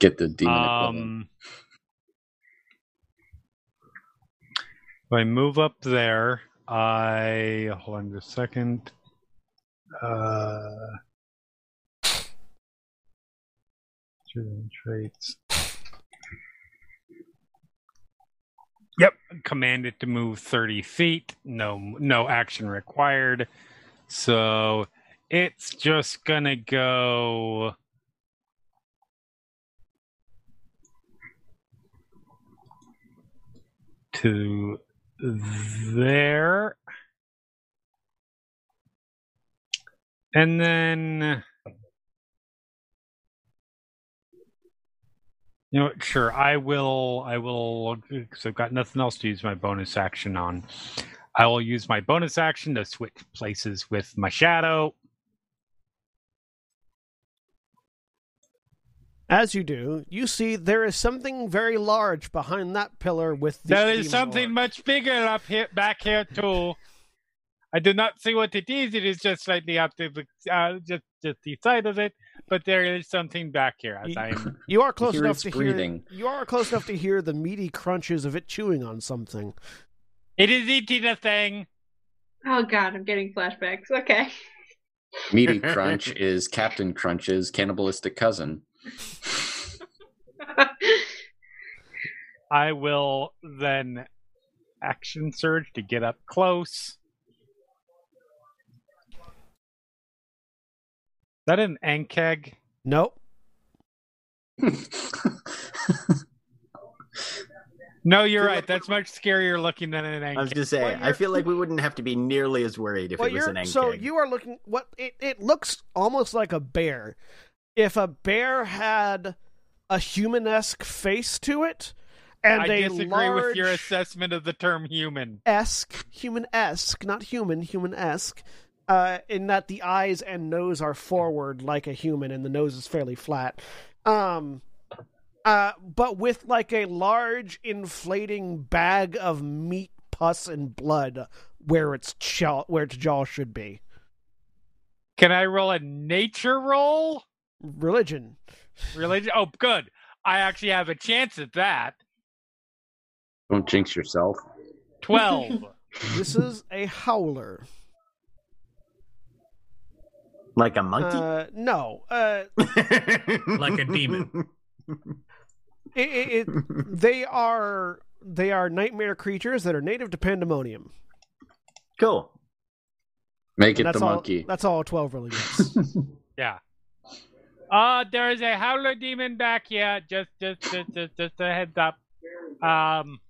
S6: Get the demon equivalent.
S2: Um. If I move up there, I hold on just a second. Uh, traits. Yep, command it to move thirty feet. No, no action required. So it's just gonna go. to there. And then you know sure, I will I will because I've got nothing else to use my bonus action on. I will use my bonus action to switch places with my shadow.
S1: As you do, you see there is something very large behind that pillar with the
S2: There is something
S1: orc.
S2: much bigger up here, back here too. I do not see what it is. It is just slightly up to the, uh, just just the side of it, but there is something back here. As
S1: Ye-
S2: I am,
S1: You are close enough to
S6: breathing.
S1: hear. You are close enough to hear the meaty crunches of it chewing on something.
S2: it is eating a thing.
S4: Oh god, I'm getting flashbacks. Okay.
S6: Meaty Crunch is Captain Crunch's cannibalistic cousin.
S2: I will then action surge to get up close. Is that an Ankheg?
S1: Nope.
S2: No, you're right. That's much scarier looking than an ankheg.
S3: I was just saying,
S1: Well,
S3: I feel like we wouldn't have to be nearly as worried if
S1: Well,
S3: it was an Ankh.
S1: so you are looking what it, it looks almost like a bear. If a bear had a human-esque face to it, and
S2: I
S1: a
S2: disagree
S1: large
S2: with your assessment of the term human.
S1: esque, human-esque, not human, human-esque, uh, in that the eyes and nose are forward like a human, and the nose is fairly flat. Um, uh, but with like a large inflating bag of meat, pus, and blood where its jaw, where its jaw should be.
S2: Can I roll a nature roll?
S1: Religion.
S2: Religion? Oh, good. I actually have a chance at that.
S6: Don't jinx yourself.
S2: 12.
S1: This is a howler.
S3: like a monkey,
S1: Uh, no, uh,
S5: Like a demon.
S1: it, it, it, they are they are nightmare creatures that are native to Pandemonium.
S3: cool.
S6: Make it the
S1: all.
S6: monkey.
S1: That's all twelve really gets.
S2: yeah. Uh, there is a howler demon back here. Just, just, just, just, just a heads up. Um,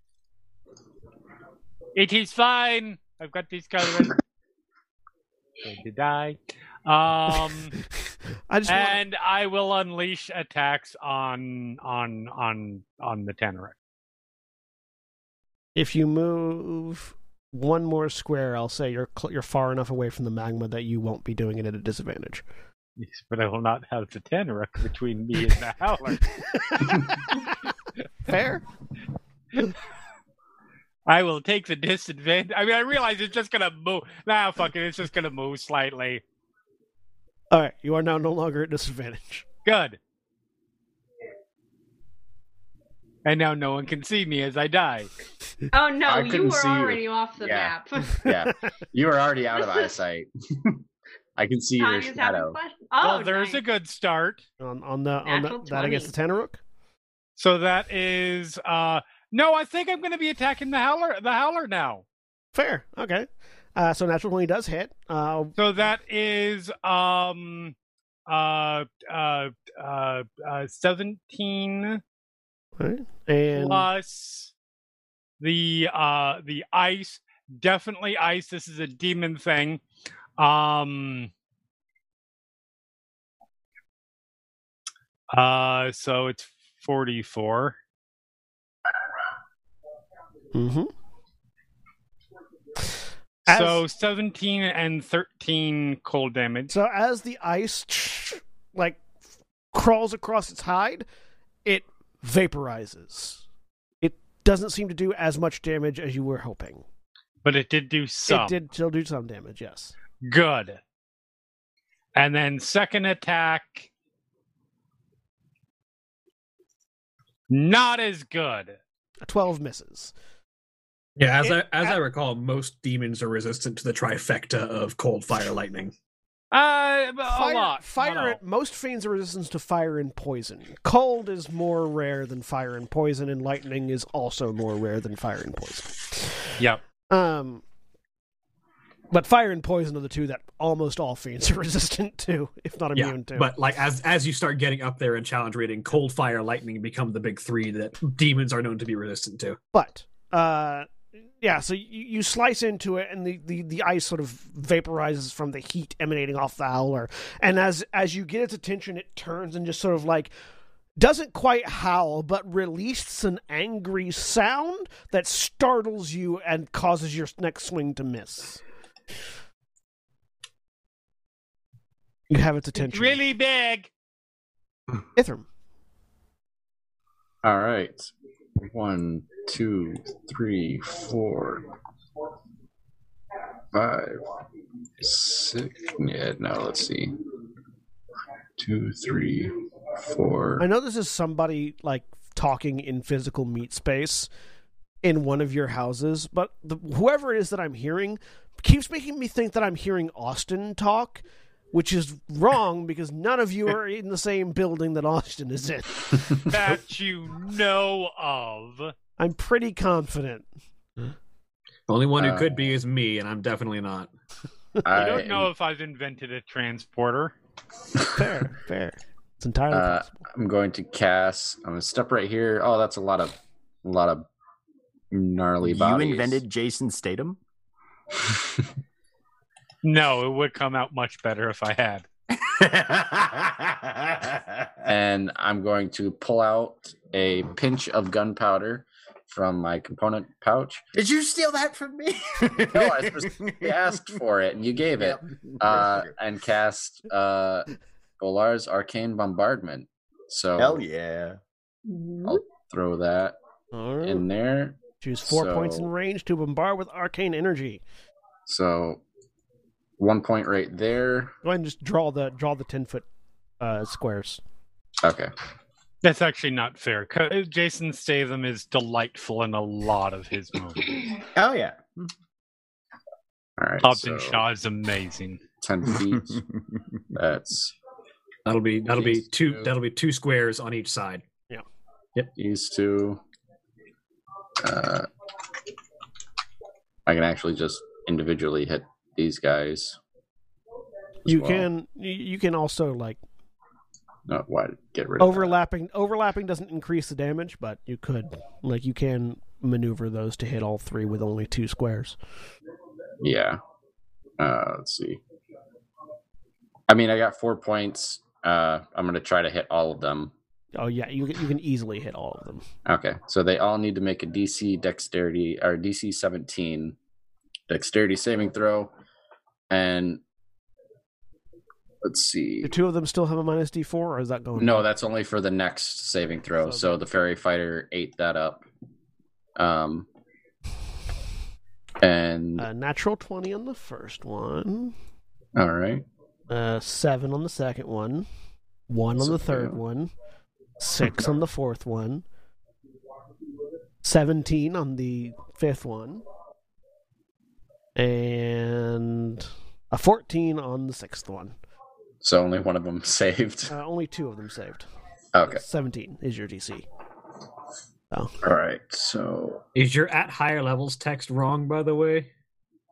S2: it is fine. I've got these covered. Going to die. Um,
S1: I just
S2: and I will unleash attacks on on on on the Tanarukk.
S1: if you move one more square, I'll say you're cl- you're far enough away from the magma that you won't be doing it at a disadvantage.
S2: Yes, but I will not have the Tanarukk between me and the howler.
S1: Fair.
S2: I will take the disadvantage. I mean, I realize it's just gonna move. Nah, fuck it. It's just gonna move slightly.
S1: All right, you are now no longer at disadvantage.
S2: Good. And now no one can see me as I die.
S4: Oh no,
S6: I
S4: you
S6: couldn't
S4: were
S6: see you.
S4: already off the
S6: Yeah.
S4: map.
S6: yeah, you were already out of eyesight. I can see your
S4: Tanya's having
S6: shadow.
S4: Oh,
S2: well, there's a good start.
S1: On on the on the, that against the Tanarukk.
S2: So that is uh no, I think I'm gonna be attacking the howler the howler now.
S1: Fair. Okay. Uh, so natural twenty does hit. Uh,
S2: So that is um uh uh uh, uh 17
S1: right. and
S2: plus the uh the ice definitely ice this is a demon thing um uh so it's 44
S1: mhm.
S2: so 17 and 13 cold damage
S1: So as the ice like crawls across its hide, it vaporizes. It doesn't seem to do as much damage as you were hoping.
S2: but it did do some
S1: It did still do some damage, yes.
S2: Good and then second attack not as good
S1: twelve misses.
S5: Yeah, as
S1: It-
S5: I as I recall, most demons are resistant to the trifecta of cold, fire, lightning.
S2: uh a
S1: Fire,
S2: lot
S1: fire.
S2: No, no.
S1: Most fiends are resistant to fire and poison. Cold is more rare than fire and poison, and lightning is also more rare than fire and poison.
S2: yep
S1: Um, but fire and poison are the two that almost all fiends are resistant to, if not
S5: Yeah,
S1: immune to.
S5: but like as as you start getting up there in challenge rating, cold, fire, lightning become the big three that demons are known to be resistant to.
S1: But uh, yeah, so you, you slice into it, and the, the, the ice sort of vaporizes from the heat emanating off the howler. And as as you get its attention, it turns and just sort of like doesn't quite howl, but releases an angry sound that startles you and causes your next swing to miss. You have its
S2: it's
S1: attention.
S2: really big
S1: Ithrim.
S6: All right. One, two, three, four, five, six. Yeah, no, let's see. Two, three, four.
S1: I know this is somebody like talking in physical meat space in one of your houses, but the, whoever it is that I'm hearing keeps making me think that I'm hearing Austin talk, which is wrong because none of you are in the same building that Austin is in.
S2: that you know of.
S1: I'm pretty confident.
S5: The only one who
S6: Uh,
S5: could be is me, and I'm definitely not.
S2: I
S6: I
S2: don't know if I've invented a transporter.
S1: Fair, fair. It's entirely
S6: Uh,
S1: possible.
S6: I'm going to cast. I'm gonna step right here. Oh, that's a lot of, a lot of gnarly
S3: You invented Jason Statham?
S2: No, it would come out much better if I had.
S6: and I'm going to pull out a pinch of gunpowder from my component pouch.
S3: Did you steal that from me?
S6: No, I specifically asked for it, and you gave it. Uh, and cast uh, Olar's Arcane Bombardment. So
S3: Hell yeah.
S6: I'll throw that
S1: All right.
S6: in there.
S1: Choose four points in range to bombard with arcane energy.
S6: So one point right there.
S1: Go ahead and just draw the draw the ten foot uh, squares.
S6: Okay.
S2: That's actually not fair. Jason Statham is delightful in a lot of his movies.
S3: Oh yeah.
S6: All right.
S2: Hobbs
S6: so
S2: and Shaw is amazing.
S6: ten feet. That's
S5: That'll be that'll be two
S6: two.
S5: that'll be two squares on each side. Yeah. Yep.
S6: These two. Uh, I can actually just individually hit these guys.
S1: You
S6: well.
S1: can you can also like
S6: No, why get rid of
S1: overlapping overlapping doesn't increase the damage, but you could like you can maneuver those to hit all three with only two squares.
S6: Yeah. Uh, let's see. I mean, I got four points. Uh, I'm gonna try to hit all of them.
S1: Oh yeah, you you can easily hit all of them.
S6: Okay, so they all need to make a DC dexterity or DC 17 dexterity saving throw, and let's see.
S1: Do two of them still have a minus D four, or is that going?
S6: No, that's only for the next saving throw.
S1: So-
S6: So the fairy fighter ate that up. Um, and
S1: a natural twenty on the first one,
S6: all right,
S1: uh, seven on the second one, one on
S6: So
S1: the third
S6: fail.
S1: one, six on the fourth one, seventeen on the fifth one, and a fourteen on the sixth one.
S6: so only one of them saved.
S1: Uh, only two of them saved.
S6: Okay,
S1: Seventeen is your DC.
S6: all right. So
S5: Is your at higher levels text wrong, by the way?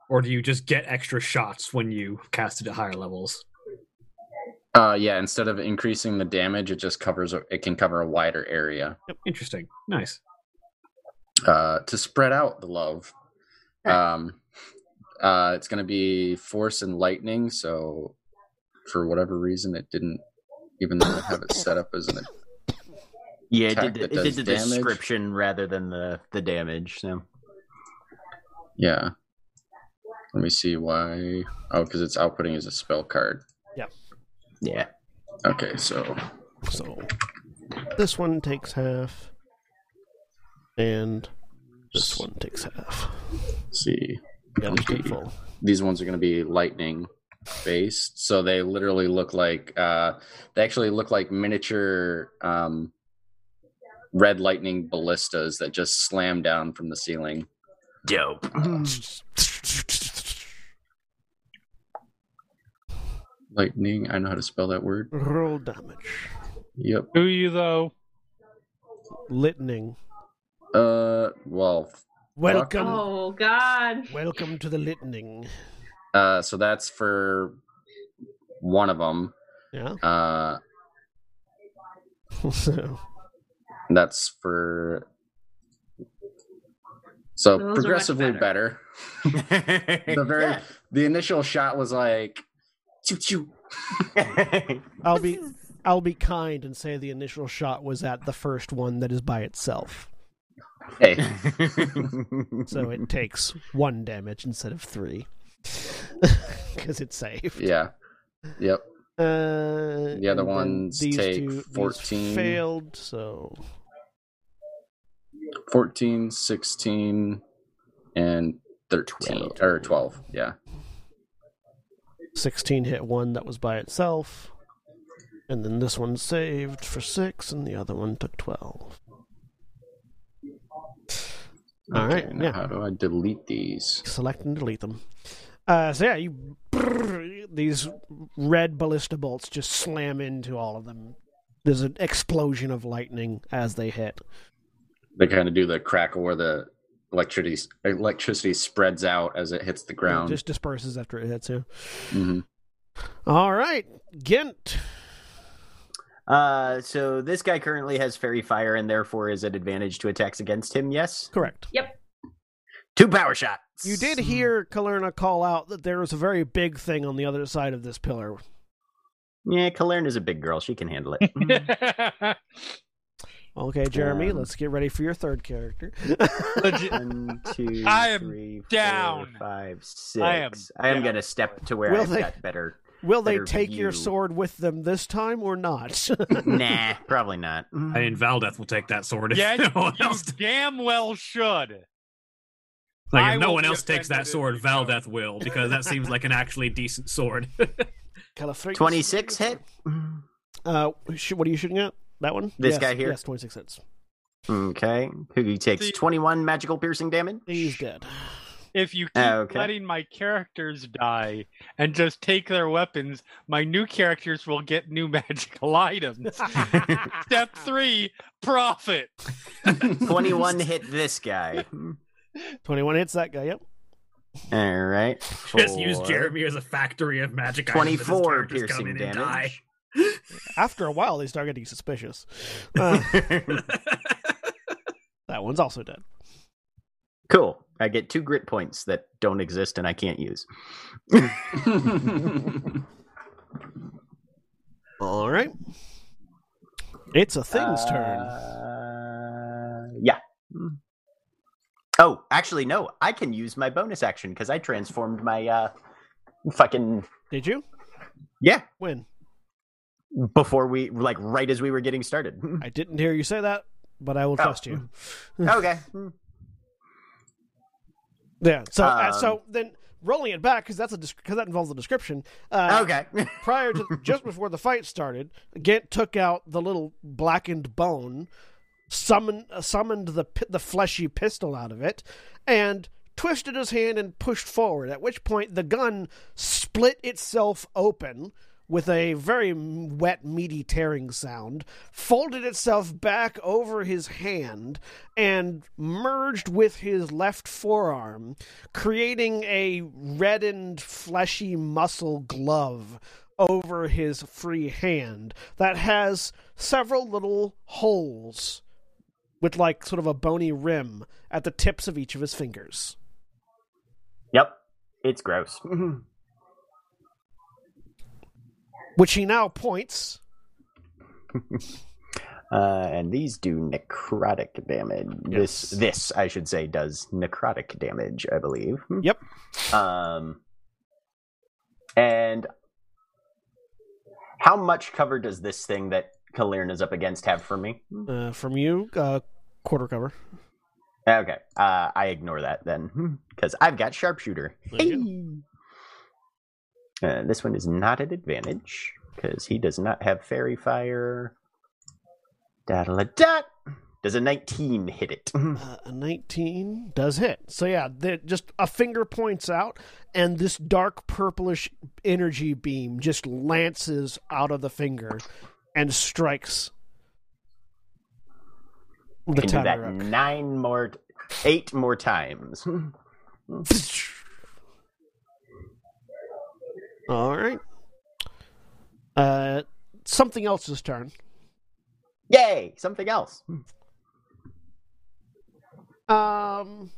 S5: Or do you just get extra shots when you cast it at higher levels?
S6: Uh, yeah. Instead of increasing the damage, it just covers. It can cover a wider area.
S5: Yep, interesting. Nice.
S6: Uh, to spread out the love. Um, uh, it's going to be force and lightning. So, for whatever reason, it didn't. Even though I have it set up as an.
S3: Yeah, it did, the, it did the description rather than the, the damage. So
S6: Yeah. Let me see why. Oh, because it's outputting as a spell card.
S3: yeah.
S6: Okay, so
S1: So this one takes half, and this one takes half.
S6: let's see.
S1: Yeah, it's
S6: Okay.
S1: full.
S6: These ones are going to be lightning based, so they literally look like uh, they actually look like miniature um, red lightning ballistas that just slam down from the ceiling.
S3: Dope.
S6: Lightning. I know how to spell that word.
S1: Roll damage.
S6: Yep.
S2: Do you though?
S1: Litning.
S6: Uh. Well.
S1: Welcome,
S4: Oh God.
S1: welcome to the litning.
S6: Uh. So that's for one of them.
S1: Yeah.
S6: Uh.
S1: so
S6: That's for. So
S4: Those
S6: progressively
S4: better.
S6: better. The very
S3: Yeah.
S6: the initial shot was like, choo choo.
S1: I'll be I'll be kind and say the initial shot was at the first one that is by itself.
S6: Hey,
S1: So it takes one damage instead of three. Because it's saved.
S6: yeah, yep.
S1: Uh,
S6: The other ones
S1: these
S6: take
S1: two- these
S6: 14.
S1: failed, so
S6: 14, 16, and 13
S3: Twelve.
S6: or 12. Yeah.
S1: 16 hit one that was by itself. And then this one saved for six, and the other one took 12. All right,
S6: Okay, now
S1: yeah.
S6: How do I delete these?
S1: Select and delete them. Uh, so yeah, you these red ballista bolts just slam into all of them. There's an explosion of lightning as they hit.
S6: They kind of do the crackle where the electricity electricity spreads out as it hits the
S1: It
S6: ground.
S1: just disperses after it hits you.
S6: Mhm.
S1: All right, Ghent.
S3: Uh, so this guy currently has faerie fire and therefore is at advantage to attacks against him. Yes.
S1: Correct.
S4: Yep.
S3: Two power shots.
S1: You did hear Kalyrrna call out that there was a very big thing on the other side of this pillar.
S3: Yeah, Kalern is a big girl. She can handle it.
S1: Okay, Jeremy,
S3: Um,
S1: let's get ready for your third character.
S2: Legit-
S3: One, two,
S2: I am
S3: three,
S2: down.
S3: five, six.
S2: I am
S3: I am gonna step to where
S1: Will
S3: I've
S1: they-
S3: got better.
S1: Will they
S3: Better
S1: take your sword with them this time or not?
S3: nah, probably not.
S5: I mean, Valdeth will take that sword. If
S2: yeah,
S5: no one
S2: you
S5: else,
S2: damn well should.
S5: like
S2: I
S5: if no one else takes that sword,
S2: you don't.
S5: Valdeth will because that seems like an actually decent sword.
S3: 26 hit.
S1: Uh, what are you shooting at? That one?
S3: This
S1: Yes,
S3: guy here?
S1: Yes, 26 hits.
S3: Okay. Who takes
S2: See-
S3: 21 magical piercing damage?
S1: He's dead.
S2: If you keep
S3: Oh, okay.
S2: letting my characters die and just take their weapons, my new characters will get new magical items. Step three, profit.
S3: 21 hit this guy.
S1: 21 hits that guy, yep.
S3: All right.
S5: Just use Jeremy as a factory of magic. items
S3: 24
S5: characters come
S3: piercing
S5: in and die.
S3: damage.
S1: After a while, they start getting suspicious. Uh, that one's also dead.
S3: cool. I get two grit points that don't exist and I can't use.
S1: All right. It's a thing's turn.
S3: Uh, yeah. Oh, actually, no. I can use my bonus action because I transformed my uh, fucking
S1: Did you?
S3: yeah
S1: When?
S3: Before we like right as we were getting started.
S1: I didn't hear you say that, but I will
S3: Oh.
S1: trust you.
S3: okay.
S1: Yeah. So, uh,
S3: Um,
S1: so then rolling it back because that's a because that involves a description. Uh,
S3: Okay.
S1: prior to just before the fight started, Ghent took out the little blackened bone, summoned uh, summoned the the fleshy pistol out of it, and twisted his hand and pushed forward. At which point, the gun split itself open with a very wet, meaty tearing sound, folded itself back over his hand, and merged with his left forearm, creating a reddened, fleshy muscle glove over his free hand that has several little holes with like sort of a bony rim at the tips of each of his fingers.
S3: yep. It's gross.
S1: Which he now points.
S3: Uh, and these do necrotic damage.
S1: Yes.
S3: This, this I should say, does necrotic damage. I believe.
S1: Yep.
S3: Um, and how much cover does this thing that Kalirn is up against have for me?
S1: Uh, from you, uh, quarter cover.
S3: Okay, uh, I ignore that then because I've got sharpshooter.
S1: You
S3: Uh, this one is not at advantage because he does not have faerie fire. Da-da-da-da. Does a 19 hit it?
S1: Uh, a 19 does hit. So yeah, just a finger points out, and this dark purplish energy beam just lances out of the finger and strikes the
S3: Can do that nine more, eight more times.
S1: All right. Uh, something else's turn.
S3: Yay! Something else.
S1: Um,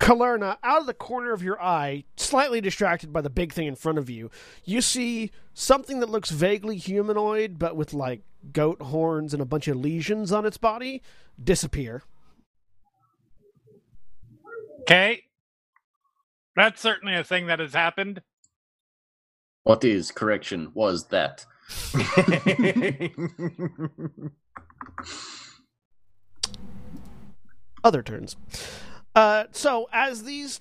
S1: Kalyrrna, out of the corner of your eye, slightly distracted by the big thing in front of you, you see something that looks vaguely humanoid, but with like goat horns and a bunch of lesions on its body, disappear.
S2: Okay. That's certainly a thing that has happened.
S6: What is correction was that?
S1: Other turns. Uh, so as these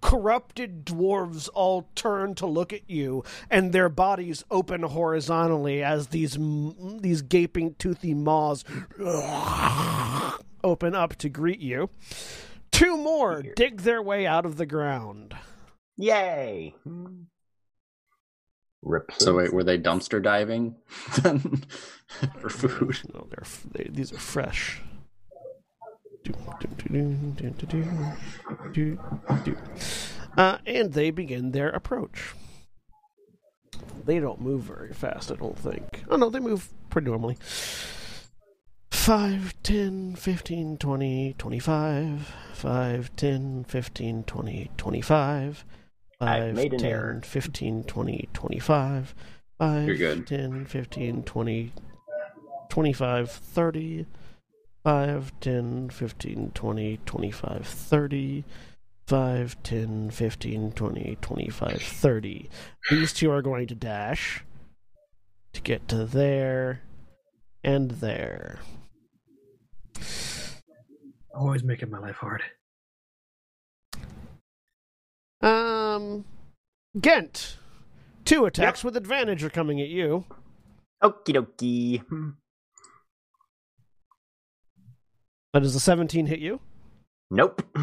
S1: corrupted dwarves all turn to look at you, and their bodies open horizontally as these these gaping, toothy maws open up to greet you. Two more dig their way out of the ground.
S3: Yay! Replace.
S6: So wait, were they dumpster diving then for food?
S1: No, they're they, these are fresh. Uh, and they begin their approach. They don't move very fast, I don't think. Oh no, they move pretty normally. 5, 10, 15, 20, 25. 5, 10, 15, 20, 25.
S3: I've
S1: 5,
S3: made an
S1: 10,
S3: error.
S1: 15, 20, 25. 5,
S6: You're good.
S1: 10, 15, 20, 25, 30. 5, 10, 15, 20, 25, 30. 5, 10, 15, 20, 25, 30. These two are going to dash to get to there and there.
S5: Always making my life hard.
S1: Um, Ghent, two attacks with advantage are coming at you.
S3: Okie dokie.
S1: But does a 17 hit you?
S3: Nope.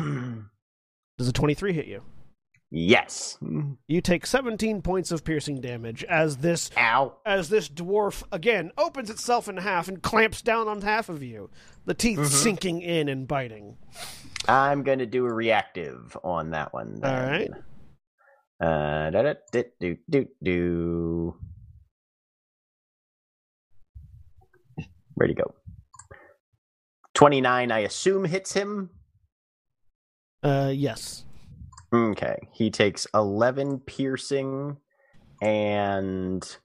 S1: Does a 23 hit you?
S3: Yes.
S1: You take 17 points of piercing damage as this
S3: Ow.
S1: as this dwarf again opens itself in half and clamps down on half of you, the teeth sinking in and biting.
S3: I'm gonna do a reactive on that one. Then.
S1: All right.
S3: Uh, da da do do do do. Where'd he go? Twenty nine, I assume hits him.
S1: Uh, yes.
S3: Okay, he takes eleven piercing and.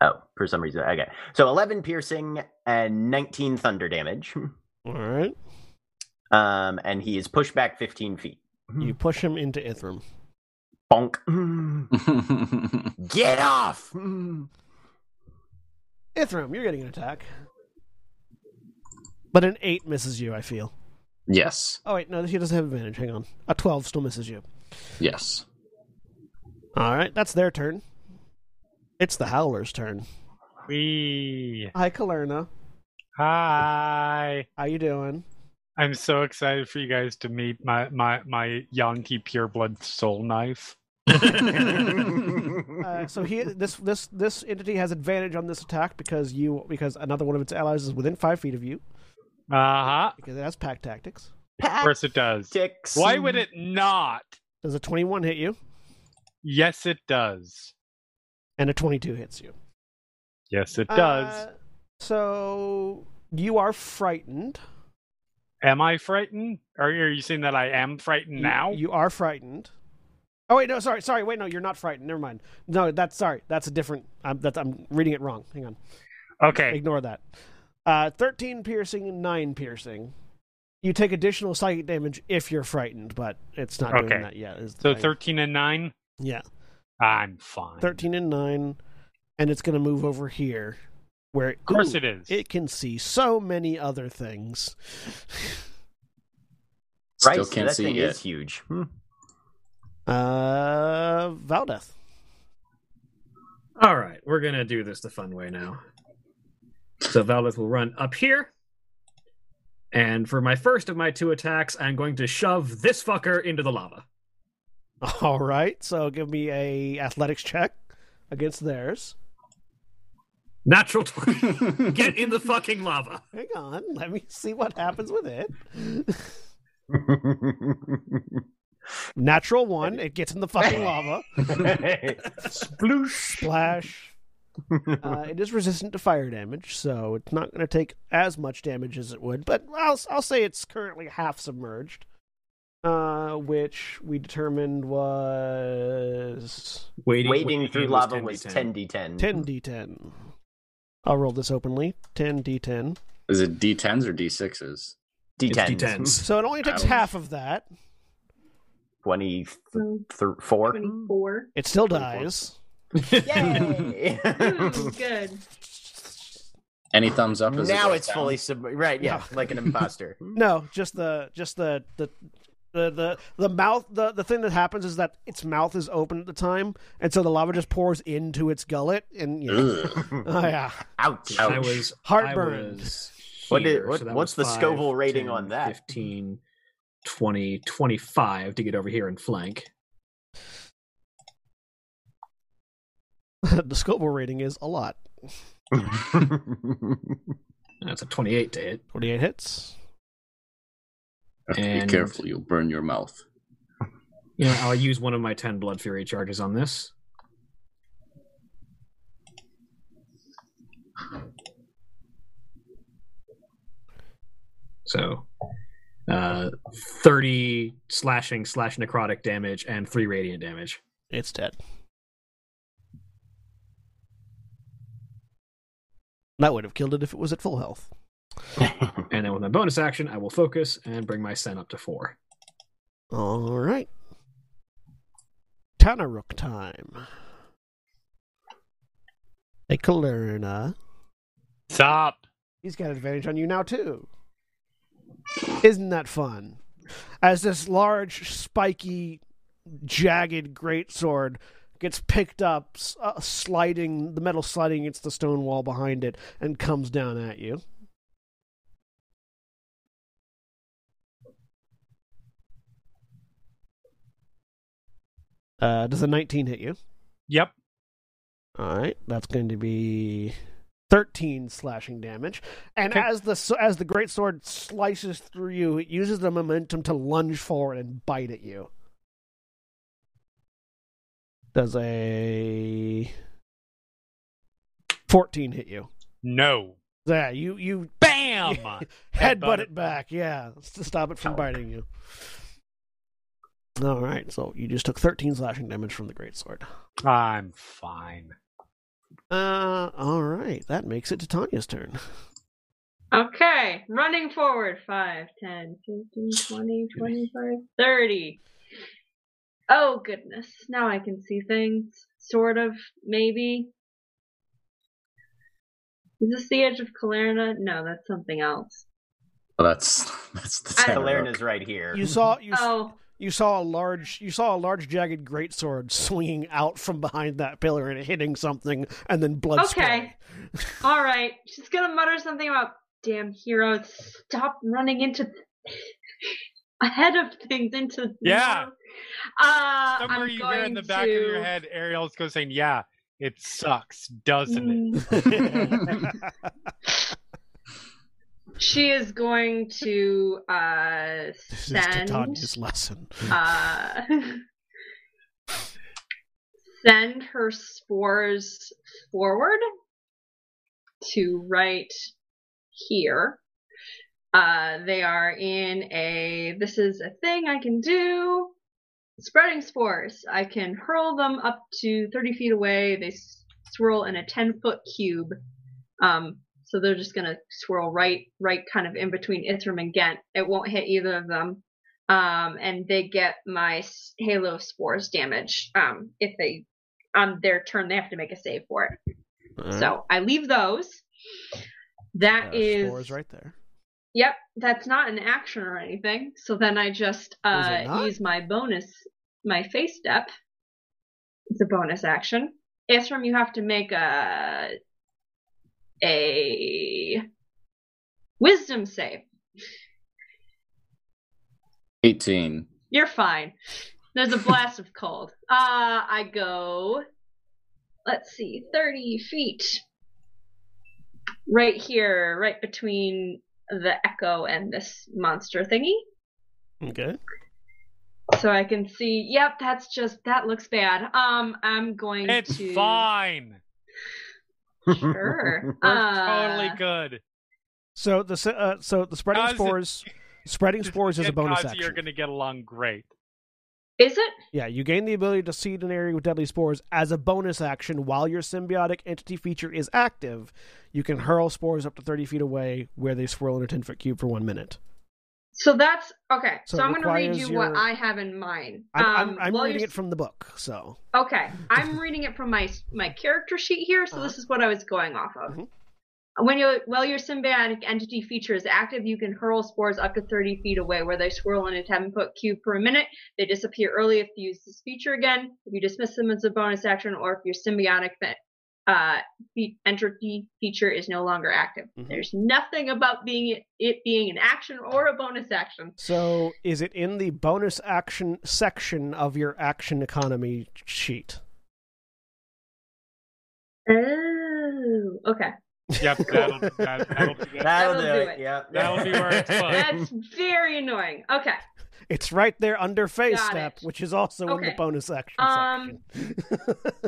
S3: Oh, for some reason. Okay. So 11 piercing and 19 thunder damage.
S1: All right.
S3: Um, and he is pushed back 15 feet.
S1: You push him into Ithrim.
S3: Bonk. Get off!
S1: Ithrim, you're getting an attack. But an 8 misses you, I feel.
S6: Yes.
S1: Oh, wait, no, he doesn't have advantage. Hang on. A 12 still misses you.
S6: Yes.
S1: All right, that's their turn. It's the Howler's turn.
S2: Wee.
S1: Hi, Kalyrrna.
S2: Hi.
S1: How you doing?
S2: I'm so excited for you guys to meet my my my Yuan-ti pureblood soul knife.
S1: Uh, so he this this this entity has advantage on this attack because you because another one of its allies is within five feet of you
S2: Uh huh.
S1: because it has pack tactics.
S2: Pack Of course it does.
S3: Tactics.
S2: Why would it not?
S1: Does a twenty one hit you?
S2: Yes, it does.
S1: And a twenty two hits you.
S2: Yes, it does.
S1: Uh, so you are frightened.
S2: am I frightened? Or are you saying that I am frightened
S1: You-
S2: now?
S1: you are frightened. Oh wait, no, sorry, sorry, wait, no, you're not frightened. Never mind. No, that's sorry, that's a different. I'm that's I'm reading it wrong. Hang on.
S2: okay.
S1: Ignore that. Uh, 13 piercing and 9 piercing. You take additional psychic damage if you're frightened, but it's not
S2: Okay.
S1: doing that yet. is
S2: So
S1: thing.
S2: 13 and 9?
S1: Yeah.
S2: I'm fine.
S1: 13 and 9. And it's going to move over here where
S2: Of course
S1: ooh,
S2: it is.
S1: it can see so many other things.
S3: Right,
S6: Still
S3: so
S6: can't
S3: that
S6: see
S3: thing
S6: it.
S3: is huge. Hmm.
S1: Uh, Valdeth.
S5: All right, we're gonna do this the fun way now. So Valdeth will run up here, and for my first of my two attacks, I'm going to shove this fucker into the lava.
S1: All right, so give me a athletics check against theirs.
S5: Natural twenty. Get in the fucking lava.
S1: Hang on, let me see what happens with it. Natural one, it gets in the fucking lava.
S3: Sploosh.
S1: Splash. Uh, it is resistant to fire damage, so it's not going to take as much damage as it would. But I'll I'll say it's currently half submerged, uh, which we determined was
S5: Waiting,
S3: Wading through lava was
S5: 10d10.
S3: 10d10.
S1: 10d10. I'll roll this openly. 10d10.
S6: Is it D10s or D6s?
S3: D10s.
S5: It's D10s.
S1: So it only takes
S6: Ouch.
S1: half of that.
S3: 24.
S4: So, 24.
S1: It still dies.
S3: Yay!
S4: Ooh, mm, good.
S6: Any thumbs up? as
S3: now it's
S6: down?
S3: fully sub. Right, yeah,
S1: No.
S3: like an imposter.
S1: No, just the just the the. The, the the mouth the, the thing that happens is that its mouth is open at the time and so the lava just pours into its gullet and you know,
S6: Ugh.
S1: oh yeah
S3: Ouch.
S5: I was
S1: Heartburn.
S5: I was
S3: What did- what-
S5: so
S3: what's
S5: was
S3: the Scoville rating
S5: 10,
S3: on that?
S5: 15, 20, 25 to get over here and flank.
S1: the Scoville rating is a lot.
S5: That's a 28 to hit.
S1: 28 hits.
S5: And...
S6: Be careful, you'll burn your mouth.
S5: Yeah, I'll use one of my 10 Blood Fury charges on this. So, uh, 30 slashing slash necrotic damage and 3 radiant damage.
S1: It's dead. That would have killed it if it was at full health.
S5: And then with my bonus action, I will focus and bring my sen up to four.
S1: All right. Tanarukk time. Hey, Kalyrrna.
S2: Stop.
S1: He's got advantage on you now, too. Isn't that fun? As this large, spiky, jagged greatsword gets picked up, uh, sliding, the metal sliding against the stone wall behind it, and comes down at you. Uh, does a 19 hit you?
S2: Yep.
S1: All right, that's going to be thirteen slashing damage. And
S2: Okay.
S1: as the as the great sword slices through you, it uses the momentum to lunge forward and bite at you. Does a fourteen hit you?
S2: No.
S1: Yeah, you you
S2: Bam.
S1: headbutt
S2: Headbutt
S1: it
S2: it.
S1: back. Yeah, to stop it from biting you. All right, so you just took thirteen slashing damage from the great sword.
S2: I'm fine.
S1: Uh, all right, that makes it to Tanya's turn.
S4: Okay, running forward 5, 10, 15, 20, 25, 30. Oh goodness, now I can see things. Sort of, maybe. Is this the edge of Kalyrrna? No, that's something else.
S6: Well, that's that's the
S4: I-
S6: Tanarukk.
S3: Kalyrrna's right here.
S1: You saw you s-
S4: Oh,
S1: you saw a large you saw a large jagged greatsword swinging out from behind that pillar and hitting something and then blood
S4: Okay. alright. She's gonna mutter something about damn heroes. Stop running into. ahead of things into.
S2: Yeah.
S4: Uh,
S2: Somewhere
S4: I'm
S2: you hear in the back
S4: to...
S2: of your head, Ariel's go saying, "Yeah, it sucks, doesn't it?"
S4: Mm. She is going to uh
S1: this
S4: send
S1: Titania's lesson.
S4: uh send her spores forward to right here. Uh they are in a this is a thing I can do. Spreading spores. I can hurl them up to 30 feet away. They swirl in a 10 foot cube. Um, so they're just gonna swirl right, right, kind of in between Ithrim and Ghent. It won't hit either of them. Um, and they get my Halo Spores damage. Um, if they on their turn they have to make a save for it. So I leave those. That
S1: Uh,
S4: is
S1: spores right there.
S4: Yep, that's not an action or anything. So then I just uh, use my bonus, my fey step. It's a bonus action. Ithrim, you have to make a a wisdom save.
S6: Eighteen.
S4: You're fine. There's a blast of cold. Uh, I go, let's see, 30 feet. Right here, right between the echo and this monster thingy.
S1: Okay.
S4: So I can see, yep, that's just, that looks bad. Um, I'm going to
S2: It's
S4: to.
S2: fine.
S4: Sure. Uh,
S2: totally good.
S1: So the uh, so the spreading
S2: How's it-
S1: spores spreading spores is a bonus
S2: Kazi, You're going to get along great.
S4: Is it?
S1: Yeah, you gain the ability to seed an area with deadly spores as a bonus action while your symbiotic entity feature is active. You can hurl spores up to 30 feet away where they swirl in a 10 foot cube for one minute.
S4: So that's, okay.
S1: So
S4: So, I'm going to read you
S1: your-
S4: what I have in mind.
S1: I'm,
S4: um,
S1: I'm, I'm reading
S4: you're
S1: it from the book, so.
S4: Okay, I'm reading it from my my character sheet here, so
S1: Uh-huh.
S4: this is what I was going off of.
S1: Mhm.
S4: When you while your symbiotic entity feature is active, you can hurl spores up to 30 feet away, where they swirl in a 10 foot cube per minute. They disappear early if you use this feature again. If you dismiss them as a bonus action, or if your symbiotic uh, entity feature is no longer active.
S1: Mhm.
S4: There's nothing about being it being an action or a bonus action.
S1: So is it in the bonus action section of your action economy sheet?
S4: Oh, okay.
S2: Yep, that'll that, that'll be it.
S3: That'll,
S4: That'll
S3: do,
S4: do
S3: it.
S4: it.
S3: Yep.
S2: That'll be where it's fun.
S4: That's very annoying. Okay.
S1: It's right there under phase
S4: Got
S1: step,
S4: it.
S1: which is also in the bonus action
S4: Um,
S1: section.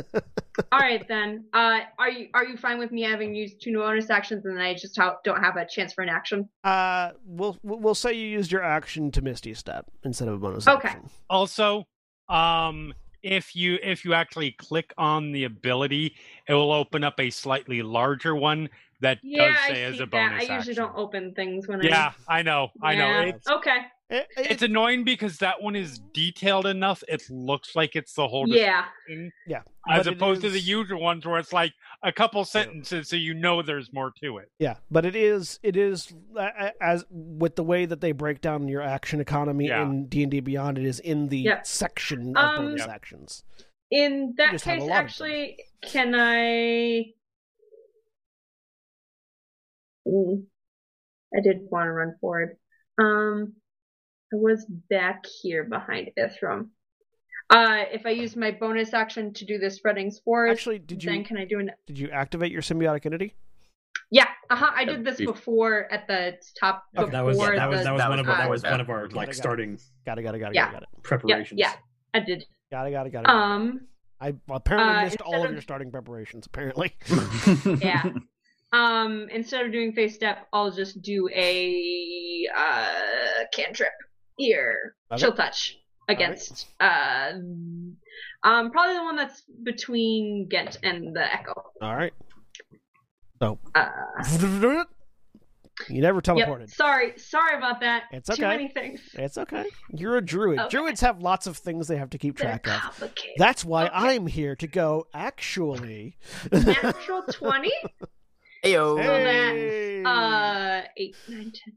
S4: All right then. Uh, are you are you fine with me having used two bonus actions and then I just ha- don't have a chance for an action?
S1: uh, we'll we'll say you used your action to Misty Step instead of a bonus
S4: Okay.
S1: action. Okay.
S2: Also, um, if you if you actually click on the ability, it will open up a slightly larger one that
S4: Yeah,
S2: does say
S4: see
S2: as a
S4: that.
S2: bonus
S4: I usually
S2: action.
S4: don't open things when I
S2: Yeah, I know,
S4: I.
S2: I know.
S4: Yeah.
S2: It,
S4: Okay.
S1: It- it-
S2: it's annoying because that one is detailed enough. It looks like it's the whole
S4: Yeah.
S2: description,
S1: yeah,
S2: as
S1: but it
S2: opposed to the usual ones where it's like a couple sentences, so you know there's more to it.
S1: Yeah, but it is it is as with the way that they break down your action economy
S2: Yeah.
S1: in D and D Beyond. It is in the
S4: Yep.
S1: section of
S4: Um,
S1: bonus
S2: Yep.
S1: actions.
S4: In that
S1: just have a
S4: case,
S1: lot of them.
S4: actually, can I? Ooh, I did want to run forward. Um, I was back here behind Ithrim. Uh, if I use my bonus action to do the spreading spores,
S1: Actually, did
S4: then
S1: you
S4: can I do an?
S1: did you activate your symbiotic entity?
S4: Yeah, uh huh. I did this before at the top.
S5: Okay,
S4: Before
S5: that was
S3: Yeah,
S5: that was
S4: the,
S5: that was
S3: that
S5: one of our, that
S3: before
S5: was one of our
S1: Got it,
S5: like
S1: got it.
S5: starting
S1: Got it, got it, got it,
S4: Yeah.
S1: got it,
S4: Yeah,
S5: preparations.
S4: yeah, I did.
S1: got it, got it, got it.
S4: Um,
S1: I apparently
S4: uh,
S1: missed all of
S4: of-
S1: your starting preparations. Apparently,
S4: Yeah. um, instead of doing fey step, I'll just do a uh cantrip here.
S1: Okay.
S4: Chill touch against uh um probably the one that's between Ghent and the Echo.
S1: all right.
S4: Uh
S1: You never
S4: yep.
S1: teleported.
S4: Sorry, sorry about that.
S1: It's okay.
S4: Too
S1: okay.
S4: many things.
S1: It's okay. You're a druid.
S4: Okay.
S1: Druids have lots of things they have to keep
S4: They're
S1: track of. That's why
S4: Okay.
S1: I'm here to go. Actually,
S4: Natural twenty.
S3: Ayo.
S1: Hey.
S4: Uh, eight, nine, ten.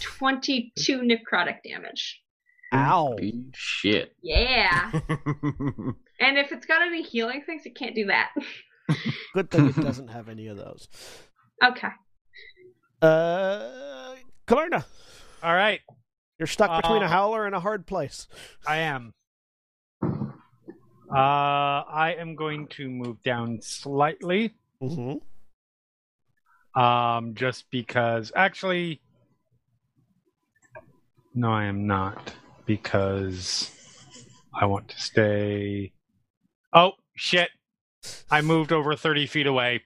S4: Twenty-two necrotic damage.
S1: Ow!
S6: Shit.
S4: Yeah. and if it's got any healing things, it can't do that.
S1: Good thing it doesn't have any of those.
S4: Okay.
S1: Uh, Kalyrrna,
S2: All right,
S1: you're stuck between a
S2: Uh,
S1: howler and a hard place.
S2: I am. Uh, I am going to move down slightly.
S1: Mm-hmm.
S2: Um, just because actually, no, I am not because I want to stay. Oh shit! I moved over thirty feet away.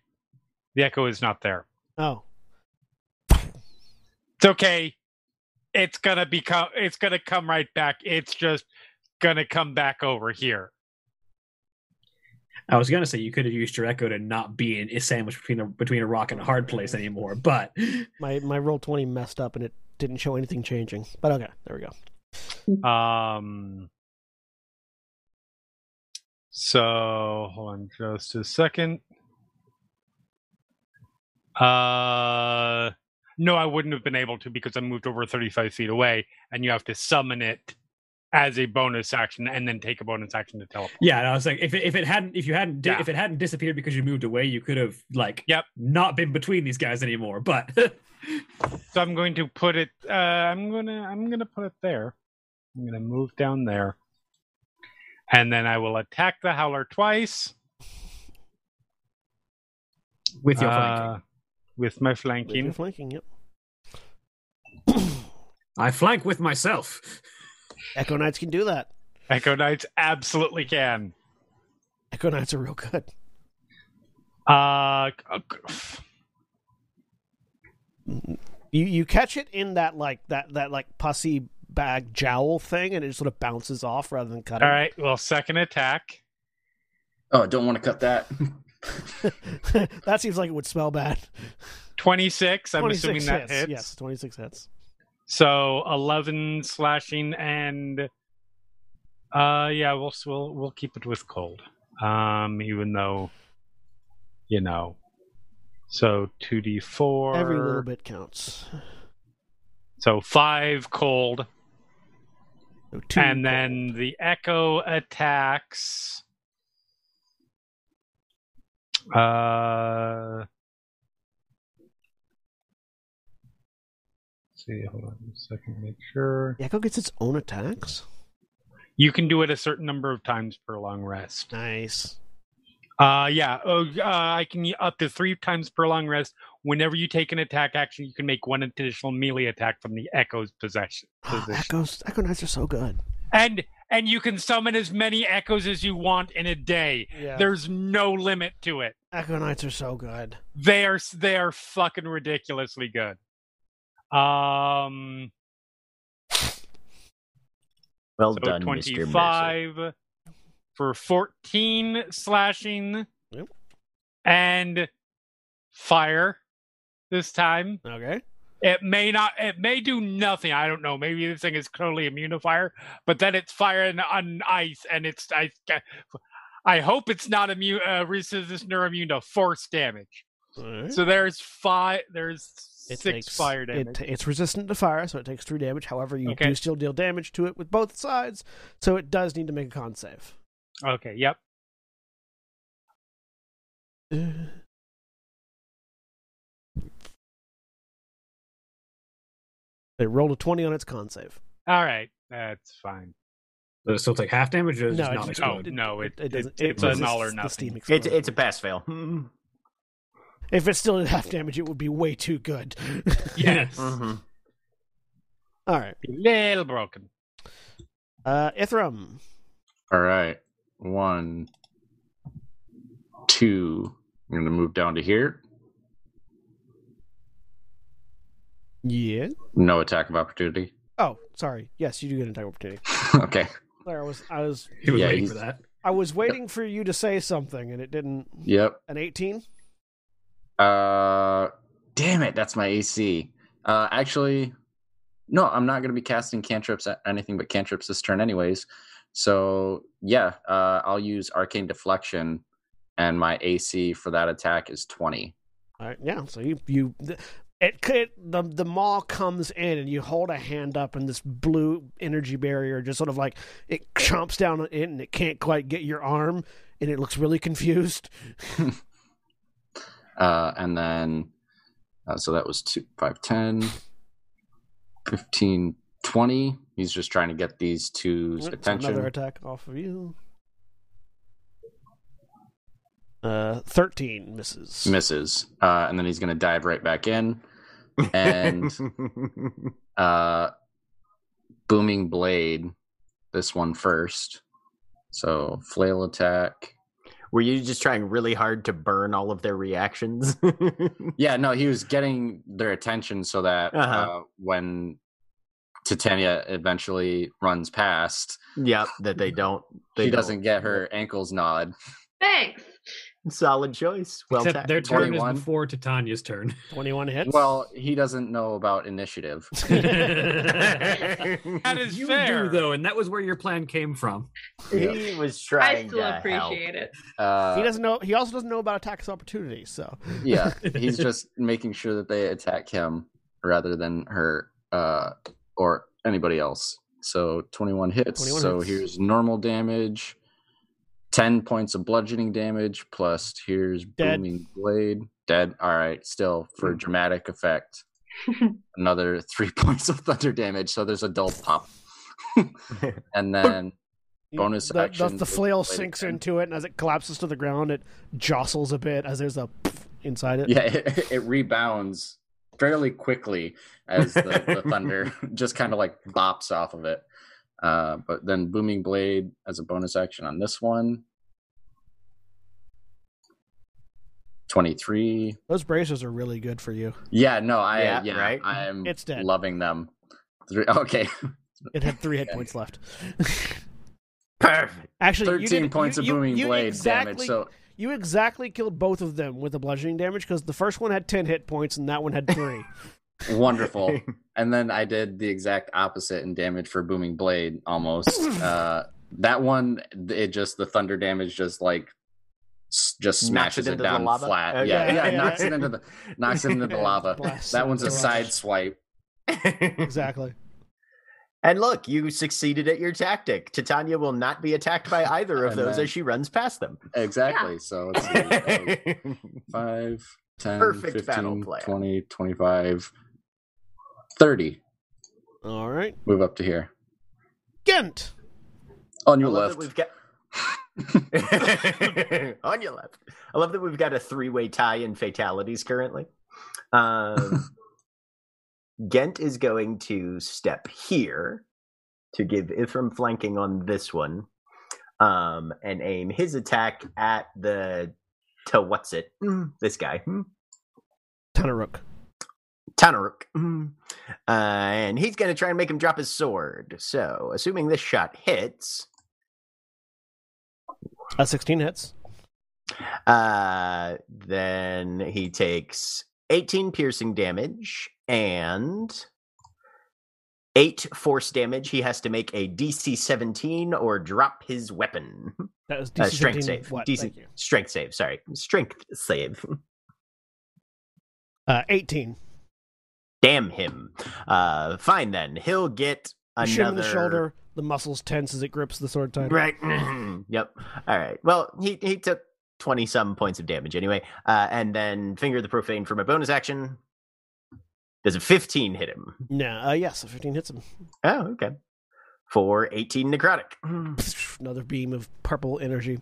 S2: The echo is not there.
S1: Oh,
S2: It's okay. It's gonna become. It's gonna come right back. It's just gonna come back over here.
S5: I was gonna say you could have used your echo to not be in a sandwich between a between a rock and a hard place anymore, but
S1: my my roll twenty messed up and it didn't show anything changing. But okay, there we go.
S2: Um. So hold on just a second. Uh, no, I wouldn't have been able to because I moved over 35 feet away, and you have to summon it as a bonus action and then take a bonus action to teleport.
S5: yeah, and I was like, if it, if it hadn't if you hadn't di-
S2: Yeah.
S5: if it hadn't disappeared because you moved away, you could have like
S2: Yep.
S5: not been between these guys anymore. But
S2: So I'm going to put it. Uh, I'm gonna. I'm gonna put it there. I'm gonna move down there, and then I will attack the howler twice.
S5: with your
S2: uh,
S5: flanking,
S2: With my
S1: With
S2: flanking.
S1: your flanking, yep.
S5: I flank with myself.
S1: Echo Knights can do that.
S2: Echo Knights absolutely can.
S1: Echo Knights are real good.
S2: Uh,
S1: You you catch it in that like that that like pussy bag jowl thing, and it just sort of bounces off rather than cutting.
S2: all right. Well, second attack.
S6: Oh, don't want to cut that.
S1: that seems like it would smell bad.
S2: 26. I'm
S1: 26
S2: assuming that
S1: hits.
S2: hits.
S1: Yes, 26 hits.
S2: So 11 slashing and uh yeah, we'll we'll we'll keep it with cold. Um even though you know. So 2d4
S1: Every little bit counts.
S2: So 5 cold
S1: So two
S2: and then the echo attacks uh see hold on a second make sure
S1: Echo gets its own attacks.
S2: You can do it a certain number of times per long rest.
S1: Nice.
S2: Uh, yeah. Oh, uh, I can up to three times per long rest. Whenever you take an attack action, you can make one additional melee attack from the Echo's possession. position.
S1: Echoes, Echo Knights are so good.
S2: And and you can summon as many echoes as you want in a day.
S1: Yeah.
S2: There's no limit to it.
S1: Echo Knights are so good.
S2: They are they are fucking ridiculously good. Um,
S3: Well
S2: so
S3: done, Mr. Mercer.
S2: 25 for 14 slashing
S1: Yep.
S2: and fire this time.
S1: Okay.
S2: It may not. It may do nothing. I don't know. Maybe this thing is totally immune to fire, but then it's fire and on ice, and it's I. I hope it's not immune. Uh, resistant or immune to force damage.
S1: Alright.
S2: So there's five. There's
S1: It
S2: six
S1: takes-
S2: fire
S1: It,
S2: damage.
S1: it's resistant to fire, so it takes three damage. However, you
S2: Okay.
S1: do still deal damage to it with both sides, so it does need to make a con save.
S2: okay. Yep.
S1: It rolled a twenty on its con save.
S2: All right. That's fine.
S5: Does it still take half damage? Or
S1: No,
S5: just
S1: it
S5: not
S1: just-
S2: Oh no! It,
S1: It, it
S2: it-
S1: doesn't.
S2: it's
S1: it
S2: a null or nothing.
S3: It's it's a pass fail.
S1: If it still did half damage, it would be way too good.
S2: Yes.
S3: Mhm.
S1: All right.
S2: A little broken.
S1: Uh, Ithrim.
S6: All right. One, two. I'm going to move down to here.
S1: Yeah.
S6: No attack of opportunity.
S1: Oh, sorry. Yes, you do get an attack opportunity.
S6: okay.
S1: Sorry, I was, I was,
S5: He was
S6: Yeah,
S5: waiting
S6: he's-
S5: for that.
S1: I was waiting for you to say something, and it didn't.
S6: Yep.
S1: An eighteen.
S6: Uh, damn it. That's my AC. Uh, actually, no, I'm not going to be casting cantrips at anything but cantrips this turn, anyways. So yeah, uh, I'll use arcane deflection, and my AC for that attack is 20.
S1: All right. Yeah. So you, you, it, it, the the maw comes in, and you hold a hand up, and this blue energy barrier just sort of like it chomps down on it, and it can't quite get your arm, and it looks really confused.
S6: Uh, and then, uh, so that was two, 5, 10, 15, 20. He's just trying to get these two's
S1: Yep,
S6: attention.
S1: Another attack off of you. Uh, thirteen misses.
S6: Misses. Uh, and then he's going to dive right back in. And uh, booming blade, this one first. So flail attack.
S3: Were you just trying really hard to burn all of their reactions?
S6: Yeah, no, he was getting their attention so that
S3: Uh-huh.
S6: uh, when Titania eventually runs past,
S3: yep, that they don't. They
S6: she
S3: don't.
S6: doesn't get her ankles gnawed.
S4: Thanks.
S3: Solid choice. Well,
S5: Except their turn
S6: 21.
S5: is before Titania's turn.
S1: Twenty-one hits.
S6: Well, he doesn't know about initiative.
S2: That is
S5: you
S2: fair.
S5: do though, and that was where your plan came from.
S3: he was
S4: I
S3: trying
S4: still
S3: to help.
S4: appreciate it.
S6: Uh,
S1: he doesn't know. He also doesn't know about attacks of opportunity. So
S6: yeah, he's just making sure that they attack him rather than her uh, or anybody else. So 21 hits.
S1: 21
S6: so
S1: hits.
S6: here's normal damage, 10 points of bludgeoning damage, plus here's
S1: Dead.
S6: booming blade. Dead. All right, still for dramatic effect. Another three points of thunder damage. So there's a dull pop. and then Bonus
S1: the, the,
S6: action
S1: the
S6: with
S1: flail sinks
S6: again.
S1: into it, and as it collapses to the ground, it jostles a bit as there's a inside it.
S6: yeah, it, it rebounds fairly quickly as the, the thunder just kind of like bops off of it. Uh, but then booming blade as a bonus action on this one. 23
S1: Those bracers are really good for you.
S6: yeah no i
S3: Yeah,
S6: yeah,
S3: right?
S6: i'm
S1: It's dead.
S6: loving them Three, okay
S1: It had three hit points left.
S3: Perfect.
S1: Actually,
S6: 13
S1: did,
S6: points
S1: you,
S6: of
S1: you-
S6: booming
S1: you
S6: blade
S1: exactly,
S6: damage so
S1: you exactly killed both of them with the bludgeoning damage because the first one had ten hit points and that one had three.
S6: wonderful and then i did the exact opposite in damage for booming blade almost uh that one it just the thunder damage just like just smashes
S3: it
S6: it, down flat
S3: Okay.
S6: yeah, yeah
S1: Yeah, yeah,
S6: knocks
S1: yeah.
S6: it into the knocks it into the lava
S1: Blasts
S6: that one's a
S1: into
S6: side swipe
S1: exactly.
S3: and look, you succeeded at your tactic. Titania will not be attacked by either of
S6: And
S3: those
S6: then-
S3: as she runs past them.
S6: exactly so let's see that 5 10
S3: Perfect
S6: 15
S3: plan.
S6: 20 25 30
S1: All right,
S6: move up to here
S1: Ghent.
S6: on your left
S3: we've got on your left. I love that we've got a three-way tie in fatalities currently. Um, Ghent is going to step here to give Ithrim flanking on this one, um, and aim his attack at the to what's it? Mm, This guy, hmm?
S1: Tanarukk.
S3: Tanarukk. Mhm. Uh, and he's going to try and make him drop his sword. So, assuming this shot hits,
S1: Uh, 16 hits.
S3: uh, then he takes 18 piercing damage and 8 force damage. He has to make a DC 17 or drop his weapon.
S1: That was
S3: Uh, strength save.
S1: What?
S3: DC
S1: Thank you.
S3: strength save, sorry. Strength save.
S1: Uh, 18.
S3: Damn him. Uh, fine then. He'll get another
S1: shoot him in the shoulder. The muscles tense as it grips the sword tight.
S3: Right. yep. All right. Well, he he took twenty some points of damage anyway, uh, and then finger the profane for my bonus action. Does a fifteen hit him?
S1: No, uh, yes, a 15 hits him.
S3: Oh, okay. For eighteen necrotic.
S1: Another beam of purple energy.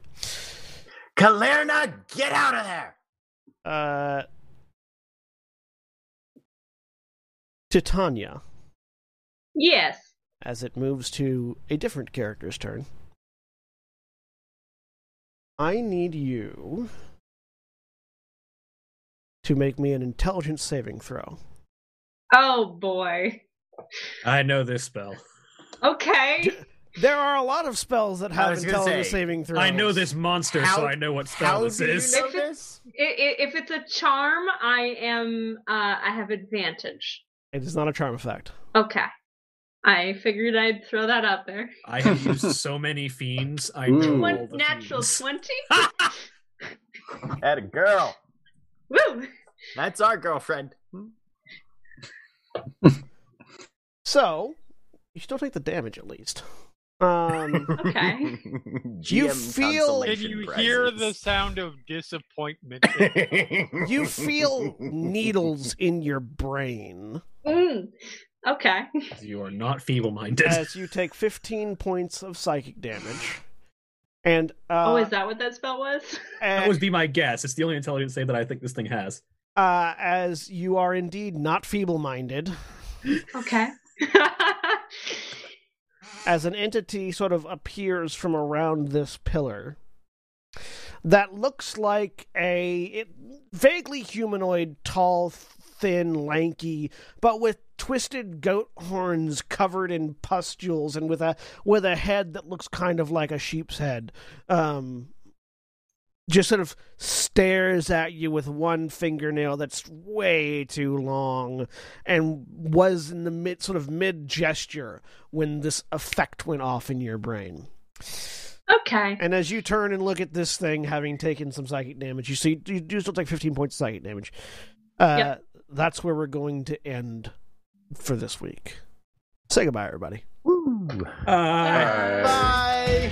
S3: Kalyrrna, get out of there!
S1: Uh, Titania,
S4: Yes.
S1: as it moves to a different character's turn. I need you to make me an intelligence saving throw.
S4: Oh boy.
S5: I know this spell.
S4: Okay.
S1: D- There are a lot of spells that have intelligence
S3: say,
S1: saving throws.
S5: I know this monster,
S3: How-
S5: so I know what spell
S3: How
S5: this
S3: do you
S5: is.
S3: know
S4: If it-
S3: this?
S4: I- i- If it's a charm, I am. Uh, I have advantage.
S1: It is not a charm effect.
S4: Okay. I figured I'd throw that out there.
S5: I have used so many fiends. I
S6: Ooh.
S5: all
S4: One
S5: the
S4: natural
S5: fiends.
S4: twenty.
S3: At a girl.
S4: Woo!
S3: That's our girlfriend.
S1: So, you still take the damage at least. Um,
S4: Okay.
S1: You
S3: GM
S1: feel-
S3: consolation
S2: Can you hear the sound of disappointment?
S1: you feel needles in your brain
S4: Mm. Okay.
S5: You are not feeble-minded.
S1: as you take 15 points of psychic damage. And uh,
S4: oh, is that what that spell was?
S5: that
S1: and-
S5: would be my guess. It's the only intelligence save that I think this thing has.
S1: uh, as you are indeed not feeble-minded,
S4: okay.
S1: As an entity sort of appears from around this pillar that looks like a it, vaguely humanoid, tall, thin, lanky, but with twisted goat horns covered in pustules and with a with a head that looks kind of like a sheep's head. Um, just sort of stares at you with one fingernail that's way too long and was in the mid sort of mid gesture when this effect went off in your brain.
S4: okay.
S1: And as you turn and look at this thing, having taken some psychic damage, you see you do still take 15 points of psychic damage. Uh,
S4: Yep.
S1: That's where we're going to end for this week. Say goodbye, everybody.
S3: Woo.
S5: Uh,
S3: Bye.